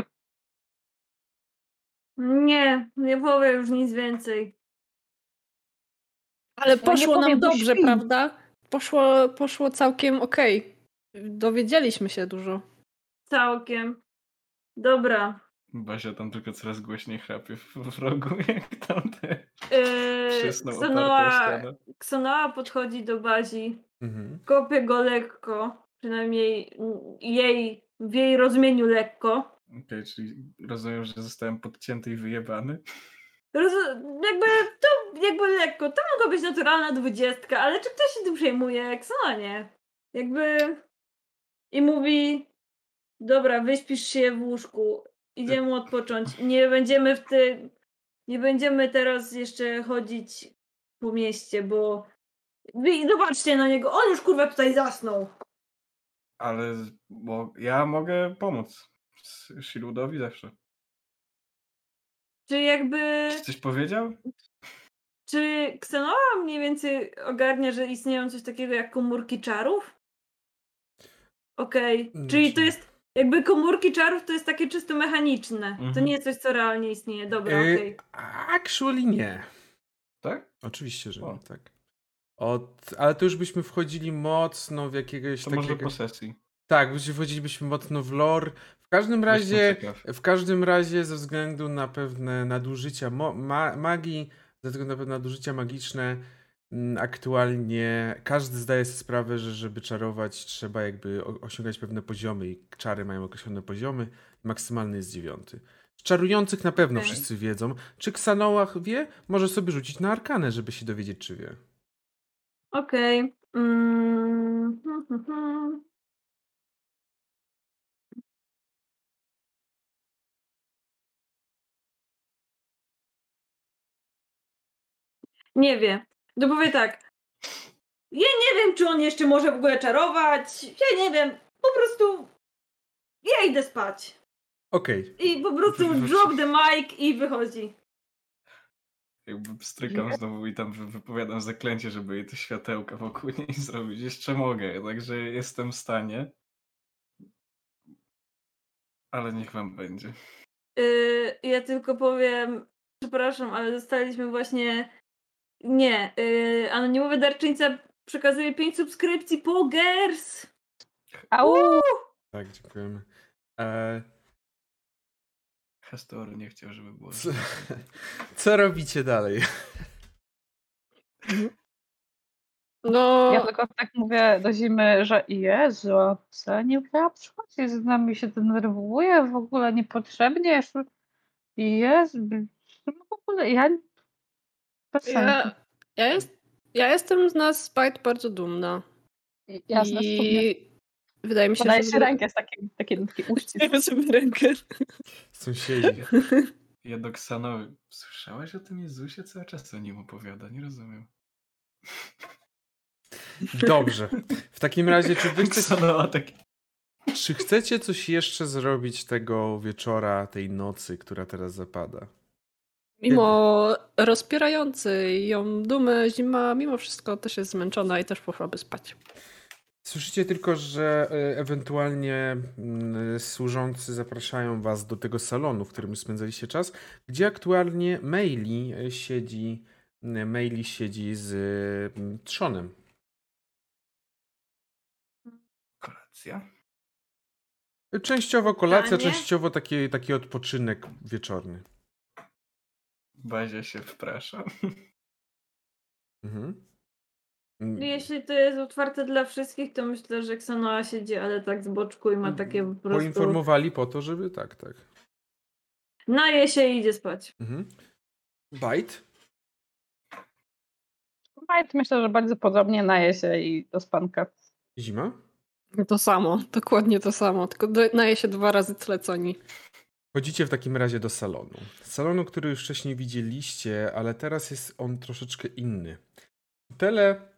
[SPEAKER 3] Nie, nie powiem już nic więcej.
[SPEAKER 4] Ale
[SPEAKER 5] nie
[SPEAKER 4] poszło nam dobrze,
[SPEAKER 5] śpi.
[SPEAKER 4] prawda? Poszło, poszło całkiem okej. Dowiedzieliśmy się dużo.
[SPEAKER 3] Całkiem. Dobra.
[SPEAKER 2] Bazia tam tylko coraz głośniej chrapie w, w rogu, jak tam te
[SPEAKER 3] Yy,
[SPEAKER 2] ścianę.
[SPEAKER 3] Ksanoa podchodzi do Bazi.
[SPEAKER 1] Mhm.
[SPEAKER 3] Kopie go lekko. Przynajmniej jej, w jej rozumieniu lekko.
[SPEAKER 2] Okej, czyli rozumiem, że zostałem podcięty i wyjebany.
[SPEAKER 3] Jakby to jakby lekko. To mogła być naturalna dwudziestka, ale czy ktoś się tym przejmuje? Ksanoa nie. Jakby i mówi dobra, wyśpisz się w łóżku. Idziemy odpocząć. Nie będziemy w ty... Nie będziemy teraz jeszcze chodzić po mieście, bo Wy zobaczcie na niego. On już kurwa tutaj zasnął.
[SPEAKER 2] Ale bo ja mogę pomóc. S- Shieldudowi zawsze.
[SPEAKER 3] Czy jakby.
[SPEAKER 2] Czy coś powiedział?
[SPEAKER 3] Czy Ksenoa mniej więcej ogarnia, że istnieją coś takiego jak komórki czarów? Okej.
[SPEAKER 1] Mm,
[SPEAKER 3] Czyli to jest. Jakby komórki czarów to jest takie czysto mechaniczne. To
[SPEAKER 2] Mhm.
[SPEAKER 3] nie jest coś, co realnie istnieje. Dobra,
[SPEAKER 1] Yy,
[SPEAKER 3] okej.
[SPEAKER 1] Actually nie.
[SPEAKER 2] Tak?
[SPEAKER 1] Oczywiście, że
[SPEAKER 2] O.
[SPEAKER 1] nie, tak. Od, ale to już byśmy wchodzili mocno w jakiegoś
[SPEAKER 2] To może
[SPEAKER 1] takiego...
[SPEAKER 2] po sesji.
[SPEAKER 1] Tak, byśmy wchodzilibyśmy mocno w lore. W każdym razie, w każdym razie ze względu na pewne nadużycia ma- magii, ze względu na pewne nadużycia magiczne, mm, aktualnie każdy zdaje sobie sprawę, że żeby czarować trzeba jakby osiągać pewne poziomy i czary mają określone poziomy. Maksymalny jest dziewiąty. Z Czarujących na pewno
[SPEAKER 3] Okej.
[SPEAKER 1] wszyscy wiedzą. Czy Ksanołach wie? Może sobie rzucić na arkanę, żeby się dowiedzieć, czy wie.
[SPEAKER 3] Okej. Mm, hmm, Nie wie. To powie tak. Ja nie wiem, czy on jeszcze może w ogóle czarować. Ja nie wiem. Po prostu ja idę spać.
[SPEAKER 1] Okej.
[SPEAKER 3] I po prostu drop the mic i wychodzi.
[SPEAKER 2] Jakby strykam znowu i tam wy- wypowiadam zaklęcie, żeby jej te światełka wokół niej zrobić. Jeszcze mogę, także jestem w stanie. Ale niech wam będzie.
[SPEAKER 3] Yy, ja tylko powiem, przepraszam, ale dostaliśmy właśnie. Nie, yy, anonimowy darczyńca przekazuje 5 subskrypcji po Gers.
[SPEAKER 5] Au!
[SPEAKER 1] Tak, dziękujemy. E,
[SPEAKER 2] Hastor nie chciał, żeby było.
[SPEAKER 1] co, co robicie dalej?
[SPEAKER 4] No,
[SPEAKER 5] Ja tylko tak mówię do zimy, że Jezu, a co nie chciała przychodzić z nami, się denerwuje w ogóle niepotrzebnie. jeszcze- Jezu, no w ogóle ja...
[SPEAKER 4] Ja, ja, jest, ja jestem z nas Spite bardzo dumna.
[SPEAKER 5] Jasne, I...
[SPEAKER 4] I wydaje mi się,
[SPEAKER 5] Podaję
[SPEAKER 4] że...
[SPEAKER 5] ci rękę z takim, takim, takim uścisk.
[SPEAKER 4] Ja sobie rękę.
[SPEAKER 1] Sąsiedzi.
[SPEAKER 2] Ja do Ksanowi. Słyszałaś o tym Jezusie? Cały czas o nim opowiada, nie rozumiem.
[SPEAKER 1] Dobrze. W takim razie, czy wy chcecie, czy chcecie coś jeszcze zrobić tego wieczora, tej nocy, która teraz zapada?
[SPEAKER 4] Mimo rozpierającej ją dumę, zima mimo wszystko też jest zmęczona i też poszłaby spać.
[SPEAKER 1] Słyszycie tylko, że e, ewentualnie mm, służący zapraszają was do tego salonu, w którym spędzaliście czas, gdzie aktualnie Maili siedzi, Maili siedzi z Trzonem.
[SPEAKER 2] Kolacja?
[SPEAKER 1] Częściowo kolacja,
[SPEAKER 3] Danie?
[SPEAKER 1] częściowo taki, taki odpoczynek wieczorny.
[SPEAKER 2] Bazia się wprasza.
[SPEAKER 1] Mhm. Mm,
[SPEAKER 3] Jeśli to jest otwarte dla wszystkich, to myślę, że Ksanoa siedzi, ale tak z boczku i ma takie po prostu...
[SPEAKER 1] Poinformowali po to, żeby tak, tak.
[SPEAKER 3] naje się i idzie spać.
[SPEAKER 1] Mhm. Bite?
[SPEAKER 5] Majt myślę, że bardzo podobnie naje się i do spanka.
[SPEAKER 1] Zima?
[SPEAKER 4] To samo, dokładnie to samo, tylko naje się dwa razy tyle co oni.
[SPEAKER 1] Chodzicie w takim razie do salonu. Salonu, który już wcześniej widzieliście, ale teraz jest on troszeczkę inny. Fotele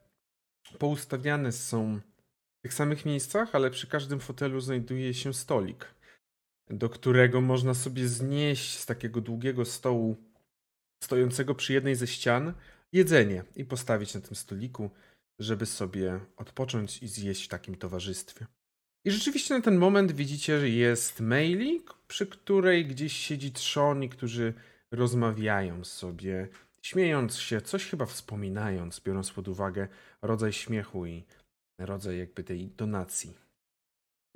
[SPEAKER 1] poustawiane są w tych samych miejscach, ale przy każdym fotelu znajduje się stolik, do którego można sobie znieść z takiego długiego stołu stojącego przy jednej ze ścian jedzenie i postawić na tym stoliku, żeby sobie odpocząć i zjeść w takim towarzystwie. I rzeczywiście na ten moment widzicie, że jest mailing, przy której gdzieś siedzi trzoni, którzy rozmawiają sobie, śmiejąc się, coś chyba wspominając, biorąc pod uwagę rodzaj śmiechu i rodzaj jakby tej intonacji.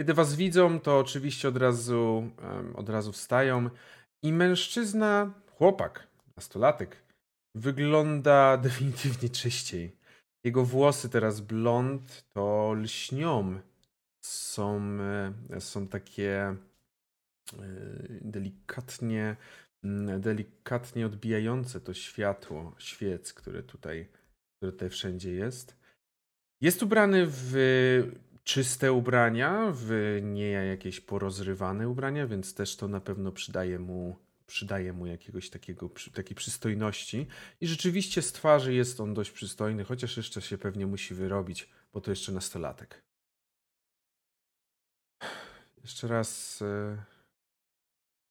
[SPEAKER 1] Kiedy was widzą, to oczywiście od razu, od razu wstają i mężczyzna, chłopak, nastolatek, wygląda definitywnie czyściej. Jego włosy teraz blond to lśnią są, e, są takie e, delikatnie, mm, delikatnie odbijające to światło świec, które tutaj, które tutaj wszędzie jest. Jest ubrany w czyste ubrania, w nie jakieś porozrywane ubrania, więc też to na pewno przydaje mu, przydaje mu jakiegoś takiego, takiej przystojności. I rzeczywiście z twarzy jest on dość przystojny, chociaż jeszcze się pewnie musi wyrobić, bo to jeszcze nastolatek. Jeszcze raz. e,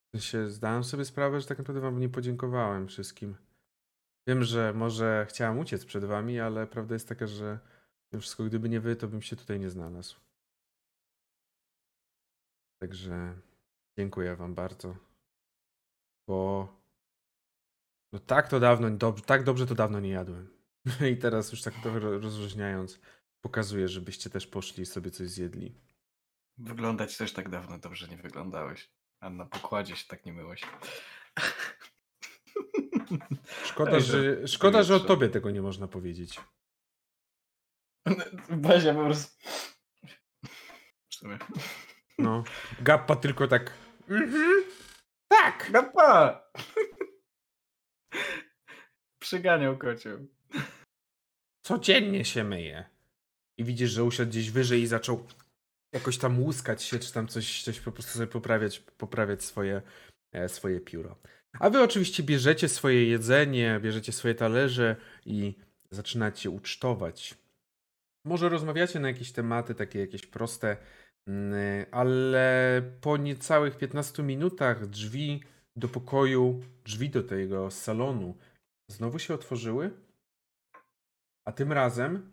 [SPEAKER 1] W sensie zdałem sobie sprawę, że tak naprawdę wam nie podziękowałem wszystkim. Wiem, że może chciałem uciec przed wami, ale prawda jest taka, że mimo wszystko, gdyby nie wy, to bym się tutaj nie znalazł. Także dziękuję wam bardzo. Bo no tak to dawno, dob- tak dobrze to dawno nie jadłem. I teraz już tak trochę ro- rozróżniając, pokazuję, żebyście też poszli i sobie coś zjedli.
[SPEAKER 2] Wyglądać też tak dawno dobrze nie wyglądałeś. A na pokładzie się tak nie myłeś.
[SPEAKER 1] Szkoda,
[SPEAKER 2] Ej,
[SPEAKER 1] że, szkoda, że o tobie tego nie można powiedzieć.
[SPEAKER 2] Bazia po prostu...
[SPEAKER 1] No. Gappa tylko tak. Mhm. Tak!
[SPEAKER 2] Gapa! Przyganiał kocioł.
[SPEAKER 1] Codziennie się myje. I widzisz, że usiadł gdzieś wyżej i zaczął jakoś tam łuskać się, czy tam coś, coś po prostu sobie poprawiać, poprawiać swoje, e, swoje pióro. A wy oczywiście bierzecie swoje jedzenie, bierzecie swoje talerze i zaczynacie ucztować. Może rozmawiacie na jakieś tematy, takie jakieś proste, mm, ale po niecałych 15 minutach drzwi do pokoju, drzwi do tego salonu znowu się otworzyły, a tym razem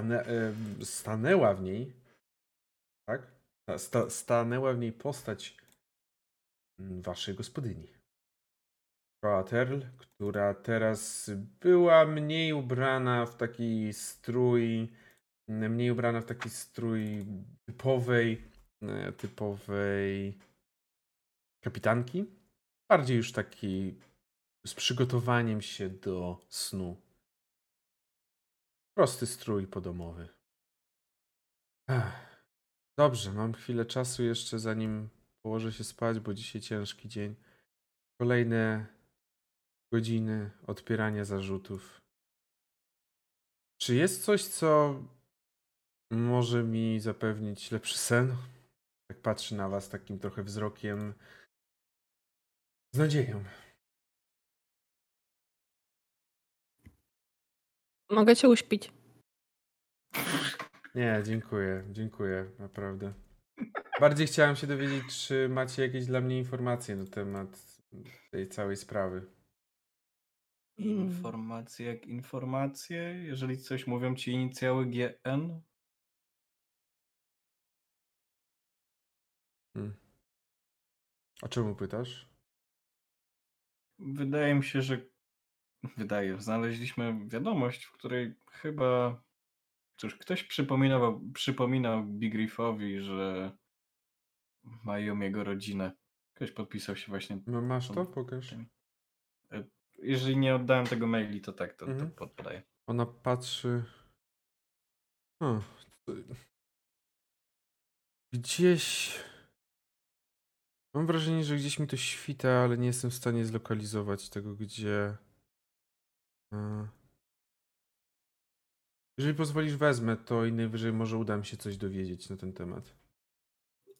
[SPEAKER 1] em, stanęła w niej? Sta- Sta, stanęła w niej postać mm, waszej gospodyni. Coaterl, która teraz była mniej ubrana w taki strój, mm, mniej ubrana w taki strój typowej, e, typowej kapitanki. Bardziej już taki z przygotowaniem się do snu. Prosty strój podomowy. Ech. Dobrze, mam chwilę czasu jeszcze zanim położę się spać, bo dzisiaj ciężki dzień. Kolejne godziny odpierania zarzutów. Czy jest coś, co może mi zapewnić lepszy sen? Tak patrzy na was takim trochę wzrokiem z nadzieją.
[SPEAKER 4] Mogę cię uśpić.
[SPEAKER 1] Nie, dziękuję, dziękuję, naprawdę. Bardziej chciałem się dowiedzieć, czy macie jakieś dla mnie informacje na temat tej całej sprawy.
[SPEAKER 2] Informacje jak informacje. Jeżeli coś mówią ci inicjały GN,
[SPEAKER 1] Hmm. A czemu pytasz?
[SPEAKER 2] wydaje mi się, że wydaje, znaleźliśmy wiadomość, w której chyba cóż, ktoś przypominał, przypominał Big Riffowi, że mają jego rodzinę. Ktoś podpisał się właśnie.
[SPEAKER 1] No, masz to? Pokaż.
[SPEAKER 2] Jeżeli nie oddałem tego maili, to tak, to,
[SPEAKER 1] Mhm.
[SPEAKER 2] to poddaję.
[SPEAKER 1] Ona patrzy. O, Gdzieś. Mam wrażenie, że gdzieś mi to świta, ale nie jestem w stanie zlokalizować tego, gdzie. Jeżeli pozwolisz, wezmę to i najwyżej może uda mi się coś dowiedzieć na ten temat.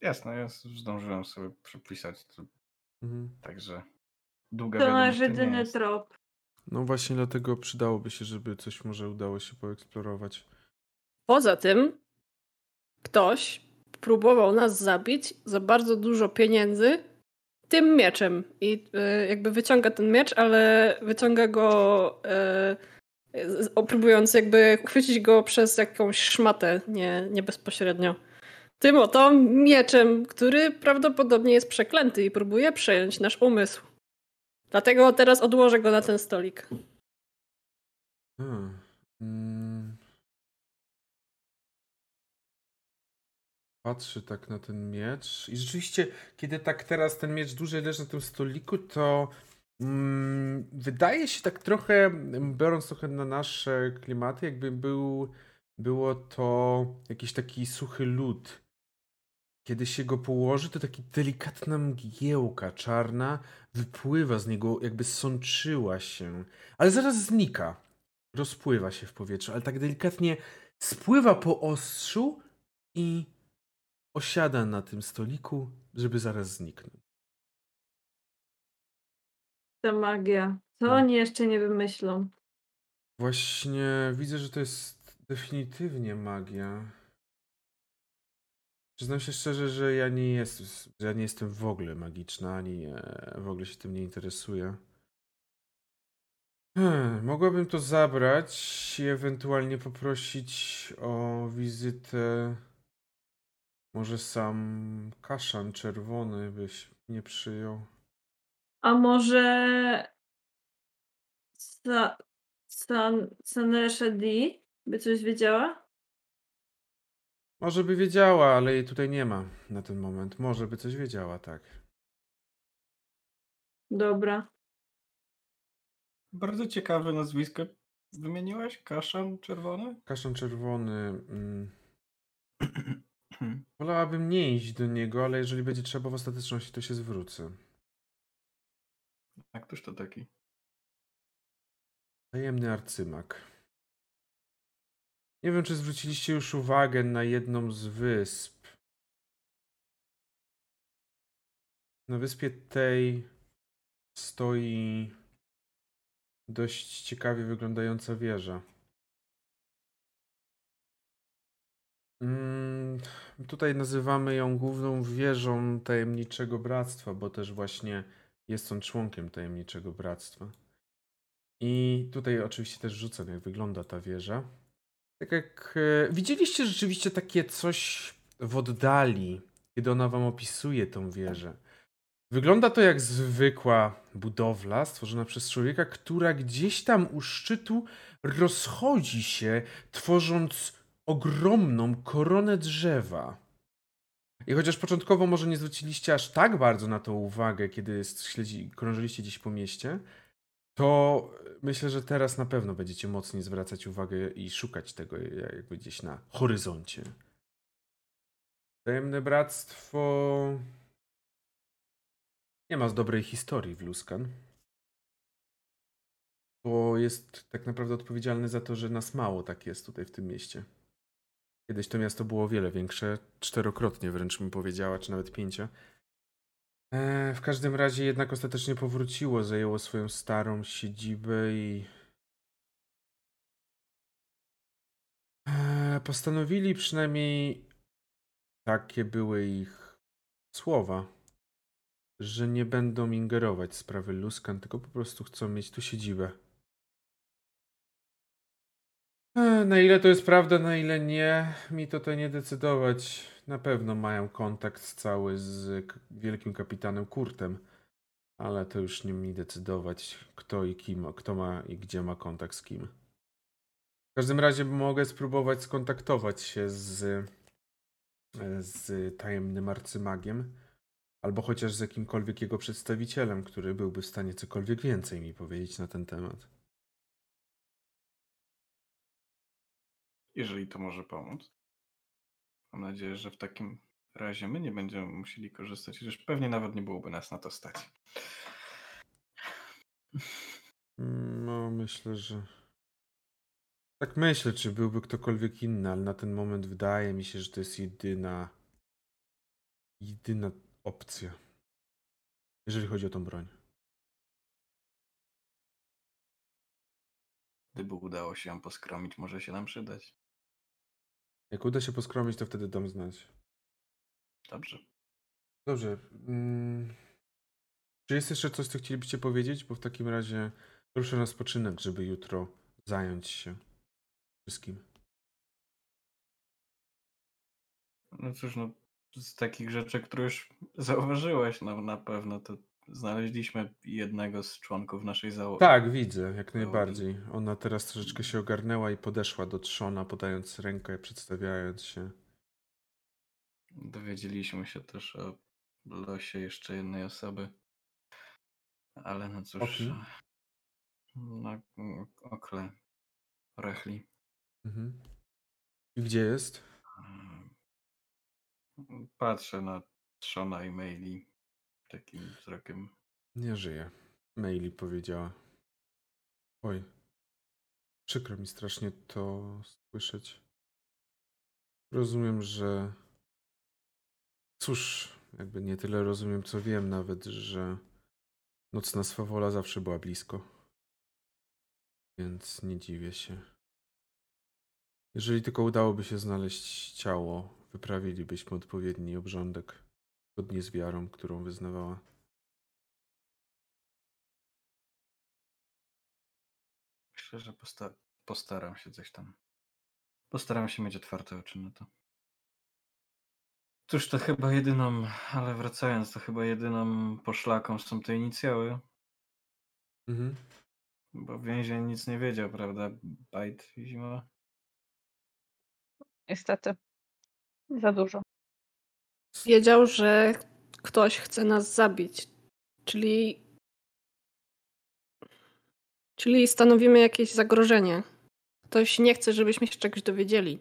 [SPEAKER 2] Jasne, ja zdążyłem sobie przepisać, to,
[SPEAKER 1] Mhm.
[SPEAKER 2] także długa
[SPEAKER 3] To
[SPEAKER 2] wiadomość nie
[SPEAKER 3] jedyny
[SPEAKER 2] jest.
[SPEAKER 3] trop.
[SPEAKER 1] No właśnie dlatego przydałoby się, żeby coś może udało się poeksplorować.
[SPEAKER 4] Poza tym ktoś próbował nas zabić za bardzo dużo pieniędzy tym mieczem. I e, jakby wyciąga ten miecz, ale wyciąga go o, próbując jakby chwycić go przez jakąś szmatę, nie, nie bezpośrednio. Tym oto mieczem, który prawdopodobnie jest przeklęty i próbuje przejąć nasz umysł. Dlatego teraz odłożę go na ten stolik.
[SPEAKER 1] Hmm. Mm. Patrzy tak na ten miecz i rzeczywiście, kiedy tak teraz ten miecz dłużej leży na tym stoliku, to wydaje się tak trochę, biorąc trochę na nasze klimaty, jakby był, było to jakiś taki suchy lód. Kiedy się go położy, to taki delikatna mgiełka czarna wypływa z niego, jakby sączyła się, ale zaraz znika rozpływa się w powietrzu, ale tak delikatnie spływa po ostrzu i osiada na tym stoliku, żeby zaraz zniknąć.
[SPEAKER 3] Ta magia. Co
[SPEAKER 1] Hmm.
[SPEAKER 3] oni jeszcze nie wymyślą?
[SPEAKER 1] Właśnie widzę, że to jest definitywnie magia. Przyznam się szczerze, że ja nie, jest, ja nie jestem w ogóle magiczna, ani e, w ogóle się tym nie interesuję. Hmm, mogłabym to zabrać i ewentualnie poprosić o wizytę. Może sam kaszan czerwony byś nie przyjął.
[SPEAKER 3] A może Sa San Sanesha D by coś wiedziała?
[SPEAKER 1] Może by wiedziała, ale jej tutaj nie ma na ten moment. Może by coś wiedziała, tak.
[SPEAKER 3] Dobra.
[SPEAKER 2] Bardzo ciekawe nazwisko wymieniłaś? Kaszan czerwony?
[SPEAKER 1] Kaszan czerwony. Mm, wolałabym nie iść do niego, ale jeżeli będzie trzeba w ostateczności, to się zwrócę.
[SPEAKER 2] A któż to taki?
[SPEAKER 1] Tajemny arcymak. Nie wiem, czy zwróciliście już uwagę na jedną z wysp. Na wyspie tej stoi dość ciekawie wyglądająca wieża. Mm, tutaj nazywamy ją główną wieżą tajemniczego bractwa, bo też właśnie jest on członkiem tajemniczego bractwa. I tutaj oczywiście też rzucam, jak wygląda ta wieża. Tak jak e, widzieliście rzeczywiście takie coś w oddali, kiedy ona wam opisuje tą wieżę. Wygląda to jak zwykła budowla stworzona przez człowieka, która gdzieś tam u szczytu rozchodzi się, tworząc ogromną koronę drzewa. I chociaż początkowo może nie zwróciliście aż tak bardzo na to uwagę, kiedy śledzi, krążyliście gdzieś po mieście, to myślę, że teraz na pewno będziecie mocniej zwracać uwagę i szukać tego jakby gdzieś na horyzoncie. Tajemne Bractwo nie ma z dobrej historii w Luskan. Bo jest tak naprawdę odpowiedzialny za to, że nas mało tak jest tutaj w tym mieście. Kiedyś to miasto było o wiele większe, czterokrotnie wręcz bym powiedziała, czy nawet pięcio. E, w każdym razie jednak ostatecznie powróciło, zajęło swoją starą siedzibę i e, postanowili przynajmniej takie były ich słowa, że nie będą ingerować w sprawy Luskan, tylko po prostu chcą mieć tu siedzibę. E, Na ile to jest prawda, na ile nie, mi to to nie decydować. Na pewno mają kontakt cały z wielkim kapitanem Kurtem, ale to już nie mi decydować, kto i kim, kto ma i gdzie ma kontakt z kim. W każdym razie mogę spróbować skontaktować się z, e, z tajemnym arcymagiem, albo chociaż z jakimkolwiek jego przedstawicielem, który byłby w stanie cokolwiek więcej mi powiedzieć na ten temat.
[SPEAKER 2] Jeżeli to może pomóc. Mam nadzieję, że w takim razie my nie będziemy musieli korzystać, chociaż pewnie nawet nie byłoby nas na to stać.
[SPEAKER 1] No, myślę, że. Tak myślę, czy byłby ktokolwiek inny, ale na ten moment wydaje mi się, że to jest jedyna. jedyna opcja. Jeżeli chodzi o tą broń.
[SPEAKER 2] Gdyby udało się ją poskromić, może się nam przydać.
[SPEAKER 1] Jak uda się poskromić, to wtedy dam znać.
[SPEAKER 2] Dobrze.
[SPEAKER 1] Dobrze. Mm. Czy jest jeszcze coś, co chcielibyście powiedzieć? Bo w takim razie ruszę na spoczynek, żeby jutro zająć się wszystkim.
[SPEAKER 2] No cóż, no z takich rzeczy, które już zauważyłeś, no na pewno to znaleźliśmy jednego z członków naszej załogi.
[SPEAKER 1] Tak, widzę, jak najbardziej. Ona teraz troszeczkę się ogarnęła i podeszła do trzona, podając rękę, przedstawiając się.
[SPEAKER 2] Dowiedzieliśmy się też o losie jeszcze jednej osoby. Ale no cóż.
[SPEAKER 1] O kim?
[SPEAKER 2] No, okle. Rechli.
[SPEAKER 1] Mhm. I gdzie jest?
[SPEAKER 2] Patrzę na Trzona i Maili takim wzrokiem.
[SPEAKER 1] Nie żyje. Maili powiedziała. Oj. Przykro mi strasznie to słyszeć. Rozumiem, że. Cóż, jakby nie tyle rozumiem, co wiem nawet, że nocna swawola zawsze była blisko. Więc nie dziwię się. Jeżeli tylko udałoby się znaleźć ciało, wyprawilibyśmy odpowiedni obrządek zgodnie z wiarą, którą wyznawała.
[SPEAKER 2] Myślę, że posta- postaram się coś tam. Postaram się mieć otwarte oczy na to. Cóż, to chyba jedyną, ale wracając, to chyba jedyną poszlaką są te inicjały,
[SPEAKER 1] Mhm.
[SPEAKER 2] bo więzień nic nie wiedział, prawda? Bajt i zima.
[SPEAKER 5] Niestety. Za dużo.
[SPEAKER 4] Wiedział, że ktoś chce nas zabić. Czyli. Czyli stanowimy jakieś zagrożenie. Ktoś nie chce, żebyśmy się czegoś dowiedzieli.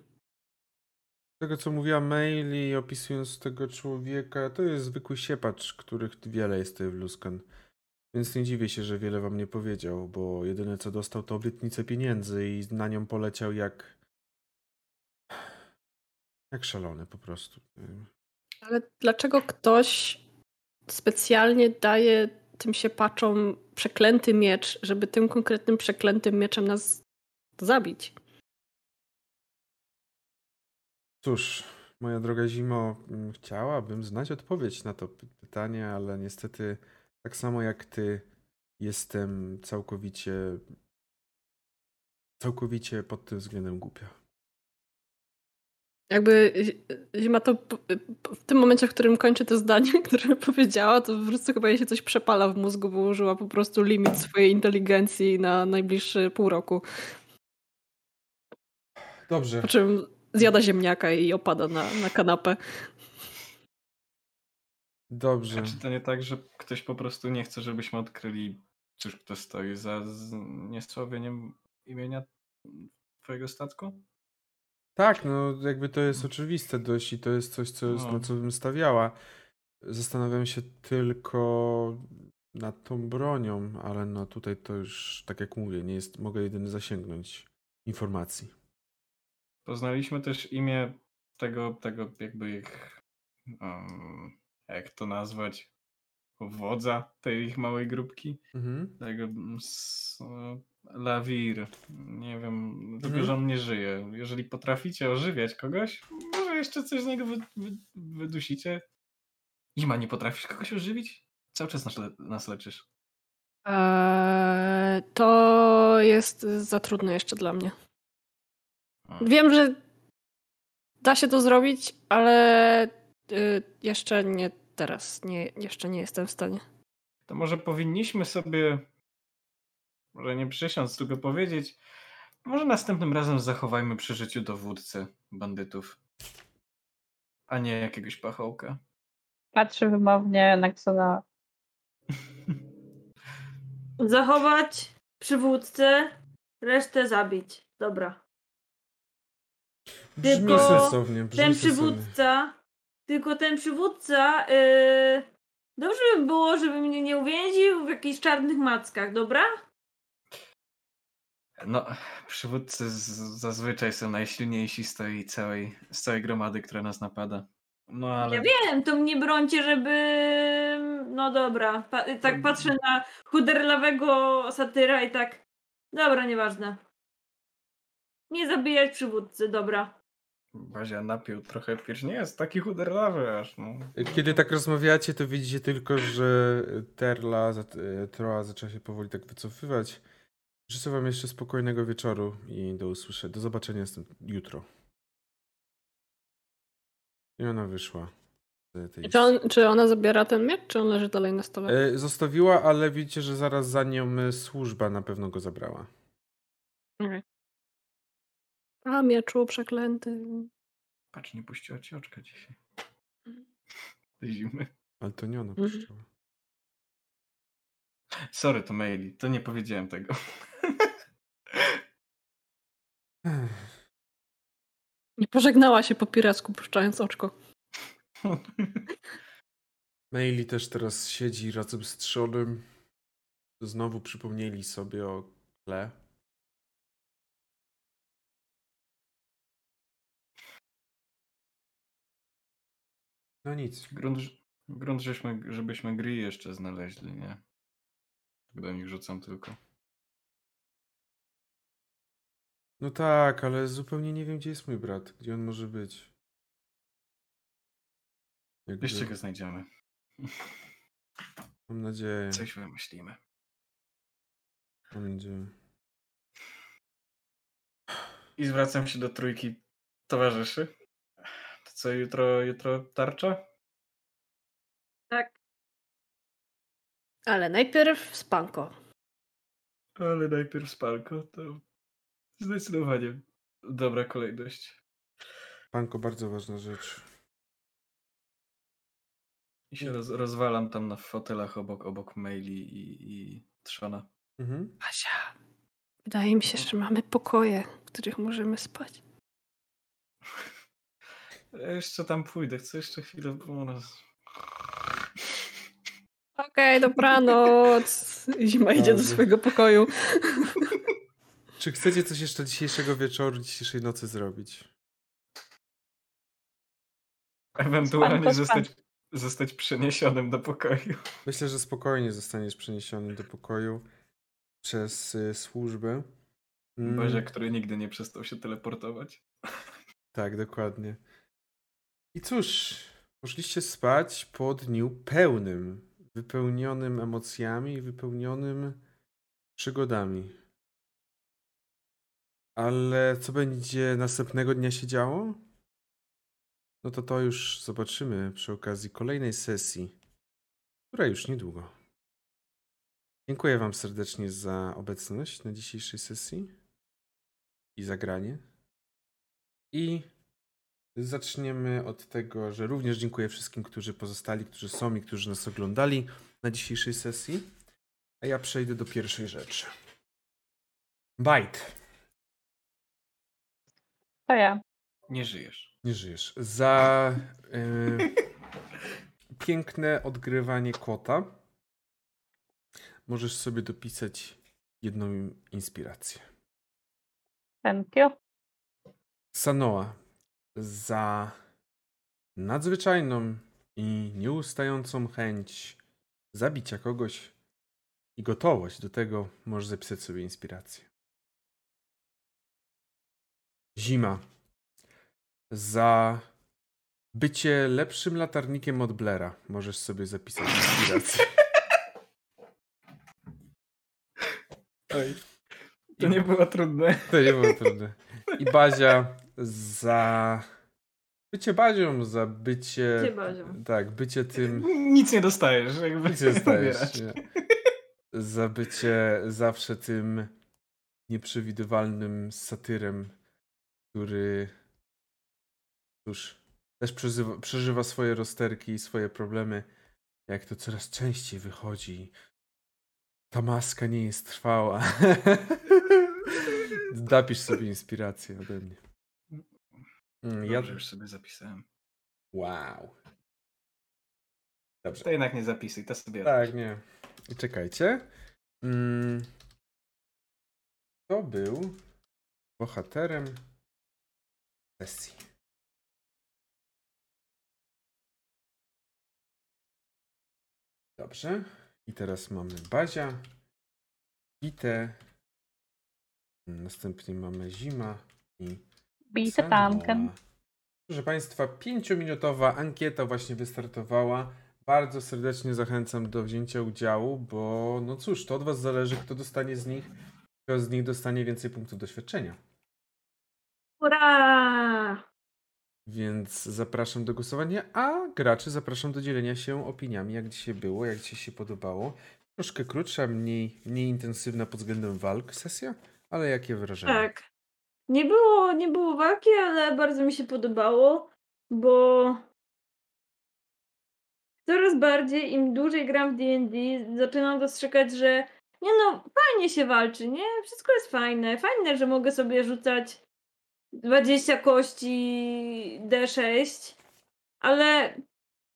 [SPEAKER 1] Tego, co mówiła Maili, opisując tego człowieka, to jest zwykły siepacz, których wiele jest tutaj w Luskan. Więc nie dziwię się, że wiele wam nie powiedział, bo jedyne co dostał to obietnicę pieniędzy i na nią poleciał jak. jak szalony po prostu.
[SPEAKER 4] Ale dlaczego ktoś specjalnie daje tym siepaczom przeklęty miecz, żeby tym konkretnym przeklętym mieczem nas zabić?
[SPEAKER 1] Cóż, moja droga Zimo, mm, chciałabym znać odpowiedź na to py- pytanie, ale niestety, tak samo jak ty, jestem całkowicie. całkowicie pod tym względem głupia.
[SPEAKER 4] Jakby zi- Zima to w tym momencie, w którym kończy to zdanie, które powiedziała, to po prostu chyba jej się coś przepala w mózgu, bo użyła po prostu limit swojej inteligencji na najbliższy pół roku.
[SPEAKER 1] Dobrze.
[SPEAKER 4] Po czym zjada ziemniaka i opada na, na kanapę.
[SPEAKER 1] Dobrze.
[SPEAKER 2] A czy to nie tak, że ktoś po prostu nie chce, żebyśmy odkryli, cóż kto stoi za niesławieniem imienia twojego statku?
[SPEAKER 1] Tak, no jakby to jest oczywiste dość i to jest coś, co jest,
[SPEAKER 2] No.
[SPEAKER 1] na co bym stawiała. Zastanawiam się tylko nad tą bronią, ale no tutaj to już, tak jak mówię, nie jest, mogę jedynie zasięgnąć informacji.
[SPEAKER 2] Poznaliśmy też imię tego, tego jakby ich, um, jak to nazwać, wodza tej ich małej grupki.
[SPEAKER 1] Mhm.
[SPEAKER 2] Tego mm, s- Lawir. Nie wiem, tylko
[SPEAKER 1] Mhm.
[SPEAKER 2] że on nie żyje. Jeżeli potraficie ożywiać kogoś, może jeszcze coś z niego wy, wy, wydusicie. Ima, nie potrafisz kogoś ożywić? Cały czas nas, le, nas leczysz.
[SPEAKER 4] Eee, to jest za trudne jeszcze dla mnie.
[SPEAKER 2] A.
[SPEAKER 4] Wiem, że da się to zrobić, ale y, jeszcze nie teraz. Nie, jeszcze nie jestem w stanie.
[SPEAKER 2] To może powinniśmy sobie, może nie przysiąc, tylko powiedzieć, może następnym razem zachowajmy przy życiu dowódcę bandytów, a nie jakiegoś pachołka.
[SPEAKER 5] Patrzy wymownie na Ksona.
[SPEAKER 3] Zachować przywódcę, resztę zabić. Dobra.
[SPEAKER 1] Brzmi
[SPEAKER 3] Tylko
[SPEAKER 1] sensownie, brzmi
[SPEAKER 3] Ten
[SPEAKER 1] sensownie.
[SPEAKER 3] przywódca Tylko ten przywódca. Yy, dobrze by było, żeby mnie nie uwięził w jakichś czarnych mackach, dobra?
[SPEAKER 2] No, przywódcy zazwyczaj są najsilniejsi z tej całej, z całej gromady, która nas napada. No ale
[SPEAKER 3] Ja wiem, to mnie brońcie, żeby. No dobra. Pa-
[SPEAKER 2] Mm.
[SPEAKER 3] tak patrzę na chuderlawego satyra i tak. Dobra, nieważne. Nie zabijać przywódcy, dobra.
[SPEAKER 2] Bazia napił trochę pierś. Nie jest taki chuderlawy aż, no.
[SPEAKER 1] Kiedy tak rozmawiacie, to widzicie tylko, że Terla, za- e, Troa zaczęła się powoli tak wycofywać. Życzę wam jeszcze spokojnego wieczoru i do usłyszenia. Do zobaczenia jutro. I ona wyszła. z tej-
[SPEAKER 4] Czy, on, czy ona zabiera ten miecz, czy on leży dalej na stole?
[SPEAKER 1] E, Zostawiła, ale widzicie, że zaraz za nią e, służba na pewno go zabrała.
[SPEAKER 4] Okej. A, mieczu przeklęty.
[SPEAKER 2] Patrz, nie puściła ci oczka dzisiaj. Tej zimy.
[SPEAKER 1] Ale to nie ona
[SPEAKER 4] Mhm.
[SPEAKER 1] puszczała.
[SPEAKER 2] Sorry, to maili. To nie powiedziałem tego.
[SPEAKER 4] Nie pożegnała się po piracku, puszczając oczko.
[SPEAKER 1] Maili też teraz siedzi razem z Trzonem. Znowu przypomnieli sobie o Kle. No nic.
[SPEAKER 2] grunt, grunt żeśmy, żebyśmy gry jeszcze znaleźli, nie? Tak do nich rzucam tylko.
[SPEAKER 1] No tak, ale zupełnie nie wiem, gdzie jest mój brat. Gdzie on może być. Jakby,
[SPEAKER 2] Jeszcze go znajdziemy.
[SPEAKER 1] mam nadzieję.
[SPEAKER 2] Coś wymyślimy.
[SPEAKER 1] Mam nadzieję.
[SPEAKER 2] I zwracam się do trójki towarzyszy. Co, jutro, jutro tarcza?
[SPEAKER 3] Tak.
[SPEAKER 4] Ale najpierw spanko.
[SPEAKER 2] Ale najpierw spalko, to zdecydowanie dobra kolejność.
[SPEAKER 1] Panko, bardzo ważna rzecz.
[SPEAKER 2] I się roz, rozwalam tam na fotelach obok, obok maili i, i trzona.
[SPEAKER 1] Mhm.
[SPEAKER 4] Asia, wydaje mi się, że mamy pokoje, w których możemy spać.
[SPEAKER 2] Ja jeszcze tam pójdę, chcę jeszcze chwilę u nas.
[SPEAKER 4] Okej, dobranoc. Zima idzie do swojego pokoju.
[SPEAKER 1] Czy chcecie coś jeszcze dzisiejszego wieczoru, dzisiejszej nocy zrobić?
[SPEAKER 2] Ewentualnie
[SPEAKER 5] Spanko, spanko.
[SPEAKER 2] zostać, zostać przeniesionym do pokoju.
[SPEAKER 1] Myślę, że spokojnie zostaniesz przeniesiony do pokoju przez y, służbę. Mm,
[SPEAKER 2] Boże, który nigdy nie przestał się teleportować.
[SPEAKER 1] Tak, dokładnie. I cóż, poszliście spać po dniu pełnym, wypełnionym emocjami i wypełnionym przygodami. Ale co będzie następnego dnia się działo? No to to już zobaczymy przy okazji kolejnej sesji, która już niedługo. Dziękuję Wam serdecznie za obecność na dzisiejszej sesji i zagranie. I zaczniemy od tego, że również dziękuję wszystkim, którzy pozostali, którzy są i którzy nas oglądali na dzisiejszej sesji. A ja przejdę do pierwszej rzeczy. Bajt.
[SPEAKER 5] To ja.
[SPEAKER 2] Nie żyjesz.
[SPEAKER 1] Nie żyjesz. Za y, piękne odgrywanie kota możesz sobie dopisać jedną inspirację.
[SPEAKER 5] Thank you.
[SPEAKER 1] Sanoa za nadzwyczajną i nieustającą chęć zabicia kogoś i gotowość do tego możesz zapisać sobie inspirację. Zima za bycie lepszym latarnikiem od Blera możesz sobie zapisać inspirację.
[SPEAKER 2] Oj. To nie było trudne.
[SPEAKER 1] To nie było trudne. I Bazia za bycie Bazią, za bycie...
[SPEAKER 3] Bycie Bazią.
[SPEAKER 1] Tak, bycie tym...
[SPEAKER 2] Nic nie dostajesz. Jakby
[SPEAKER 1] Nic nie dostajesz. Nie. Za bycie zawsze tym nieprzewidywalnym satyrem, który cóż, też przeżywa, przeżywa swoje rozterki i swoje problemy, jak to coraz częściej wychodzi. Ta maska nie jest trwała. Napisz sobie inspirację ode mnie. Mm, Ja,
[SPEAKER 2] Dobrze, już sobie zapisałem.
[SPEAKER 1] Wow. Dobrze.
[SPEAKER 2] To jednak nie zapisuj, to sobie.
[SPEAKER 1] Tak, nie. I czekajcie. Mm. Kto był bohaterem sesji? Dobrze. I teraz mamy Bazia, Bite. Następnie mamy Zima i
[SPEAKER 5] Bite tamken.
[SPEAKER 1] Proszę Państwa, pięciominutowa ankieta właśnie wystartowała. Bardzo serdecznie zachęcam do wzięcia udziału, bo no cóż, to od Was zależy, kto dostanie z nich, kto z nich dostanie więcej punktów doświadczenia.
[SPEAKER 3] Ura!
[SPEAKER 1] Więc zapraszam do głosowania, a graczy zapraszam do dzielenia się opiniami, jak dzisiaj było, jak dzisiaj się podobało. Troszkę krótsza, mniej, mniej intensywna pod względem walk sesja, ale jakie wrażenie?
[SPEAKER 3] Tak. Nie było, nie było walki, ale bardzo mi się podobało, bo coraz bardziej, im dłużej gram w D&D, zaczynam dostrzegać, że nie no, fajnie się walczy, nie? Wszystko jest fajne. Fajne, że mogę sobie rzucać 20 kości D6, ale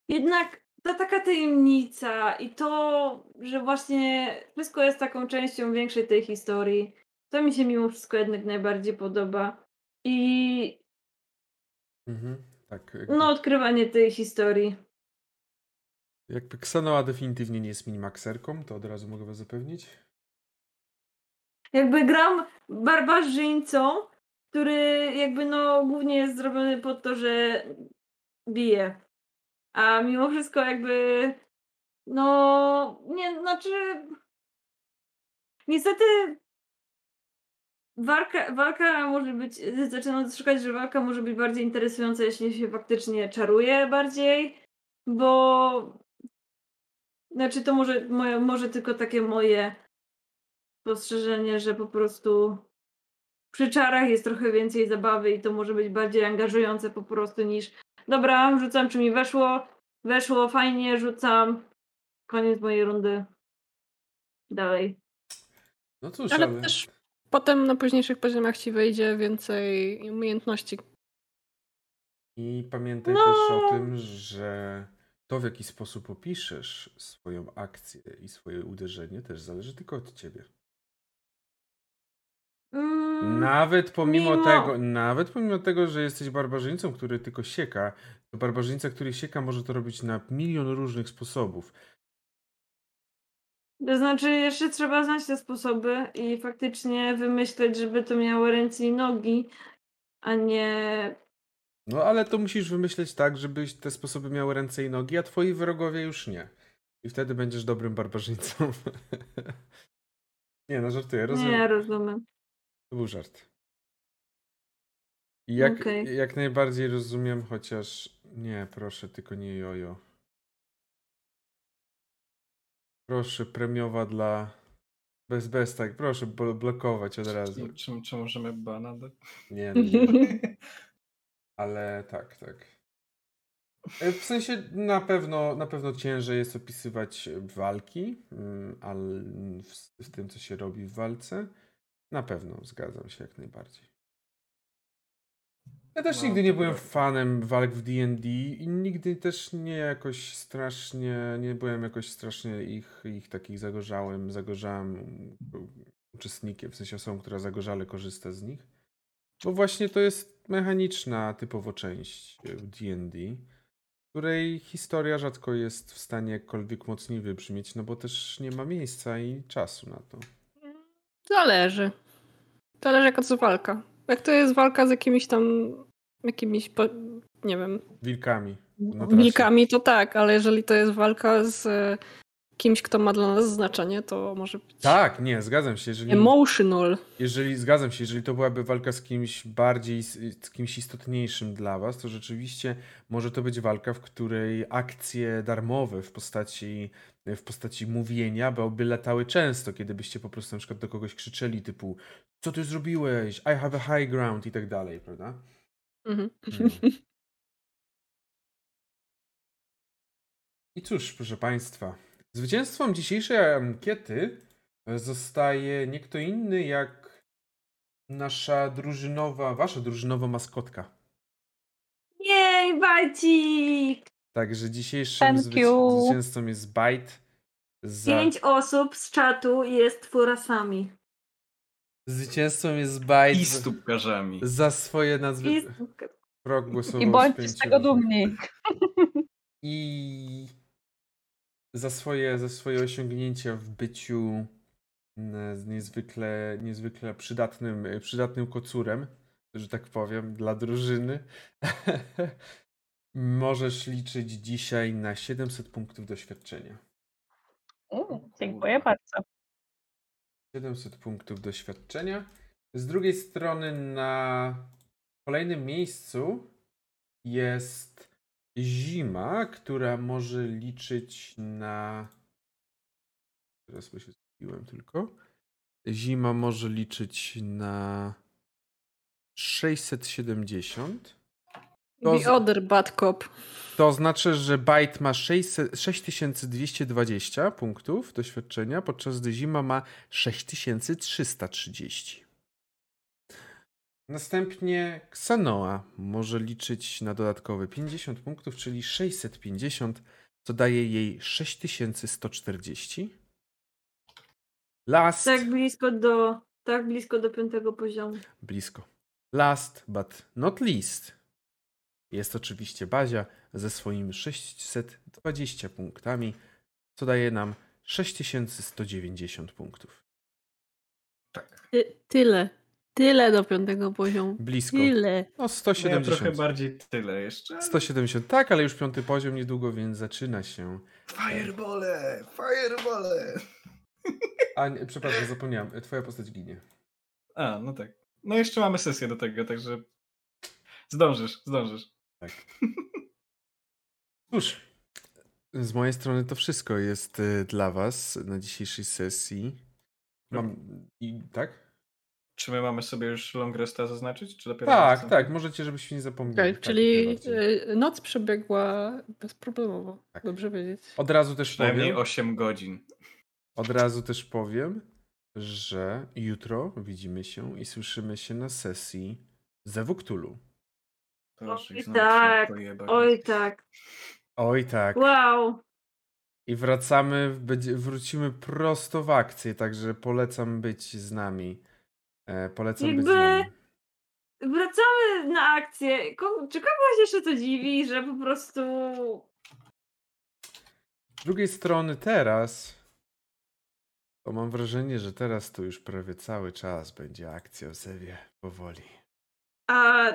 [SPEAKER 3] jednak ta taka tajemnica i to, że właśnie wszystko jest taką częścią większej tej historii, to mi się mimo wszystko jednak najbardziej podoba. I
[SPEAKER 1] Mhm, tak.
[SPEAKER 3] No, odkrywanie tej historii.
[SPEAKER 1] jakby Ksanoa definitywnie nie jest minimaxerką, to od razu mogę Was zapewnić.
[SPEAKER 3] Jakby gram barbarzyńcą, który jakby no głównie jest zrobiony po to, że bije. A mimo wszystko jakby no nie, znaczy niestety walka, walka może być, zaczynam dostrzegać, że walka może być bardziej interesująca, jeśli się faktycznie czaruje bardziej, bo znaczy to może, moje, może tylko takie moje spostrzeżenie, że po prostu przy czarach jest trochę więcej zabawy i to może być bardziej angażujące po prostu niż dobra, rzucam czy mi weszło, weszło, fajnie, rzucam, koniec mojej rundy. Dalej.
[SPEAKER 1] No cóż,
[SPEAKER 4] Ale
[SPEAKER 1] ale...
[SPEAKER 4] też potem na późniejszych poziomach ci wejdzie więcej umiejętności.
[SPEAKER 1] I pamiętaj
[SPEAKER 3] No.
[SPEAKER 1] też o tym, że to w jaki sposób opiszesz swoją akcję i swoje uderzenie też zależy tylko od ciebie.
[SPEAKER 3] Mm,
[SPEAKER 1] Nawet pomimo
[SPEAKER 3] mimo-
[SPEAKER 1] tego, nawet pomimo tego, że jesteś barbarzyńcą, który tylko sieka, to barbarzyńca, który sieka może to robić na milion różnych sposobów.
[SPEAKER 3] To znaczy, jeszcze trzeba znać te sposoby i faktycznie wymyśleć, żeby to miało ręce i nogi, a nie.
[SPEAKER 1] No ale to musisz wymyśleć tak, żebyś te sposoby miały ręce i nogi, a twoi wrogowie już nie. I wtedy będziesz dobrym barbarzyńcą. nie, no żartuję, rozumiem.
[SPEAKER 3] Nie, rozumiem.
[SPEAKER 1] To był żart. I jak,
[SPEAKER 3] Okej.
[SPEAKER 1] jak najbardziej rozumiem, chociaż nie, proszę, tylko nie jojo. Proszę, premiowa dla bez bez tak, proszę blo- blokować od razu.
[SPEAKER 2] Czy, czy, czy możemy bana dać?
[SPEAKER 1] Nie, no nie. Ale tak, tak. E, W sensie na pewno, na pewno ciężej jest opisywać walki, mm, ale w, w tym, co się robi w walce. Na pewno zgadzam się jak najbardziej. Ja też
[SPEAKER 2] No,
[SPEAKER 1] nigdy nie byłem fanem walk w D&D i nigdy też nie jakoś strasznie, nie byłem jakoś strasznie ich, ich takich zagorzałym, zagorzałym uczestnikiem, w sensie osobą, która zagorzale korzysta z nich. Bo właśnie to jest mechaniczna typowo część D&D, której historia rzadko jest w stanie jakkolwiek mocniej wybrzmieć, no bo też nie ma miejsca i czasu na to.
[SPEAKER 4] Zależy. Zależy jaka to walka. Jak to jest walka z jakimiś tam, jakimiś, nie wiem,
[SPEAKER 1] Wilkami.
[SPEAKER 4] wilkami, to tak, ale jeżeli to jest walka z e, kimś, kto ma dla nas znaczenie, to może być
[SPEAKER 1] Tak, nie, zgadzam się. Jeżeli,
[SPEAKER 4] emotional.
[SPEAKER 1] jeżeli zgadzam się, jeżeli to byłaby walka z kimś bardziej, z kimś istotniejszym dla was, to rzeczywiście może to być walka, w której akcje darmowe w postaci, w postaci mówienia byłyby latały często, kiedy byście po prostu na przykład do kogoś krzyczeli typu co ty zrobiłeś, I have a high ground i tak dalej, prawda?
[SPEAKER 4] Mhm.
[SPEAKER 1] Mm. I cóż, proszę Państwa, zwycięstwem dzisiejszej ankiety zostaje nie kto inny jak nasza drużynowa, wasza drużynowa maskotka.
[SPEAKER 3] Jej, bajcik!
[SPEAKER 1] Także dzisiejszym zwyci- zwycięzcą jest Bajt. Za...
[SPEAKER 3] Pięć osób z czatu jest furasami.
[SPEAKER 1] Zwycięzcą jest Bajt
[SPEAKER 2] I
[SPEAKER 1] za,
[SPEAKER 2] stópkarzami.
[SPEAKER 1] za swoje nazwy. Rok głosował
[SPEAKER 5] I
[SPEAKER 1] z
[SPEAKER 5] bądźcie z tego dumni.
[SPEAKER 1] I za swoje, za swoje osiągnięcia w byciu z niezwykle, niezwykle przydatnym, przydatnym kocurem, że tak powiem, dla drużyny. Możesz liczyć dzisiaj na 700 punktów doświadczenia.
[SPEAKER 5] U, dziękuję bardzo.
[SPEAKER 1] 700 punktów doświadczenia. Z drugiej strony na kolejnym miejscu jest zima, która może liczyć na. Teraz się zgubiłem tylko. Zima może liczyć na 670. To z-
[SPEAKER 4] The other bad cop.
[SPEAKER 1] To znaczy, że Byte ma 600 6220 punktów doświadczenia, podczas gdy Zima ma 6330. Następnie Xanoa może liczyć na dodatkowe 50 punktów, czyli 650, co daje jej 6140. Last,
[SPEAKER 3] Tak blisko do, tak blisko do piątego poziomu.
[SPEAKER 1] blisko. Last but not least jest oczywiście Bazia ze swoimi 620 punktami, co daje nam 6190 punktów.
[SPEAKER 2] Tak.
[SPEAKER 4] Ty, tyle. Tyle do piątego poziomu.
[SPEAKER 1] Blisko.
[SPEAKER 4] Tyle.
[SPEAKER 1] No
[SPEAKER 2] Ja
[SPEAKER 1] 170.
[SPEAKER 2] trochę bardziej tyle jeszcze.
[SPEAKER 1] 170, tak, ale już piąty poziom niedługo, więc zaczyna się.
[SPEAKER 2] Firebole! Firebole!
[SPEAKER 1] A, nie, przepraszam, zapomniałem. Twoja postać ginie.
[SPEAKER 2] A, no tak. No jeszcze mamy sesję do tego, także zdążysz, zdążysz.
[SPEAKER 1] Tak. Cóż, z mojej strony to wszystko jest y, dla Was na dzisiejszej sesji. Mam. I, tak?
[SPEAKER 2] Czy my mamy sobie już long resta zaznaczyć, czy dopiero
[SPEAKER 1] Tak,
[SPEAKER 2] chcemy?
[SPEAKER 1] tak, możecie, żebyście nie zapomnieli.
[SPEAKER 4] Okej,
[SPEAKER 1] tak,
[SPEAKER 4] czyli noc przebiegła bezproblemowo.
[SPEAKER 1] Tak.
[SPEAKER 4] Dobrze wiedzieć.
[SPEAKER 1] Od razu też
[SPEAKER 2] Przynajmniej
[SPEAKER 1] powiem.
[SPEAKER 2] 8 godzin.
[SPEAKER 1] Od razu też powiem, że jutro widzimy się i słyszymy się na sesji Zewuktulu.
[SPEAKER 2] Proszę,
[SPEAKER 3] Oj, tak. Oj tak.
[SPEAKER 1] Oj tak.
[SPEAKER 3] Wow.
[SPEAKER 1] I wracamy, będzie, wrócimy prosto w akcję, także polecam być z nami. E, polecam być z
[SPEAKER 3] Jakby-
[SPEAKER 1] nami.
[SPEAKER 3] Wracamy na akcję. Ko- Czy kogoś jeszcze to dziwi, że po prostu
[SPEAKER 1] Z drugiej strony teraz, to mam wrażenie, że teraz to już prawie cały czas będzie akcja w Zewie powoli.
[SPEAKER 3] A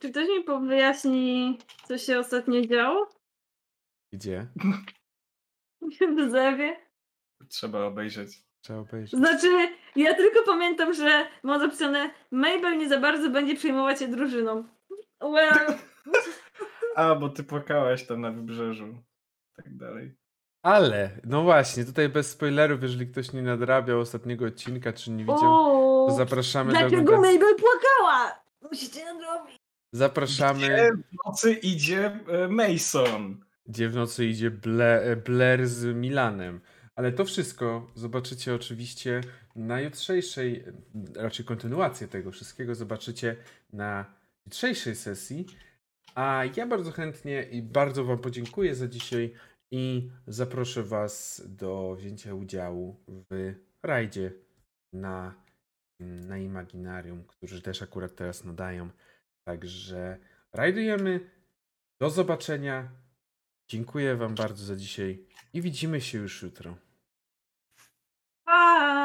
[SPEAKER 3] czy ktoś mi wyjaśni, co się ostatnio działo
[SPEAKER 1] Gdzie?
[SPEAKER 3] w Zewie?
[SPEAKER 2] Trzeba obejrzeć.
[SPEAKER 1] Trzeba obejrzeć.
[SPEAKER 3] Znaczy, ja tylko pamiętam, że mam zapisane Mabel nie za bardzo będzie przejmować się drużyną. Well,
[SPEAKER 2] A, bo ty płakałaś tam na wybrzeżu. Tak dalej.
[SPEAKER 1] Ale, no właśnie, tutaj bez spoilerów, jeżeli ktoś nie nadrabiał ostatniego odcinka, czy nie widział, to
[SPEAKER 3] o,
[SPEAKER 1] zapraszamy do
[SPEAKER 3] dlaczego
[SPEAKER 1] oglądania.
[SPEAKER 3] Mabel płakała? Musicie nadrobić.
[SPEAKER 1] Zapraszamy,
[SPEAKER 2] Gdzie w nocy idzie e, Mason.
[SPEAKER 1] gdzie w nocy idzie Ble, Blair z Milanem. Ale to wszystko zobaczycie oczywiście na jutrzejszej, raczej kontynuację tego wszystkiego zobaczycie na jutrzejszej sesji. A ja bardzo chętnie i bardzo Wam podziękuję za dzisiaj i zaproszę Was do wzięcia udziału w rajdzie na, na Imaginarium, którzy też akurat teraz nadają. Także rajdujemy. Do zobaczenia. Dziękuję Wam bardzo za dzisiaj i widzimy się już jutro. Pa!